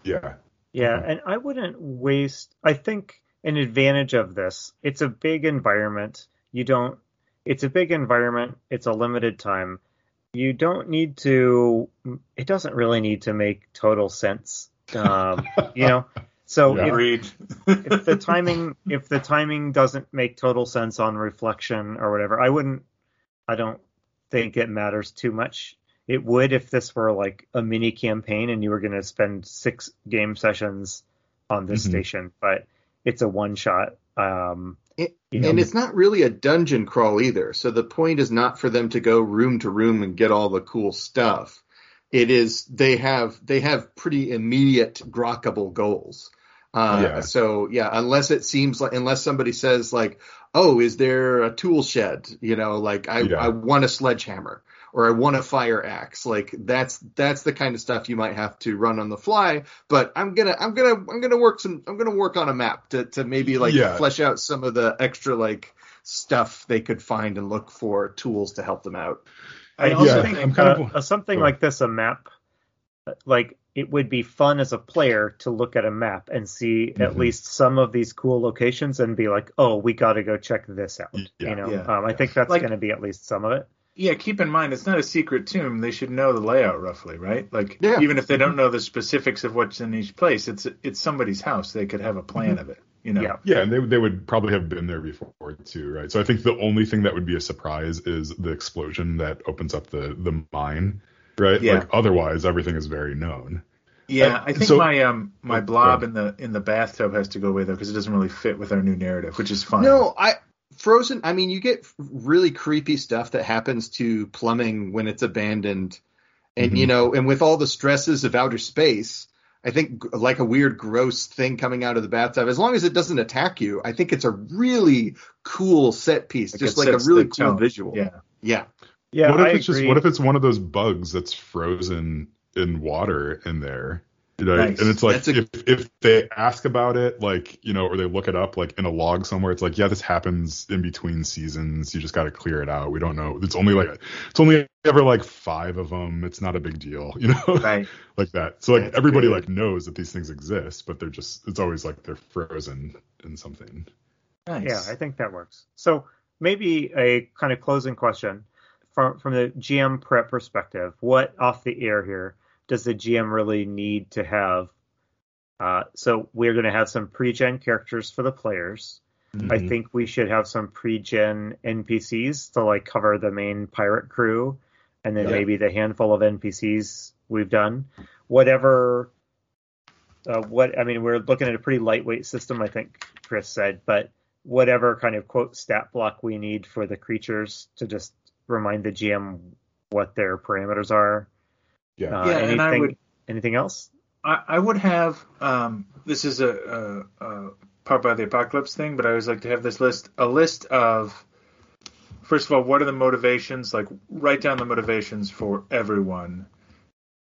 Yeah. Yeah, and I wouldn't waste. I think an advantage of this, it's a big environment. You don't. It's a big environment. It's a limited time. You don't need to. It doesn't really need to make total sense. Um, you know. So yeah. if, if the timing if the timing doesn't make total sense on reflection or whatever, I wouldn't. I don't think it matters too much it would if this were like a mini campaign and you were going to spend six game sessions on this mm-hmm. station, but it's a one shot. Um, it, you know, and it's not really a dungeon crawl either. So the point is not for them to go room to room and get all the cool stuff. It is they have they have pretty immediate grokkable goals. Uh, yeah. So yeah, unless it seems like unless somebody says like, oh, is there a tool shed? You know, like I yeah. I want a sledgehammer or I want a fire axe. Like that's that's the kind of stuff you might have to run on the fly. But I'm gonna I'm gonna I'm gonna work some I'm gonna work on a map to to maybe like yeah. flesh out some of the extra like stuff they could find and look for tools to help them out. I also yeah, think I'm kind uh, of, uh, something like this, a map, like it would be fun as a player to look at a map and see mm-hmm. at least some of these cool locations and be like, oh, we got to go check this out. Yeah, you know, yeah, um, I think that's like, going to be at least some of it yeah, keep in mind it's not a secret tomb. They should know the layout roughly, right? Like yeah. even if they don't know the specifics of what's in each place, it's it's somebody's house. They could have a plan mm-hmm. of it. You know? Yeah, yeah, and they they would probably have been there before too, right? So I think the only thing that would be a surprise is the explosion that opens up the the mine, right? Yeah. Like otherwise, everything is very known. Yeah, I think so, my um my oh, blob in the in the bathtub has to go away though because it doesn't really fit with our new narrative, which is fine. No, I Frozen, I mean, you get really creepy stuff that happens to plumbing when it's abandoned. And, mm-hmm. you know, and with all the stresses of outer space, I think like a weird, gross thing coming out of the bathtub, as long as it doesn't attack you, I think it's a really cool set piece, like just like a really cool tone. visual. Yeah. Yeah. Yeah. What if I it's agree. just, what if it's one of those bugs that's frozen in water in there? Nice. And it's like a... if if they ask about it, like you know, or they look it up like in a log somewhere, it's like yeah, this happens in between seasons. You just got to clear it out. We don't know. It's only like it's only ever like five of them. It's not a big deal, you know, right? like that. So like That's everybody good. like knows that these things exist, but they're just it's always like they're frozen in something. Nice. Yeah, I think that works. So maybe a kind of closing question from from the GM prep perspective. What off the air here? Does the GM really need to have? Uh, so we're going to have some pre-gen characters for the players. Mm-hmm. I think we should have some pre-gen NPCs to like cover the main pirate crew, and then yeah. maybe the handful of NPCs we've done. Whatever. Uh, what I mean, we're looking at a pretty lightweight system, I think Chris said, but whatever kind of quote stat block we need for the creatures to just remind the GM what their parameters are. Yeah. Uh, yeah anything, and I would, anything else? I, I would have. Um, this is a, a, a Powered by the Apocalypse thing, but I always like to have this list a list of first of all, what are the motivations? Like, write down the motivations for everyone,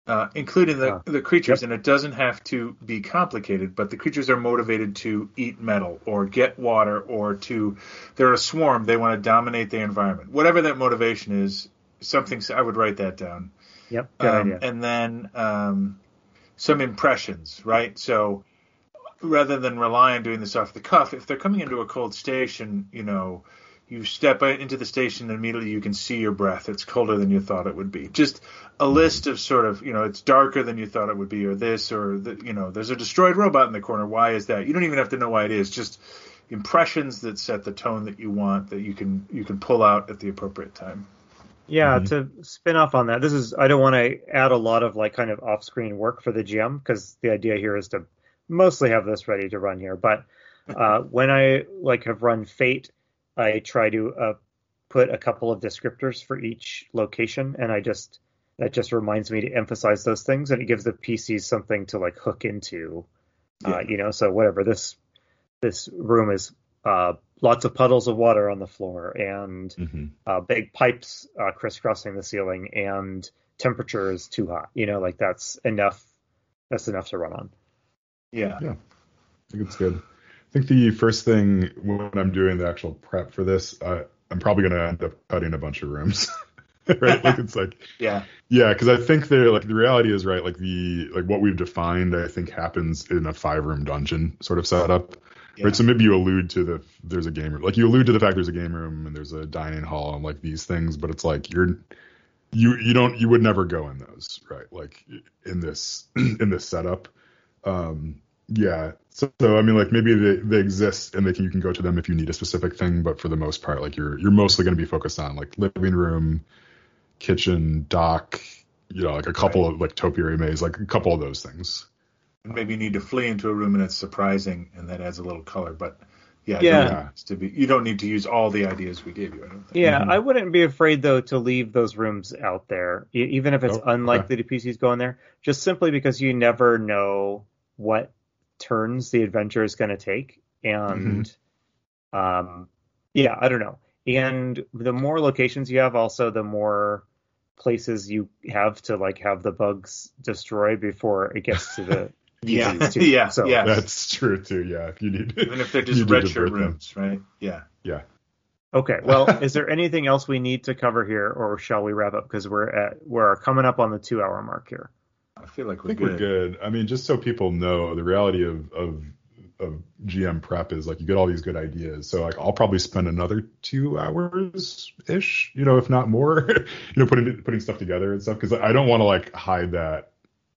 uh, including the, uh, the creatures. Yep. And it doesn't have to be complicated, but the creatures are motivated to eat metal or get water or to, they're a swarm. They want to dominate the environment. Whatever that motivation is, something, I would write that down. Yep. Good um, idea. And then um, some impressions, right? So, rather than rely on doing this off the cuff, if they're coming into a cold station, you know, you step into the station and immediately you can see your breath. It's colder than you thought it would be. Just a list of sort of, you know, it's darker than you thought it would be, or this, or the, you know, there's a destroyed robot in the corner. Why is that? You don't even have to know why it is. Just impressions that set the tone that you want that you can you can pull out at the appropriate time. Yeah, mm-hmm. to spin off on that, this is I don't want to add a lot of like kind of off-screen work for the GM because the idea here is to mostly have this ready to run here. But uh, when I like have run Fate I try to uh, put a couple of descriptors for each location, and I just that just reminds me to emphasize those things, and it gives the PCs something to like hook into. Uh, yeah. Uh, you know, so whatever this this room is, uh, lots of puddles of water on the floor, and mm-hmm. uh, big pipes uh, crisscrossing the ceiling, and temperature is too hot. You know, like that's enough. That's enough to run on. Yeah. Yeah. I think it's good. I think the first thing when I'm doing the actual prep for this, uh, I'm probably going to end up cutting a bunch of rooms. right? Like it's like yeah, yeah, because I think they're like the reality is right. Like the like what we've defined, I think happens in a five room dungeon sort of setup. Yeah. Right. So maybe you allude to the there's a game room, like you allude to the fact there's a game room and there's a dining hall and like these things, but it's like you're you you don't you would never go in those, right? Like in this in this setup. Um, yeah. So, so I mean, like maybe they, they exist and they can you can go to them if you need a specific thing, but for the most part, like you're you're mostly going to be focused on like living room, kitchen, dock, you know, like a couple right. of like topiary maze, like a couple of those things. Maybe you need to flee into a room and it's surprising and that adds a little color, but yeah, yeah. to be you don't need to use all the ideas we gave you. I don't think. Yeah, mm-hmm. I wouldn't be afraid though to leave those rooms out there, even if it's oh, unlikely okay. the PCs go in there, just simply because you never know what turns the adventure is going to take. And mm-hmm. um, yeah, I don't know. And the more locations you have, also the more places you have to like have the bugs destroy before it gets to the yeah. yeah so yeah. that's true too. Yeah if you need even if they're just red shirt rooms them. right? Yeah. Yeah. Okay well is there anything else we need to cover here or shall we wrap up? Because we're at we're coming up on the two hour mark here. I feel like we're I think good. we're good. I mean, just so people know, the reality of, of of GM prep is like you get all these good ideas. So like I'll probably spend another two hours ish, you know, if not more, you know, putting putting stuff together and stuff because I don't want to like hide that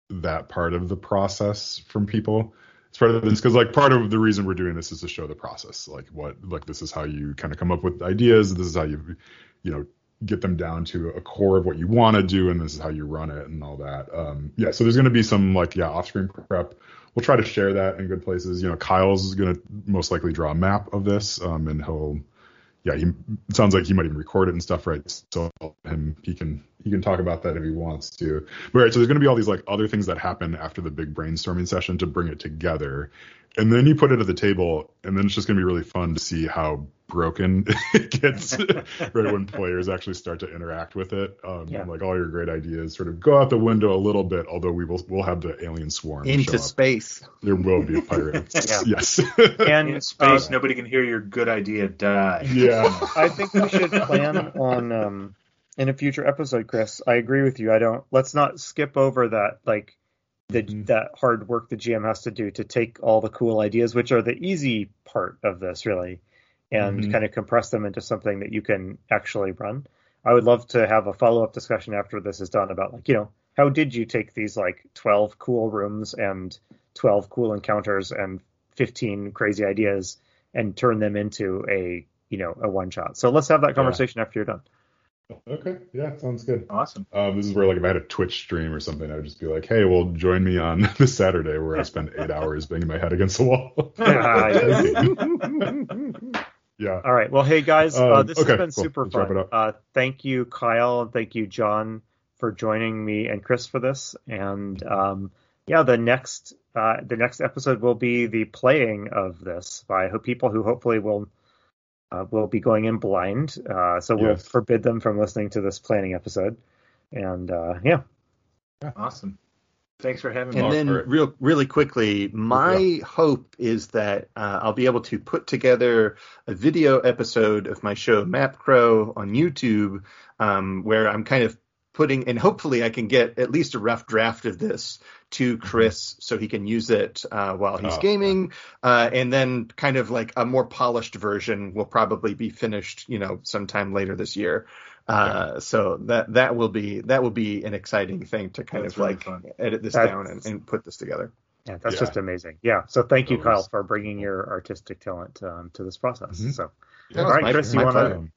that part of the process from people. It's part of this because like part of the reason we're doing this is to show the process, like what like this is how you kind of come up with ideas. This is how you you know get them down to a core of what you want to do and this is how you run it and all that um, yeah so there's going to be some like yeah off-screen prep we'll try to share that in good places you know kyle's is going to most likely draw a map of this um, and he'll yeah he sounds like he might even record it and stuff right? So he can he can talk about that if he wants to. But right so there's going to be all these like other things that happen after the big brainstorming session to bring it together. And then you put it at the table and then it's just going to be really fun to see how broken it gets right when players actually start to interact with it. Um, yeah. like all your great ideas sort of go out the window a little bit, although we will we'll have the alien swarm into space. There will be pirates. yeah. Yes. and in space, uh, nobody can hear your good idea die. Yeah. I think we should plan on um, in a future episode, Chris. I agree with you. I don't. Let's not skip over that like. The, mm-hmm. that hard work the GM has to do to take all the cool ideas, which are the easy part of this, really, and mm-hmm. kind of compress them into something that you can actually run. I would love to have a follow up discussion after this is done about like, you know, how did you take these like 12 cool rooms and 12 cool encounters and 15 crazy ideas and turn them into a, you know, a one shot. So let's have that conversation yeah. after you're done. Okay. Yeah, sounds good. Awesome. Um, this is where like if I had a Twitch stream or something, I would just be like, "Hey, well, join me on this Saturday where I spend eight hours banging my head against the wall." Yeah. All right. Well, hey guys, uh, um, this okay, has been cool. super Let's fun. Uh, thank you, Kyle, and thank you, John, for joining me and Chris for this. And um, yeah, the next uh, the next episode will be the playing of this by people who hopefully will uh, will be going in blind. Uh, so we'll yes. forbid them from listening to this planning episode. And uh, yeah. yeah. Awesome. Thanks for having me. And then, real, really quickly, my yeah. hope is that uh, I'll be able to put together a video episode of my show Map Crow on YouTube, um, where I'm kind of putting, and hopefully I can get at least a rough draft of this to mm-hmm. Chris so he can use it uh, while he's oh, gaming, uh, and then kind of like a more polished version will probably be finished, you know, sometime later this year. Uh, so that that will be that will be an exciting thing to kind that's of really like fun. edit this that's, down and, and, put this together. Yeah, that's yeah. just amazing. Yeah. So thank you, Kyle, for bringing your artistic talent um, to this process. Mm-hmm. So, yeah, all right, Chris, you want to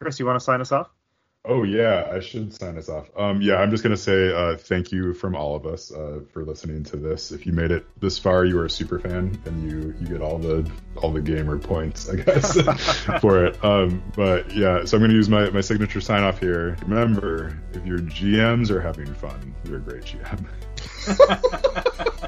Chris, you want to sign us off? Oh yeah, I should sign us off. Um, yeah, I'm just gonna say uh, thank you from all of us uh, for listening to this. If you made it this far, you are a super fan, and you you get all the all the gamer points, I guess, for it. Um, but yeah, so I'm gonna use my my signature sign off here. Remember, if your GMs are having fun, you're a great GM.